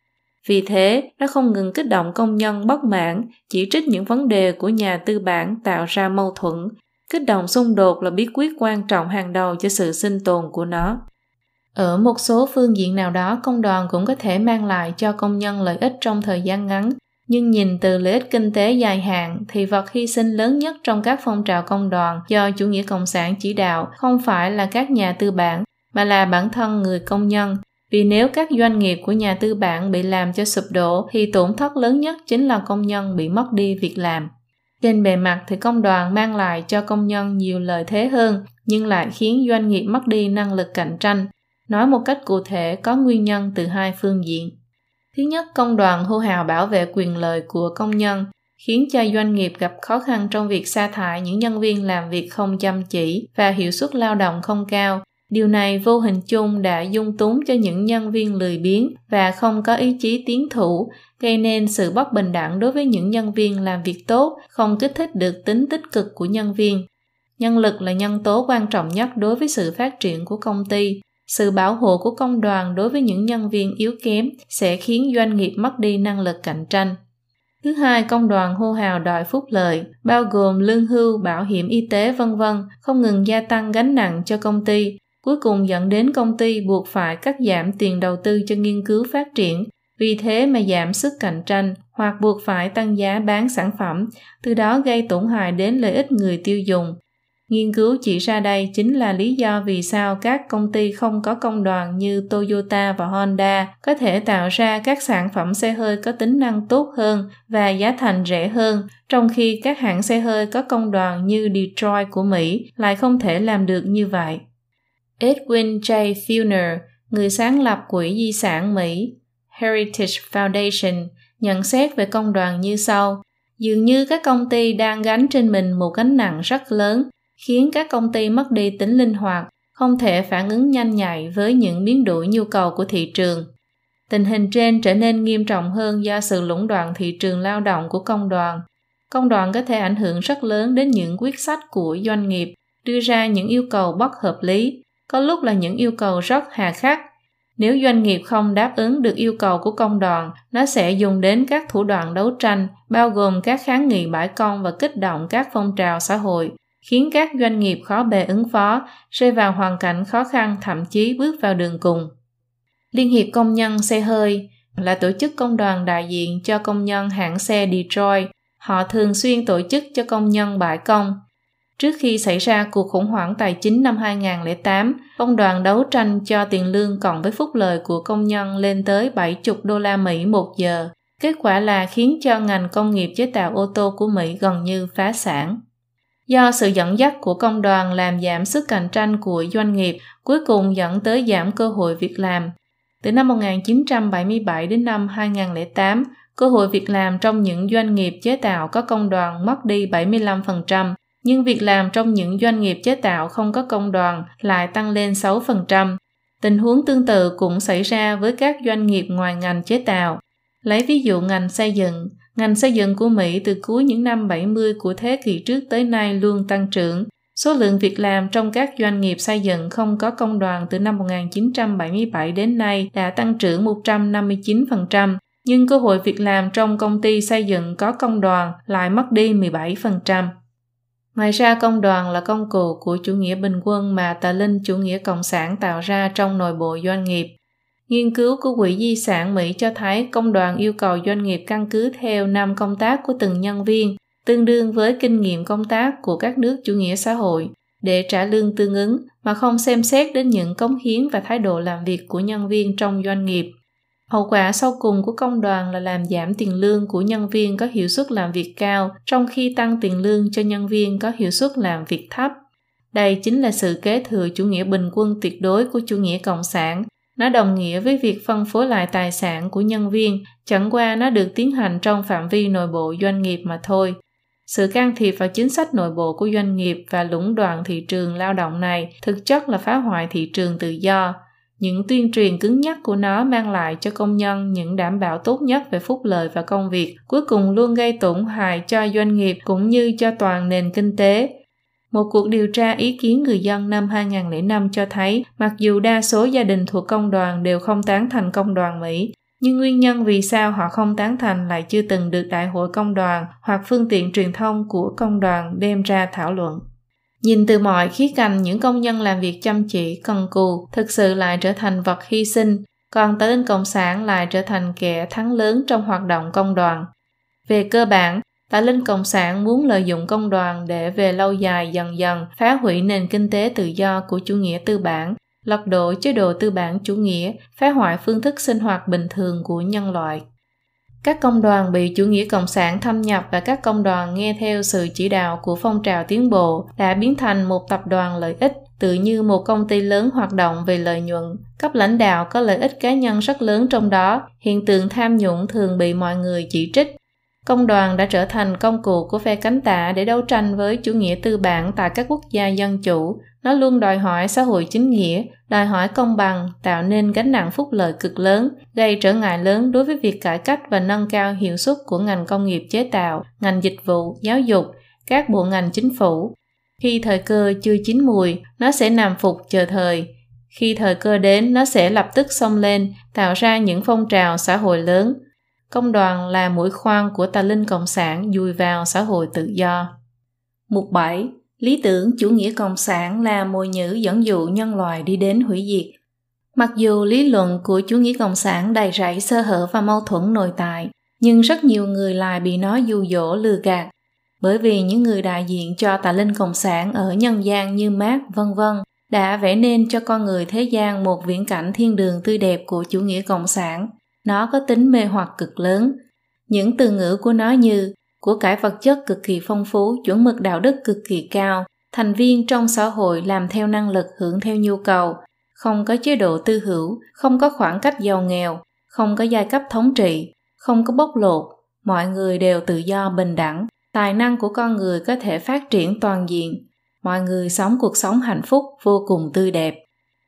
[SPEAKER 1] vì thế, nó không ngừng kích động công nhân bất mãn, chỉ trích những vấn đề của nhà tư bản tạo ra mâu thuẫn. Kích động xung đột là bí quyết quan trọng hàng đầu cho sự sinh tồn của nó. Ở một số phương diện nào đó, công đoàn cũng có thể mang lại cho công nhân lợi ích trong thời gian ngắn, nhưng nhìn từ lợi ích kinh tế dài hạn thì vật hy sinh lớn nhất trong các phong trào công đoàn do chủ nghĩa cộng sản chỉ đạo không phải là các nhà tư bản mà là bản thân người công nhân vì nếu các doanh nghiệp của nhà tư bản bị làm cho sụp đổ thì tổn thất lớn nhất chính là công nhân bị mất đi việc làm. Trên bề mặt thì công đoàn mang lại cho công nhân nhiều lợi thế hơn, nhưng lại khiến doanh nghiệp mất đi năng lực cạnh tranh. Nói một cách cụ thể có nguyên nhân từ hai phương diện. Thứ nhất, công đoàn hô hào bảo vệ quyền lợi của công nhân, khiến cho doanh nghiệp gặp khó khăn trong việc sa thải những nhân viên làm việc không chăm chỉ và hiệu suất lao động không cao, Điều này vô hình chung đã dung túng cho những nhân viên lười biếng và không có ý chí tiến thủ, gây nên sự bất bình đẳng đối với những nhân viên làm việc tốt, không kích thích được tính tích cực của nhân viên. Nhân lực là nhân tố quan trọng nhất đối với sự phát triển của công ty. Sự bảo hộ của công đoàn đối với những nhân viên yếu kém sẽ khiến doanh nghiệp mất đi năng lực cạnh tranh. Thứ hai, công đoàn hô hào đòi phúc lợi, bao gồm lương hưu, bảo hiểm y tế vân vân, không ngừng gia tăng gánh nặng cho công ty, cuối cùng dẫn đến công ty buộc phải cắt giảm tiền đầu tư cho nghiên cứu phát triển, vì thế mà giảm sức cạnh tranh hoặc buộc phải tăng giá bán sản phẩm, từ đó gây tổn hại đến lợi ích người tiêu dùng. Nghiên cứu chỉ ra đây chính là lý do vì sao các công ty không có công đoàn như Toyota và Honda có thể tạo ra các sản phẩm xe hơi có tính năng tốt hơn và giá thành rẻ hơn, trong khi các hãng xe hơi có công đoàn như Detroit của Mỹ lại không thể làm được như vậy. Edwin J. Filner, người sáng lập Quỹ Di sản Mỹ Heritage Foundation nhận xét về công đoàn như sau. Dường như các công ty đang gánh trên mình một gánh nặng rất lớn, khiến các công ty mất đi tính linh hoạt, không thể phản ứng nhanh nhạy với những biến đổi nhu cầu của thị trường. Tình hình trên trở nên nghiêm trọng hơn do sự lũng đoạn thị trường lao động của công đoàn. Công đoàn có thể ảnh hưởng rất lớn đến những quyết sách của doanh nghiệp, đưa ra những yêu cầu bất hợp lý, có lúc là những yêu cầu rất hà khắc. Nếu doanh nghiệp không đáp ứng được yêu cầu của công đoàn, nó sẽ dùng đến các thủ đoạn đấu tranh, bao gồm các kháng nghị bãi công và kích động các phong trào xã hội, khiến các doanh nghiệp khó bề ứng phó, rơi vào hoàn cảnh khó khăn thậm chí bước vào đường cùng. Liên hiệp Công nhân Xe hơi là tổ chức công đoàn đại diện cho công nhân hãng xe Detroit. Họ thường xuyên tổ chức cho công nhân bãi công. Trước khi xảy ra cuộc khủng hoảng tài chính năm 2008, công đoàn đấu tranh cho tiền lương cộng với phúc lợi của công nhân lên tới 70 đô la Mỹ một giờ. Kết quả là khiến cho ngành công nghiệp chế tạo ô tô của Mỹ gần như phá sản. Do sự dẫn dắt của công đoàn làm giảm sức cạnh tranh của doanh nghiệp, cuối cùng dẫn tới giảm cơ hội việc làm, từ năm 1977 đến năm 2008, cơ hội việc làm trong những doanh nghiệp chế tạo có công đoàn mất đi 75%, nhưng việc làm trong những doanh nghiệp chế tạo không có công đoàn lại tăng lên 6%. Tình huống tương tự cũng xảy ra với các doanh nghiệp ngoài ngành chế tạo. Lấy ví dụ ngành xây dựng, ngành xây dựng của Mỹ từ cuối những năm 70 của thế kỷ trước tới nay luôn tăng trưởng, Số lượng việc làm trong các doanh nghiệp xây dựng không có công đoàn từ năm 1977 đến nay đã tăng trưởng 159%, nhưng cơ hội việc làm trong công ty xây dựng có công đoàn lại mất đi 17%. Ngoài ra, công đoàn là công cụ của chủ nghĩa bình quân mà tà linh chủ nghĩa cộng sản tạo ra trong nội bộ doanh nghiệp. Nghiên cứu của Quỹ Di sản Mỹ cho thấy công đoàn yêu cầu doanh nghiệp căn cứ theo năm công tác của từng nhân viên, tương đương với kinh nghiệm công tác của các nước chủ nghĩa xã hội, để trả lương tương ứng mà không xem xét đến những cống hiến và thái độ làm việc của nhân viên trong doanh nghiệp. Hậu quả sau cùng của công đoàn là làm giảm tiền lương của nhân viên có hiệu suất làm việc cao, trong khi tăng tiền lương cho nhân viên có hiệu suất làm việc thấp. Đây chính là sự kế thừa chủ nghĩa bình quân tuyệt đối của chủ nghĩa cộng sản. Nó đồng nghĩa với việc phân phối lại tài sản của nhân viên, chẳng qua nó được tiến hành trong phạm vi nội bộ doanh nghiệp mà thôi. Sự can thiệp vào chính sách nội bộ của doanh nghiệp và lũng đoạn thị trường lao động này thực chất là phá hoại thị trường tự do. Những tuyên truyền cứng nhắc của nó mang lại cho công nhân những đảm bảo tốt nhất về phúc lợi và công việc, cuối cùng luôn gây tổn hại cho doanh nghiệp cũng như cho toàn nền kinh tế. Một cuộc điều tra ý kiến người dân năm 2005 cho thấy, mặc dù đa số gia đình thuộc công đoàn đều không tán thành công đoàn Mỹ, nhưng nguyên nhân vì sao họ không tán thành lại chưa từng được đại hội công đoàn hoặc phương tiện truyền thông của công đoàn đem ra thảo luận. Nhìn từ mọi khía cạnh những công nhân làm việc chăm chỉ, cần cù thực sự lại trở thành vật hy sinh, còn tên Cộng sản lại trở thành kẻ thắng lớn trong hoạt động công đoàn. Về cơ bản, Tà Linh Cộng sản muốn lợi dụng công đoàn để về lâu dài dần dần phá hủy nền kinh tế tự do của chủ nghĩa tư bản lật đổ chế độ tư bản chủ nghĩa, phá hoại phương thức sinh hoạt bình thường của nhân loại. Các công đoàn bị chủ nghĩa cộng sản thâm nhập và các công đoàn nghe theo sự chỉ đạo của phong trào tiến bộ đã biến thành một tập đoàn lợi ích tự như một công ty lớn hoạt động về lợi nhuận. Cấp lãnh đạo có lợi ích cá nhân rất lớn trong đó, hiện tượng tham nhũng thường bị mọi người chỉ trích. Công đoàn đã trở thành công cụ của phe cánh tả để đấu tranh với chủ nghĩa tư bản tại các quốc gia dân chủ, nó luôn đòi hỏi xã hội chính nghĩa, đòi hỏi công bằng, tạo nên gánh nặng phúc lợi cực lớn, gây trở ngại lớn đối với việc cải cách và nâng cao hiệu suất của ngành công nghiệp chế tạo, ngành dịch vụ, giáo dục, các bộ ngành chính phủ. Khi thời cơ chưa chín mùi, nó sẽ nằm phục chờ thời. Khi thời cơ đến, nó sẽ lập tức xông lên, tạo ra những phong trào xã hội lớn. Công đoàn là mũi khoan của tà linh cộng sản dùi vào xã hội tự do. Mục 7 Lý tưởng chủ nghĩa cộng sản là mồi nhữ dẫn dụ nhân loại đi đến hủy diệt. Mặc dù lý luận của chủ nghĩa cộng sản đầy rẫy sơ hở và mâu thuẫn nội tại, nhưng rất nhiều người lại bị nó dụ dỗ lừa gạt. Bởi vì những người đại diện cho tà linh cộng sản ở nhân gian như mát vân vân đã vẽ nên cho con người thế gian một viễn cảnh thiên đường tươi đẹp của chủ nghĩa cộng sản. Nó có tính mê hoặc cực lớn. Những từ ngữ của nó như của cải vật chất cực kỳ phong phú, chuẩn mực đạo đức cực kỳ cao, thành viên trong xã hội làm theo năng lực hưởng theo nhu cầu, không có chế độ tư hữu, không có khoảng cách giàu nghèo, không có giai cấp thống trị, không có bóc lột, mọi người đều tự do bình đẳng, tài năng của con người có thể phát triển toàn diện, mọi người sống cuộc sống hạnh phúc vô cùng tươi đẹp.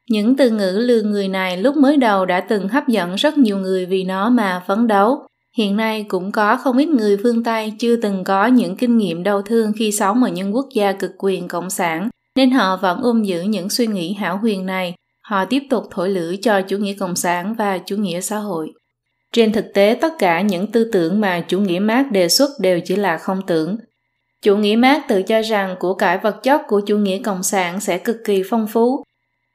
[SPEAKER 1] Những từ ngữ lừa người này lúc mới đầu đã từng hấp dẫn rất nhiều người vì nó mà phấn đấu. Hiện nay cũng có không ít người phương Tây chưa từng có những kinh nghiệm đau thương khi sống ở những quốc gia cực quyền cộng sản, nên họ vẫn ôm giữ những suy nghĩ hảo huyền này. Họ tiếp tục thổi lửa cho chủ nghĩa cộng sản và chủ nghĩa xã hội. Trên thực tế, tất cả những tư tưởng mà chủ nghĩa Marx đề xuất đều chỉ là không tưởng. Chủ nghĩa Marx tự cho rằng của cải vật chất của chủ nghĩa cộng sản sẽ cực kỳ phong phú,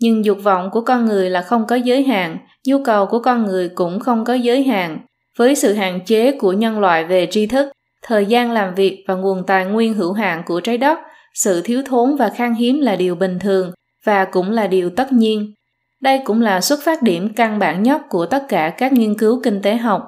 [SPEAKER 1] nhưng dục vọng của con người là không có giới hạn, nhu cầu của con người cũng không có giới hạn. Với sự hạn chế của nhân loại về tri thức, thời gian làm việc và nguồn tài nguyên hữu hạn của trái đất, sự thiếu thốn và khan hiếm là điều bình thường và cũng là điều tất nhiên. Đây cũng là xuất phát điểm căn bản nhất của tất cả các nghiên cứu kinh tế học.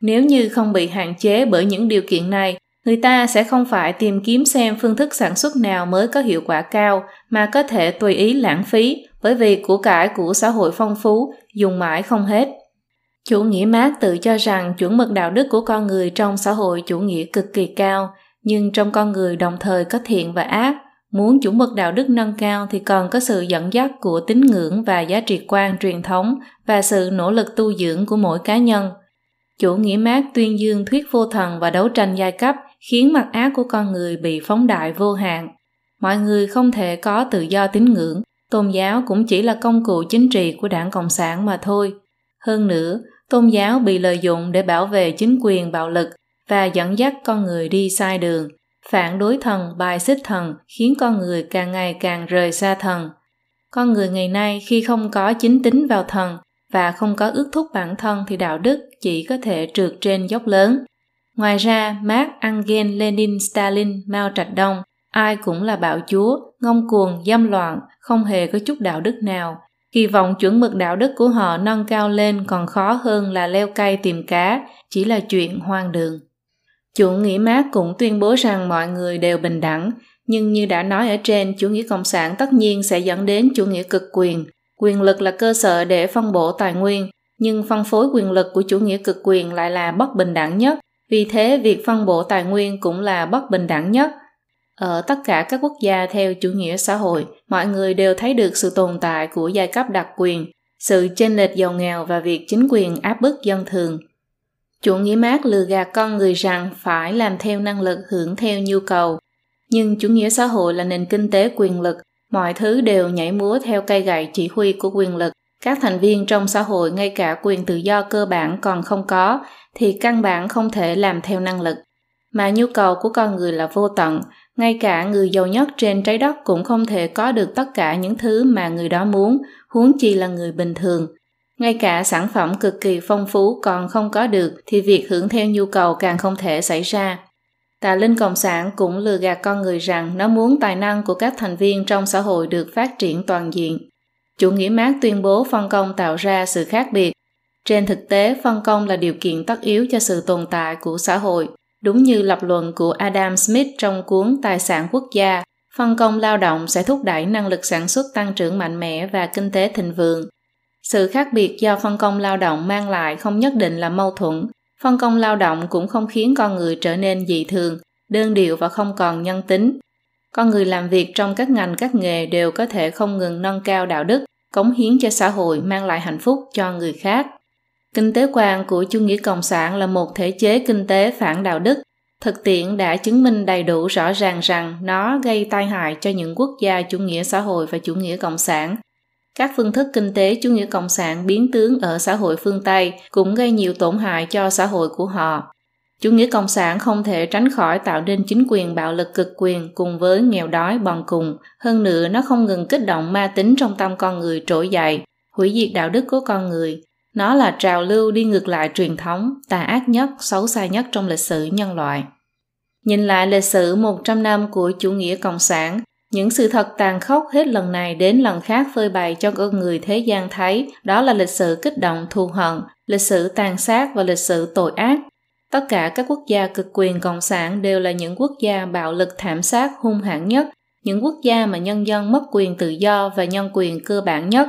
[SPEAKER 1] Nếu như không bị hạn chế bởi những điều kiện này, người ta sẽ không phải tìm kiếm xem phương thức sản xuất nào mới có hiệu quả cao mà có thể tùy ý lãng phí bởi vì của cải của xã hội phong phú dùng mãi không hết. Chủ nghĩa Mác tự cho rằng chuẩn mực đạo đức của con người trong xã hội chủ nghĩa cực kỳ cao, nhưng trong con người đồng thời có thiện và ác. Muốn chuẩn mực đạo đức nâng cao thì còn có sự dẫn dắt của tín ngưỡng và giá trị quan truyền thống và sự nỗ lực tu dưỡng của mỗi cá nhân. Chủ nghĩa Mác tuyên dương thuyết vô thần và đấu tranh giai cấp khiến mặt ác của con người bị phóng đại vô hạn. Mọi người không thể có tự do tín ngưỡng, tôn giáo cũng chỉ là công cụ chính trị của đảng Cộng sản mà thôi. Hơn nữa, tôn giáo bị lợi dụng để bảo vệ chính quyền bạo lực và dẫn dắt con người đi sai đường. Phản đối thần, bài xích thần khiến con người càng ngày càng rời xa thần. Con người ngày nay khi không có chính tính vào thần và không có ước thúc bản thân thì đạo đức chỉ có thể trượt trên dốc lớn. Ngoài ra, Marx, angel Lenin, Stalin, Mao Trạch Đông, ai cũng là bạo chúa, ngông cuồng, dâm loạn, không hề có chút đạo đức nào. Kỳ vọng chuẩn mực đạo đức của họ nâng cao lên còn khó hơn là leo cây tìm cá, chỉ là chuyện hoang đường. Chủ nghĩa Mác cũng tuyên bố rằng mọi người đều bình đẳng, nhưng như đã nói ở trên, chủ nghĩa cộng sản tất nhiên sẽ dẫn đến chủ nghĩa cực quyền. Quyền lực là cơ sở để phân bổ tài nguyên, nhưng phân phối quyền lực của chủ nghĩa cực quyền lại là bất bình đẳng nhất. Vì thế, việc phân bổ tài nguyên cũng là bất bình đẳng nhất – ở tất cả các quốc gia theo chủ nghĩa xã hội, mọi người đều thấy được sự tồn tại của giai cấp đặc quyền, sự chênh lệch giàu nghèo và việc chính quyền áp bức dân thường. Chủ nghĩa mát lừa gạt con người rằng phải làm theo năng lực hưởng theo nhu cầu. Nhưng chủ nghĩa xã hội là nền kinh tế quyền lực, mọi thứ đều nhảy múa theo cây gậy chỉ huy của quyền lực. Các thành viên trong xã hội ngay cả quyền tự do cơ bản còn không có, thì căn bản không thể làm theo năng lực. Mà nhu cầu của con người là vô tận, ngay cả người giàu nhất trên trái đất cũng không thể có được tất cả những thứ mà người đó muốn, huống chi là người bình thường. Ngay cả sản phẩm cực kỳ phong phú còn không có được thì việc hưởng theo nhu cầu càng không thể xảy ra. Tà linh cộng sản cũng lừa gạt con người rằng nó muốn tài năng của các thành viên trong xã hội được phát triển toàn diện. Chủ nghĩa Mác tuyên bố phân công tạo ra sự khác biệt. Trên thực tế, phân công là điều kiện tất yếu cho sự tồn tại của xã hội. Đúng như lập luận của Adam Smith trong cuốn Tài sản quốc gia, phân công lao động sẽ thúc đẩy năng lực sản xuất tăng trưởng mạnh mẽ và kinh tế thịnh vượng. Sự khác biệt do phân công lao động mang lại không nhất định là mâu thuẫn. Phân công lao động cũng không khiến con người trở nên dị thường, đơn điệu và không còn nhân tính. Con người làm việc trong các ngành các nghề đều có thể không ngừng nâng cao đạo đức, cống hiến cho xã hội mang lại hạnh phúc cho người khác. Kinh tế quan của chủ nghĩa cộng sản là một thể chế kinh tế phản đạo đức. Thực tiễn đã chứng minh đầy đủ rõ ràng rằng nó gây tai hại cho những quốc gia chủ nghĩa xã hội và chủ nghĩa cộng sản. Các phương thức kinh tế chủ nghĩa cộng sản biến tướng ở xã hội phương Tây cũng gây nhiều tổn hại cho xã hội của họ. Chủ nghĩa cộng sản không thể tránh khỏi tạo nên chính quyền bạo lực cực quyền cùng với nghèo đói bòn cùng. Hơn nữa, nó không ngừng kích động ma tính trong tâm con người trỗi dậy, hủy diệt đạo đức của con người, nó là trào lưu đi ngược lại truyền thống, tà ác nhất, xấu xa nhất trong lịch sử nhân loại. Nhìn lại lịch sử 100 năm của chủ nghĩa cộng sản, những sự thật tàn khốc hết lần này đến lần khác phơi bày cho con người thế gian thấy đó là lịch sử kích động thù hận, lịch sử tàn sát và lịch sử tội ác. Tất cả các quốc gia cực quyền cộng sản đều là những quốc gia bạo lực thảm sát hung hãn nhất, những quốc gia mà nhân dân mất quyền tự do và nhân quyền cơ bản nhất,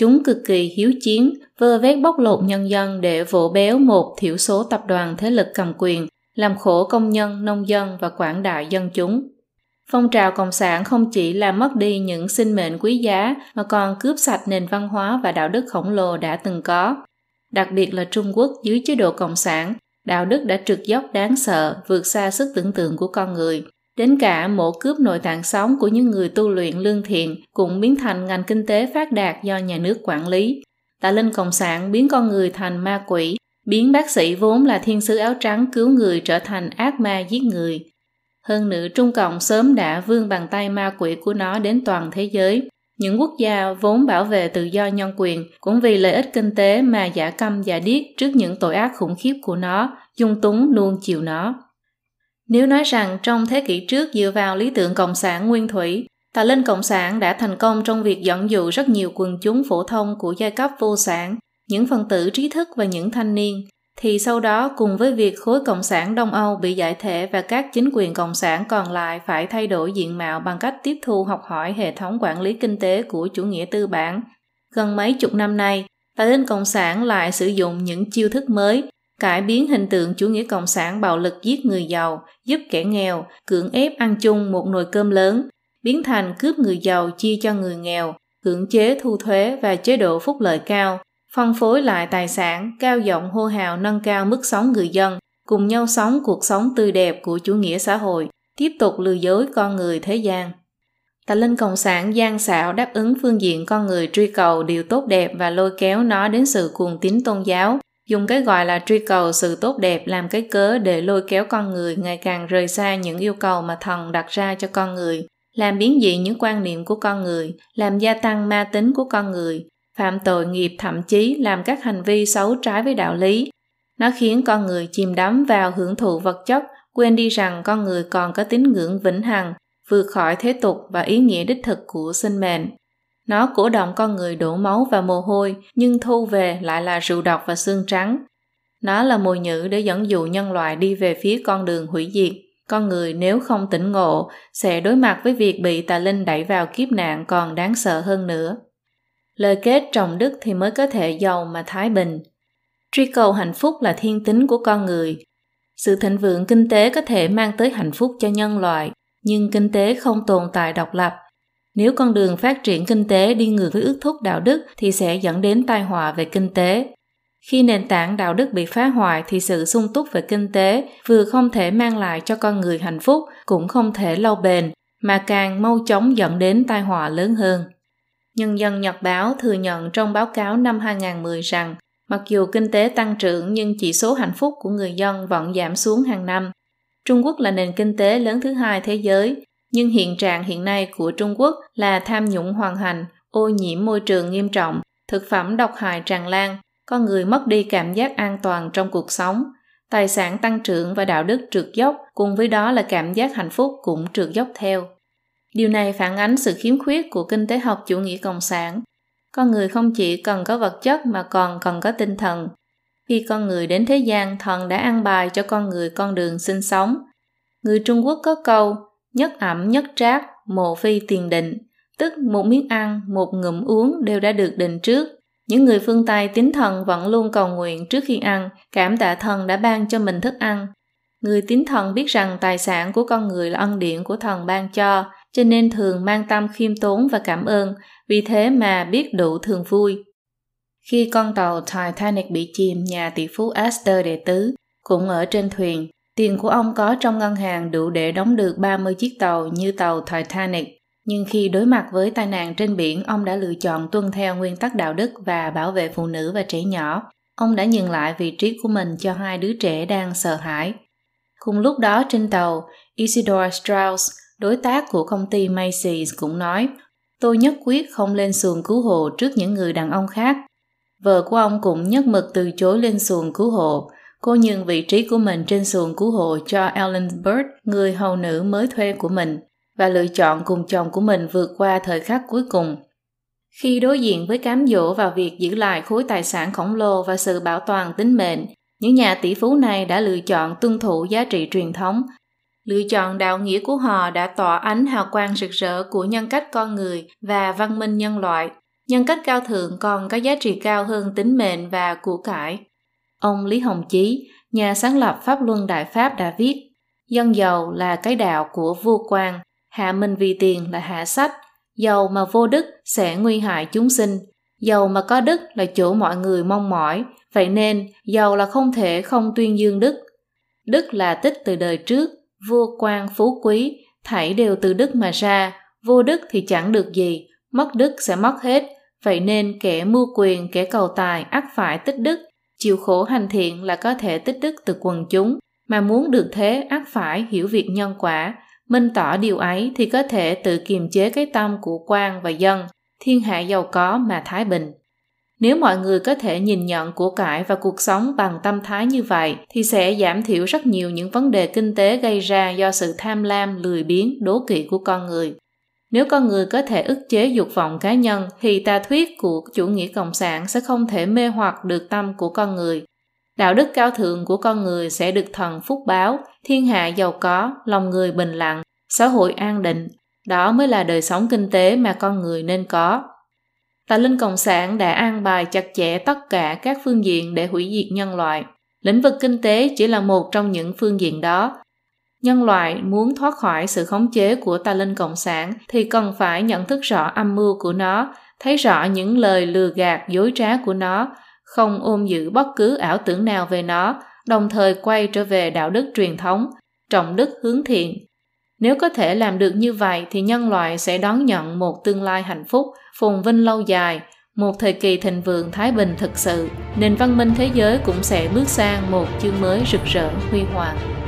[SPEAKER 1] Chúng cực kỳ hiếu chiến, vơ vét bóc lột nhân dân để vỗ béo một thiểu số tập đoàn thế lực cầm quyền, làm khổ công nhân, nông dân và quảng đại dân chúng. Phong trào Cộng sản không chỉ làm mất đi những sinh mệnh quý giá mà còn cướp sạch nền văn hóa và đạo đức khổng lồ đã từng có. Đặc biệt là Trung Quốc dưới chế độ Cộng sản, đạo đức đã trượt dốc đáng sợ, vượt xa sức tưởng tượng của con người. Đến cả mổ cướp nội tạng sống của những người tu luyện lương thiện cũng biến thành ngành kinh tế phát đạt do nhà nước quản lý. Tạ Linh Cộng sản biến con người thành ma quỷ, biến bác sĩ vốn là thiên sứ áo trắng cứu người trở thành ác ma giết người. Hơn nữa Trung Cộng sớm đã vươn bàn tay ma quỷ của nó đến toàn thế giới. Những quốc gia vốn bảo vệ tự do nhân quyền cũng vì lợi ích kinh tế mà giả câm giả điếc trước những tội ác khủng khiếp của nó, dung túng nuông chiều nó. Nếu nói rằng trong thế kỷ trước dựa vào lý tưởng Cộng sản nguyên thủy, Tà Linh Cộng sản đã thành công trong việc dẫn dụ rất nhiều quần chúng phổ thông của giai cấp vô sản, những phần tử trí thức và những thanh niên, thì sau đó cùng với việc khối Cộng sản Đông Âu bị giải thể và các chính quyền Cộng sản còn lại phải thay đổi diện mạo bằng cách tiếp thu học hỏi hệ thống quản lý kinh tế của chủ nghĩa tư bản. Gần mấy chục năm nay, Tà Linh Cộng sản lại sử dụng những chiêu thức mới cải biến hình tượng chủ nghĩa cộng sản bạo lực giết người giàu, giúp kẻ nghèo, cưỡng ép ăn chung một nồi cơm lớn, biến thành cướp người giàu chia cho người nghèo, cưỡng chế thu thuế và chế độ phúc lợi cao, phân phối lại tài sản, cao giọng hô hào nâng cao mức sống người dân, cùng nhau sống cuộc sống tươi đẹp của chủ nghĩa xã hội, tiếp tục lừa dối con người thế gian. Tà Linh Cộng sản gian xảo đáp ứng phương diện con người truy cầu điều tốt đẹp và lôi kéo nó đến sự cuồng tín tôn giáo, dùng cái gọi là truy cầu sự tốt đẹp làm cái cớ để lôi kéo con người ngày càng rời xa những yêu cầu mà thần đặt ra cho con người, làm biến dị những quan niệm của con người, làm gia tăng ma tính của con người, phạm tội nghiệp thậm chí làm các hành vi xấu trái với đạo lý. Nó khiến con người chìm đắm vào hưởng thụ vật chất, quên đi rằng con người còn có tín ngưỡng vĩnh hằng, vượt khỏi thế tục và ý nghĩa đích thực của sinh mệnh. Nó cổ động con người đổ máu và mồ hôi, nhưng thu về lại là rượu độc và xương trắng. Nó là mồi nhữ để dẫn dụ nhân loại đi về phía con đường hủy diệt. Con người nếu không tỉnh ngộ sẽ đối mặt với việc bị tà linh đẩy vào kiếp nạn còn đáng sợ hơn nữa. Lời kết trọng đức thì mới có thể giàu mà thái bình. Truy cầu hạnh phúc là thiên tính của con người. Sự thịnh vượng kinh tế có thể mang tới hạnh phúc cho nhân loại, nhưng kinh tế không tồn tại độc lập nếu con đường phát triển kinh tế đi ngược với ước thúc đạo đức thì sẽ dẫn đến tai họa về kinh tế. Khi nền tảng đạo đức bị phá hoại thì sự sung túc về kinh tế vừa không thể mang lại cho con người hạnh phúc cũng không thể lâu bền, mà càng mau chóng dẫn đến tai họa lớn hơn. Nhân dân Nhật Báo thừa nhận trong báo cáo năm 2010 rằng mặc dù kinh tế tăng trưởng nhưng chỉ số hạnh phúc của người dân vẫn giảm xuống hàng năm. Trung Quốc là nền kinh tế lớn thứ hai thế giới nhưng hiện trạng hiện nay của Trung Quốc là tham nhũng hoàn hành, ô nhiễm môi trường nghiêm trọng, thực phẩm độc hại tràn lan, con người mất đi cảm giác an toàn trong cuộc sống, tài sản tăng trưởng và đạo đức trượt dốc, cùng với đó là cảm giác hạnh phúc cũng trượt dốc theo. Điều này phản ánh sự khiếm khuyết của kinh tế học chủ nghĩa cộng sản. Con người không chỉ cần có vật chất mà còn cần có tinh thần. Khi con người đến thế gian, thần đã ăn bài cho con người con đường sinh sống. Người Trung Quốc có câu nhất ẩm nhất trác, mộ phi tiền định, tức một miếng ăn, một ngụm uống đều đã được định trước. Những người phương Tây tín thần vẫn luôn cầu nguyện trước khi ăn, cảm tạ thần đã ban cho mình thức ăn. Người tín thần biết rằng tài sản của con người là ân điển của thần ban cho, cho nên thường mang tâm khiêm tốn và cảm ơn, vì thế mà biết đủ thường vui. Khi con tàu Titanic bị chìm, nhà tỷ phú Astor đệ tứ cũng ở trên thuyền, Tiền của ông có trong ngân hàng đủ để đóng được 30 chiếc tàu như tàu Titanic. Nhưng khi đối mặt với tai nạn trên biển, ông đã lựa chọn tuân theo nguyên tắc đạo đức và bảo vệ phụ nữ và trẻ nhỏ. Ông đã nhường lại vị trí của mình cho hai đứa trẻ đang sợ hãi. Cùng lúc đó trên tàu, Isidore Strauss, đối tác của công ty Macy's cũng nói Tôi nhất quyết không lên xuồng cứu hộ trước những người đàn ông khác. Vợ của ông cũng nhất mực từ chối lên xuồng cứu hộ, Cô nhường vị trí của mình trên xuồng cứu hộ cho Ellen Bird, người hầu nữ mới thuê của mình, và lựa chọn cùng chồng của mình vượt qua thời khắc cuối cùng. Khi đối diện với cám dỗ vào việc giữ lại khối tài sản khổng lồ và sự bảo toàn tính mệnh, những nhà tỷ phú này đã lựa chọn tuân thủ giá trị truyền thống. Lựa chọn đạo nghĩa của họ đã tỏa ánh hào quang rực rỡ của nhân cách con người và văn minh nhân loại. Nhân cách cao thượng còn có giá trị cao hơn tính mệnh và của cải. Ông Lý Hồng Chí, nhà sáng lập Pháp Luân Đại Pháp đã viết, dân giàu là cái đạo của vua quan, hạ minh vì tiền là hạ sách, giàu mà vô đức sẽ nguy hại chúng sinh, giàu mà có đức là chỗ mọi người mong mỏi, vậy nên giàu là không thể không tuyên dương đức. Đức là tích từ đời trước, vua quan phú quý, thảy đều từ đức mà ra, vô đức thì chẳng được gì, mất đức sẽ mất hết, vậy nên kẻ mưu quyền, kẻ cầu tài ắt phải tích đức, chịu khổ hành thiện là có thể tích đức từ quần chúng, mà muốn được thế ắt phải hiểu việc nhân quả, minh tỏ điều ấy thì có thể tự kiềm chế cái tâm của quan và dân, thiên hạ giàu có mà thái bình. Nếu mọi người có thể nhìn nhận của cải và cuộc sống bằng tâm thái như vậy thì sẽ giảm thiểu rất nhiều những vấn đề kinh tế gây ra do sự tham lam, lười biếng, đố kỵ của con người. Nếu con người có thể ức chế dục vọng cá nhân thì tà thuyết của chủ nghĩa cộng sản sẽ không thể mê hoặc được tâm của con người. Đạo đức cao thượng của con người sẽ được thần phúc báo, thiên hạ giàu có, lòng người bình lặng, xã hội an định. Đó mới là đời sống kinh tế mà con người nên có. Tà linh Cộng sản đã an bài chặt chẽ tất cả các phương diện để hủy diệt nhân loại. Lĩnh vực kinh tế chỉ là một trong những phương diện đó. Nhân loại muốn thoát khỏi sự khống chế của tà linh Cộng sản thì cần phải nhận thức rõ âm mưu của nó, thấy rõ những lời lừa gạt dối trá của nó, không ôm giữ bất cứ ảo tưởng nào về nó, đồng thời quay trở về đạo đức truyền thống, trọng đức hướng thiện. Nếu có thể làm được như vậy thì nhân loại sẽ đón nhận một tương lai hạnh phúc, phồn vinh lâu dài, một thời kỳ thịnh vượng thái bình thực sự, nền văn minh thế giới cũng sẽ bước sang một chương mới rực rỡ huy hoàng.